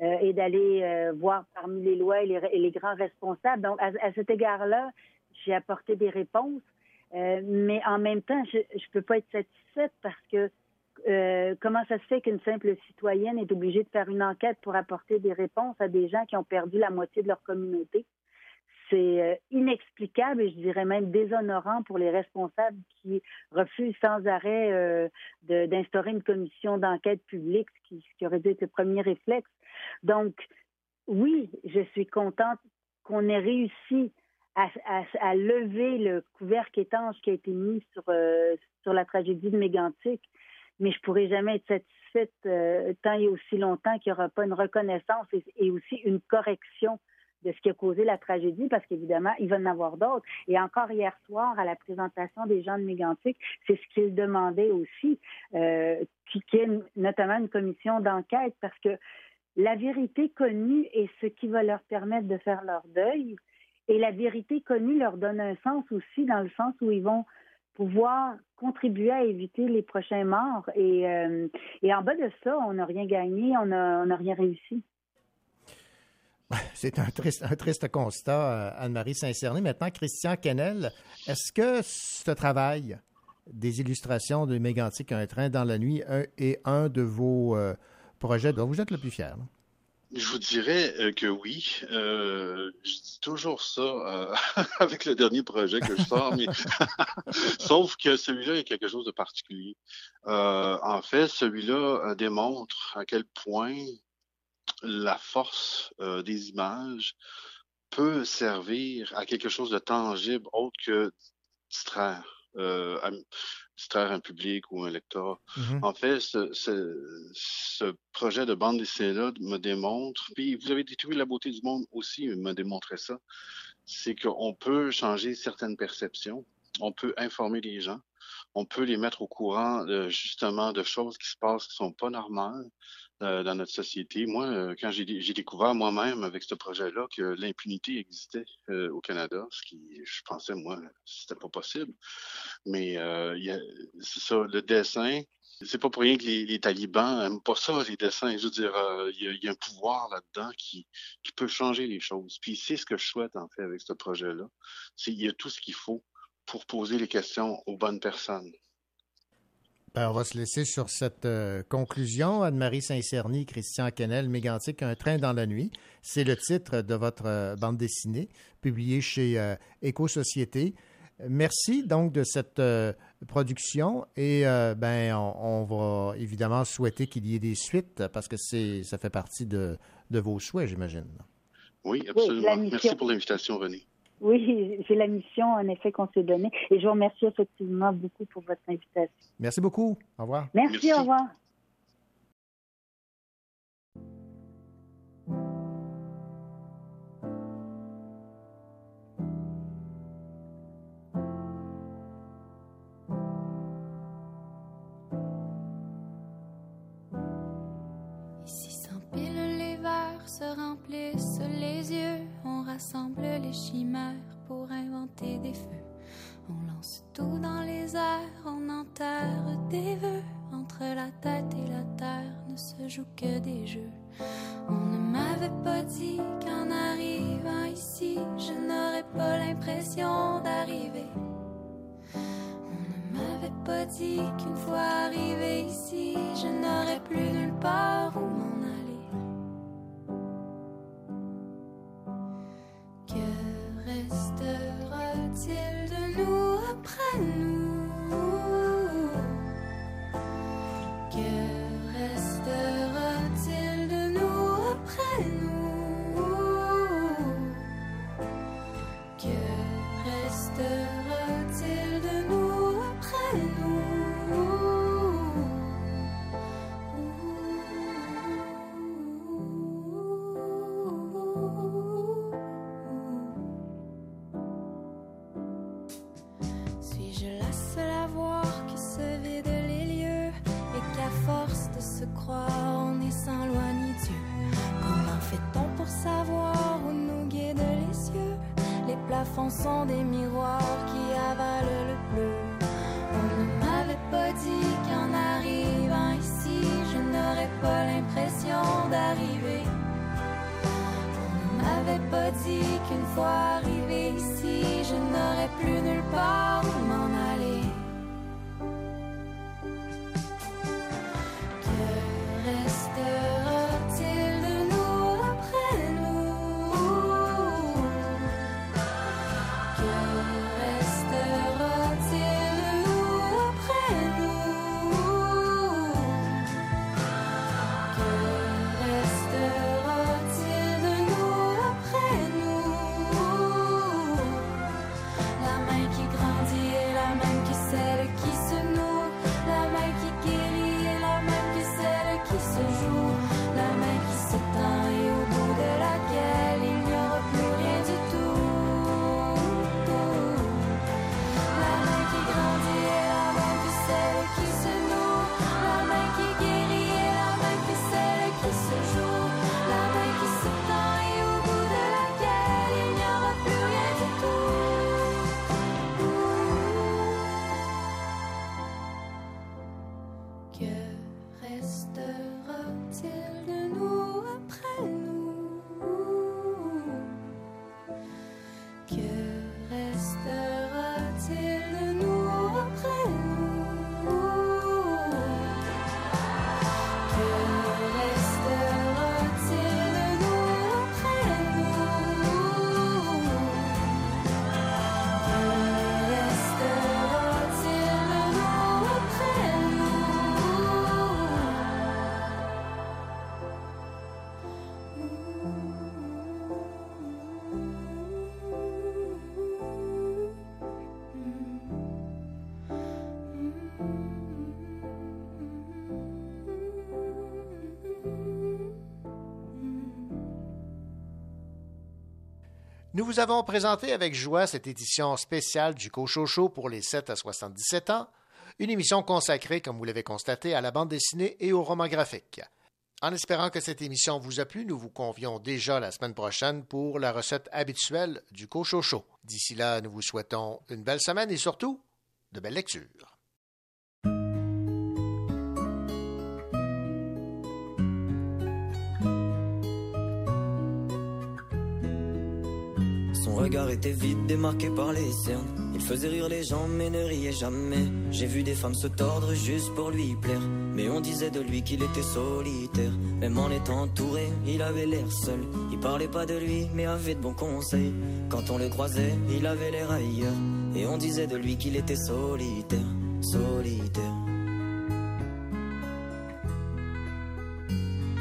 et d'aller voir parmi les lois et les, et les grands responsables. Donc, à, à cet égard-là, j'ai apporté des réponses, mais en même temps, je ne peux pas être satisfaite parce que comment ça se fait qu'une simple citoyenne est obligée de faire une enquête pour apporter des réponses à des gens qui ont perdu la moitié de leur communauté? C'est euh, inexplicable et je dirais même déshonorant pour les responsables qui refusent sans arrêt euh, d'instaurer une commission d'enquête publique, ce qui, aurait dû être le premier réflexe. Donc, oui, je suis contente qu'on ait réussi à, lever le couvercle étanche qui a été mis sur, euh, sur la tragédie de Mégantic, mais je pourrais jamais être satisfaite euh, tant et aussi longtemps qu'il n'y aura pas une reconnaissance et aussi une correction de ce qui a causé la tragédie, parce qu'évidemment, il va en avoir d'autres. Et encore hier soir, à la présentation des gens de Mégantic, c'est ce qu'ils demandaient aussi, euh, qui- qu'il y ait notamment une commission d'enquête, parce que la vérité connue est ce qui va leur permettre de faire leur deuil. Et la vérité connue leur donne un sens aussi, dans le sens où ils vont pouvoir contribuer à éviter les prochains morts. Et, euh, et en bas de ça, on n'a rien gagné, on n'a on n'a rien réussi. [laughs] C'est un triste, un triste constat, euh, Anne-Marie Saint-Cerny. Maintenant, Christian Kennel, est-ce que ce travail des illustrations de Mégantic, Un train dans la nuit, un- est un de vos euh, projets dont vous êtes le plus fier? Je vous dirais euh, que oui. Je dis toujours ça [laughs] avec le dernier projet que je sors, mais [laughs] sauf que celui-là est quelque chose de particulier. En fait, celui-là démontre à quel point la force euh, des images peut servir à quelque chose de tangible autre que distraire, euh, à- distraire un public ou un lecteur. Mhm. En fait, ce, ce, ce projet de bande dessinée-là me démontre, puis vous avez détruit la beauté du monde aussi, me démontrait ça, c'est qu'on peut changer certaines perceptions, on peut informer les gens, on peut les mettre au courant de, justement de choses qui se passent qui sont pas normales euh, dans notre société. Moi, euh, quand j'ai dé- j'ai découvert moi-même avec ce projet-là que l'impunité existait euh, au Canada, ce qui, je pensais, moi, c'était pas possible. Mais euh, c'est ça, le dessin, c'est pas pour rien que les, talibans aiment pas ça, les dessins. Je veux dire, euh, il y, a, un pouvoir là-dedans qui, qui peut changer les choses. Puis c'est ce que je souhaite, en fait, avec ce projet-là. Il y a tout ce qu'il faut pour poser les questions aux bonnes personnes. Ben, on va se laisser sur cette euh, conclusion. Anne-Marie Saint-Cerny, Christian Kennel, Mégantic, Un train dans la nuit. C'est le titre de votre euh, bande dessinée, publiée chez euh, Éco-Société. Merci donc de cette euh, production et euh, ben on, on va évidemment souhaiter qu'il y ait des suites parce que c'est ça fait partie de, de vos souhaits, j'imagine. Oui, absolument. Merci pour l'invitation, René. Oui, [laughs] c'est la mission, en effet, qu'on s'est donnée. Et je vous remercie effectivement beaucoup pour votre invitation. Merci beaucoup. Au revoir. Merci, au revoir. Se remplissent les yeux. On rassemble les chimères pour inventer des feux. On lance tout dans les airs, on enterre des vœux. Entre la tête et la terre ne se joue que des jeux. On ne m'avait pas dit qu'en arrivant ici, je n'aurais l'impression d'arriver. On ne m'avait pas dit qu'une fois arrivé ici, je n'aurais plus nulle part où m'en aller. Nous vous avons présenté avec joie cette édition spéciale du Cochocho pour les 7 à 77 ans, une émission consacrée, comme vous l'avez constaté, à la bande dessinée et au roman graphique. En espérant que cette émission vous a plu, nous vous convions déjà la semaine prochaine pour la recette habituelle du Cochocho. D'ici là, nous vous souhaitons une belle semaine et surtout de belles lectures. Regard était vide, démarqué par les cernes. Il faisait rire les gens, mais ne riait jamais. J'ai vu des femmes se tordre juste pour lui plaire. Mais on disait de lui qu'il était solitaire. Même en étant entouré, il avait l'air seul. Il parlait pas de lui, mais avait de bons conseils. Quand on le croisait, il avait l'air ailleurs. Et on disait de lui qu'il était solitaire, solitaire.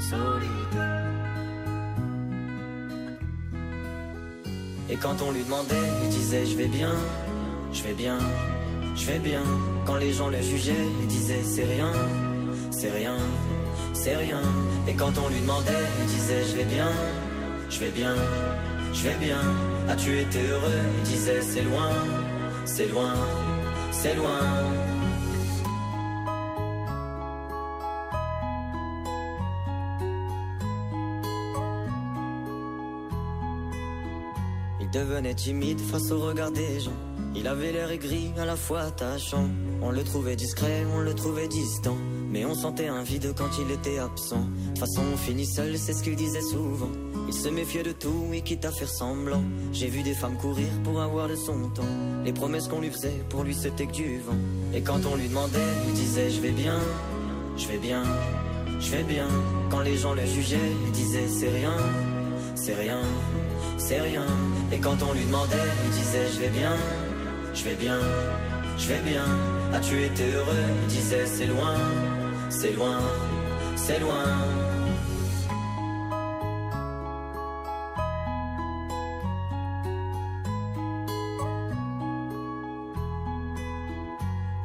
Solitaire. Et quand on lui demandait, il disait je vais bien, je vais bien, je vais bien. Quand les gens le jugeaient, il disait c'est rien, c'est rien, c'est rien. Et quand on lui demandait, il disait je vais bien, je vais bien, je vais bien. As-tu été heureux? Il disait c'est loin, c'est loin, c'est loin. Devenait timide face au regard des gens. Il avait l'air aigri, à la fois attachant. On le trouvait discret, on le trouvait distant. Mais on sentait un vide quand il était absent. De toute façon, on finit seul, c'est ce qu'il disait souvent. Il se méfiait de tout et quitte à faire semblant. J'ai vu des femmes courir pour avoir de son temps. Les promesses qu'on lui faisait, pour lui c'était que du vent. Et quand on lui demandait, il disait je vais bien, je vais bien, je vais bien. Quand les gens le jugeaient, il disait c'est rien, c'est rien, c'est rien. Et quand on lui demandait, il disait je vais bien, je vais bien, je vais bien. As-tu été heureux? Il disait c'est loin, c'est loin, c'est loin.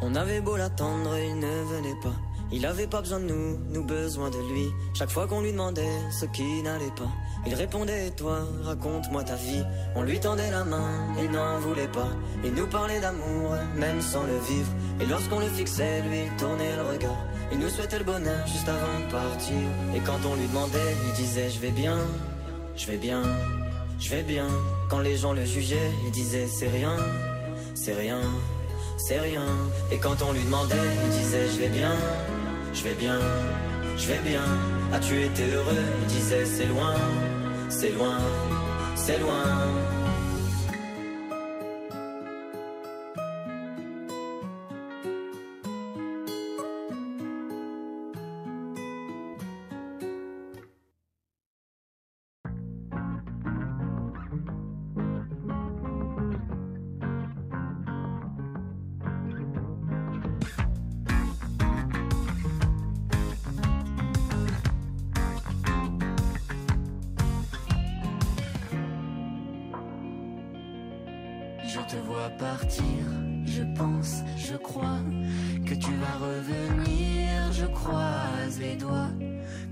On avait beau l'attendre, il ne venait pas. Il avait pas besoin de nous, nous besoin de lui. Chaque fois qu'on lui demandait ce qui n'allait pas, il répondait toi, raconte-moi ta vie. On lui tendait la main, il n'en voulait pas. Il nous parlait d'amour, même sans le vivre. Et lorsqu'on le fixait, lui, il tournait le regard. Il nous souhaitait le bonheur juste avant de partir. Et quand on lui demandait, il disait Je vais bien, je vais bien, je vais bien. Quand les gens le jugeaient, il disait C'est rien, c'est rien, c'est rien. Et quand on lui demandait, il disait Je vais bien, je vais bien, je vais bien. As-tu été heureux? Il disait C'est loin, c'est loin, c'est loin. Partir, je pense, je crois que tu vas revenir, je croise les doigts,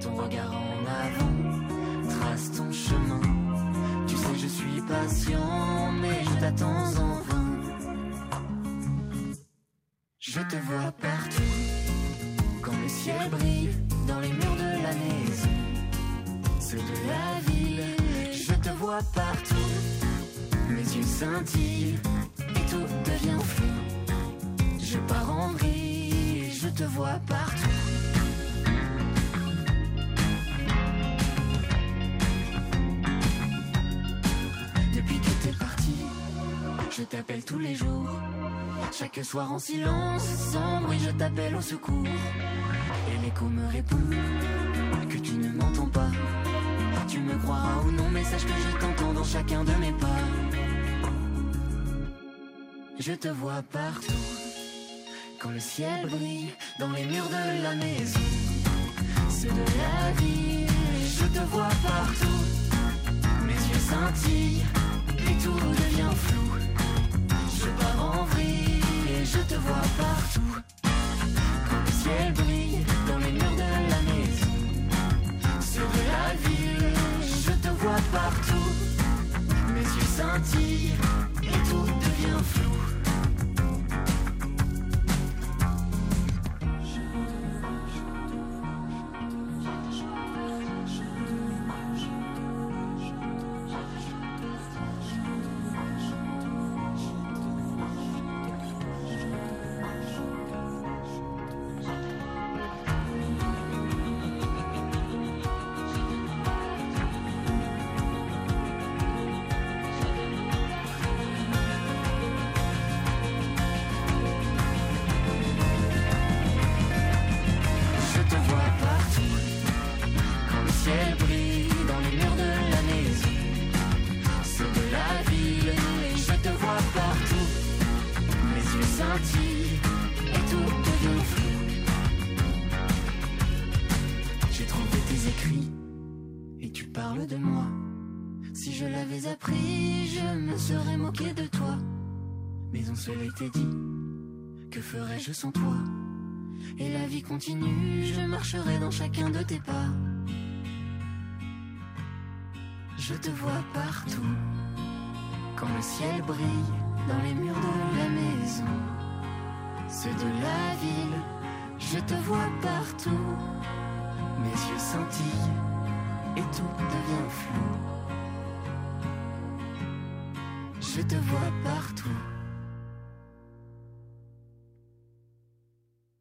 ton regard en avant trace ton chemin. Tu sais, je suis patient, mais je t'attends en vain. Soir en silence, sans bruit, je t'appelle au secours. Et l'écho me répond que tu ne m'entends pas. Tu me croiras ou non, mais sache que je t'entends dans chacun de mes pas. Je te vois partout, quand le ciel brille dans les murs de la maison. Ceux de la vie, je te vois partout. Mes yeux scintillent et tout devient flou. Je te vois partout. Quand le ciel brille dans les murs de la maison. De la ville, je te vois partout. Mes yeux scintillent continue, je marcherai dans chacun de tes pas. Je te vois partout, quand le ciel brille dans les murs de la maison. Ceux de la ville, je te vois partout. Mes yeux scintillent et tout devient flou. Je te vois partout.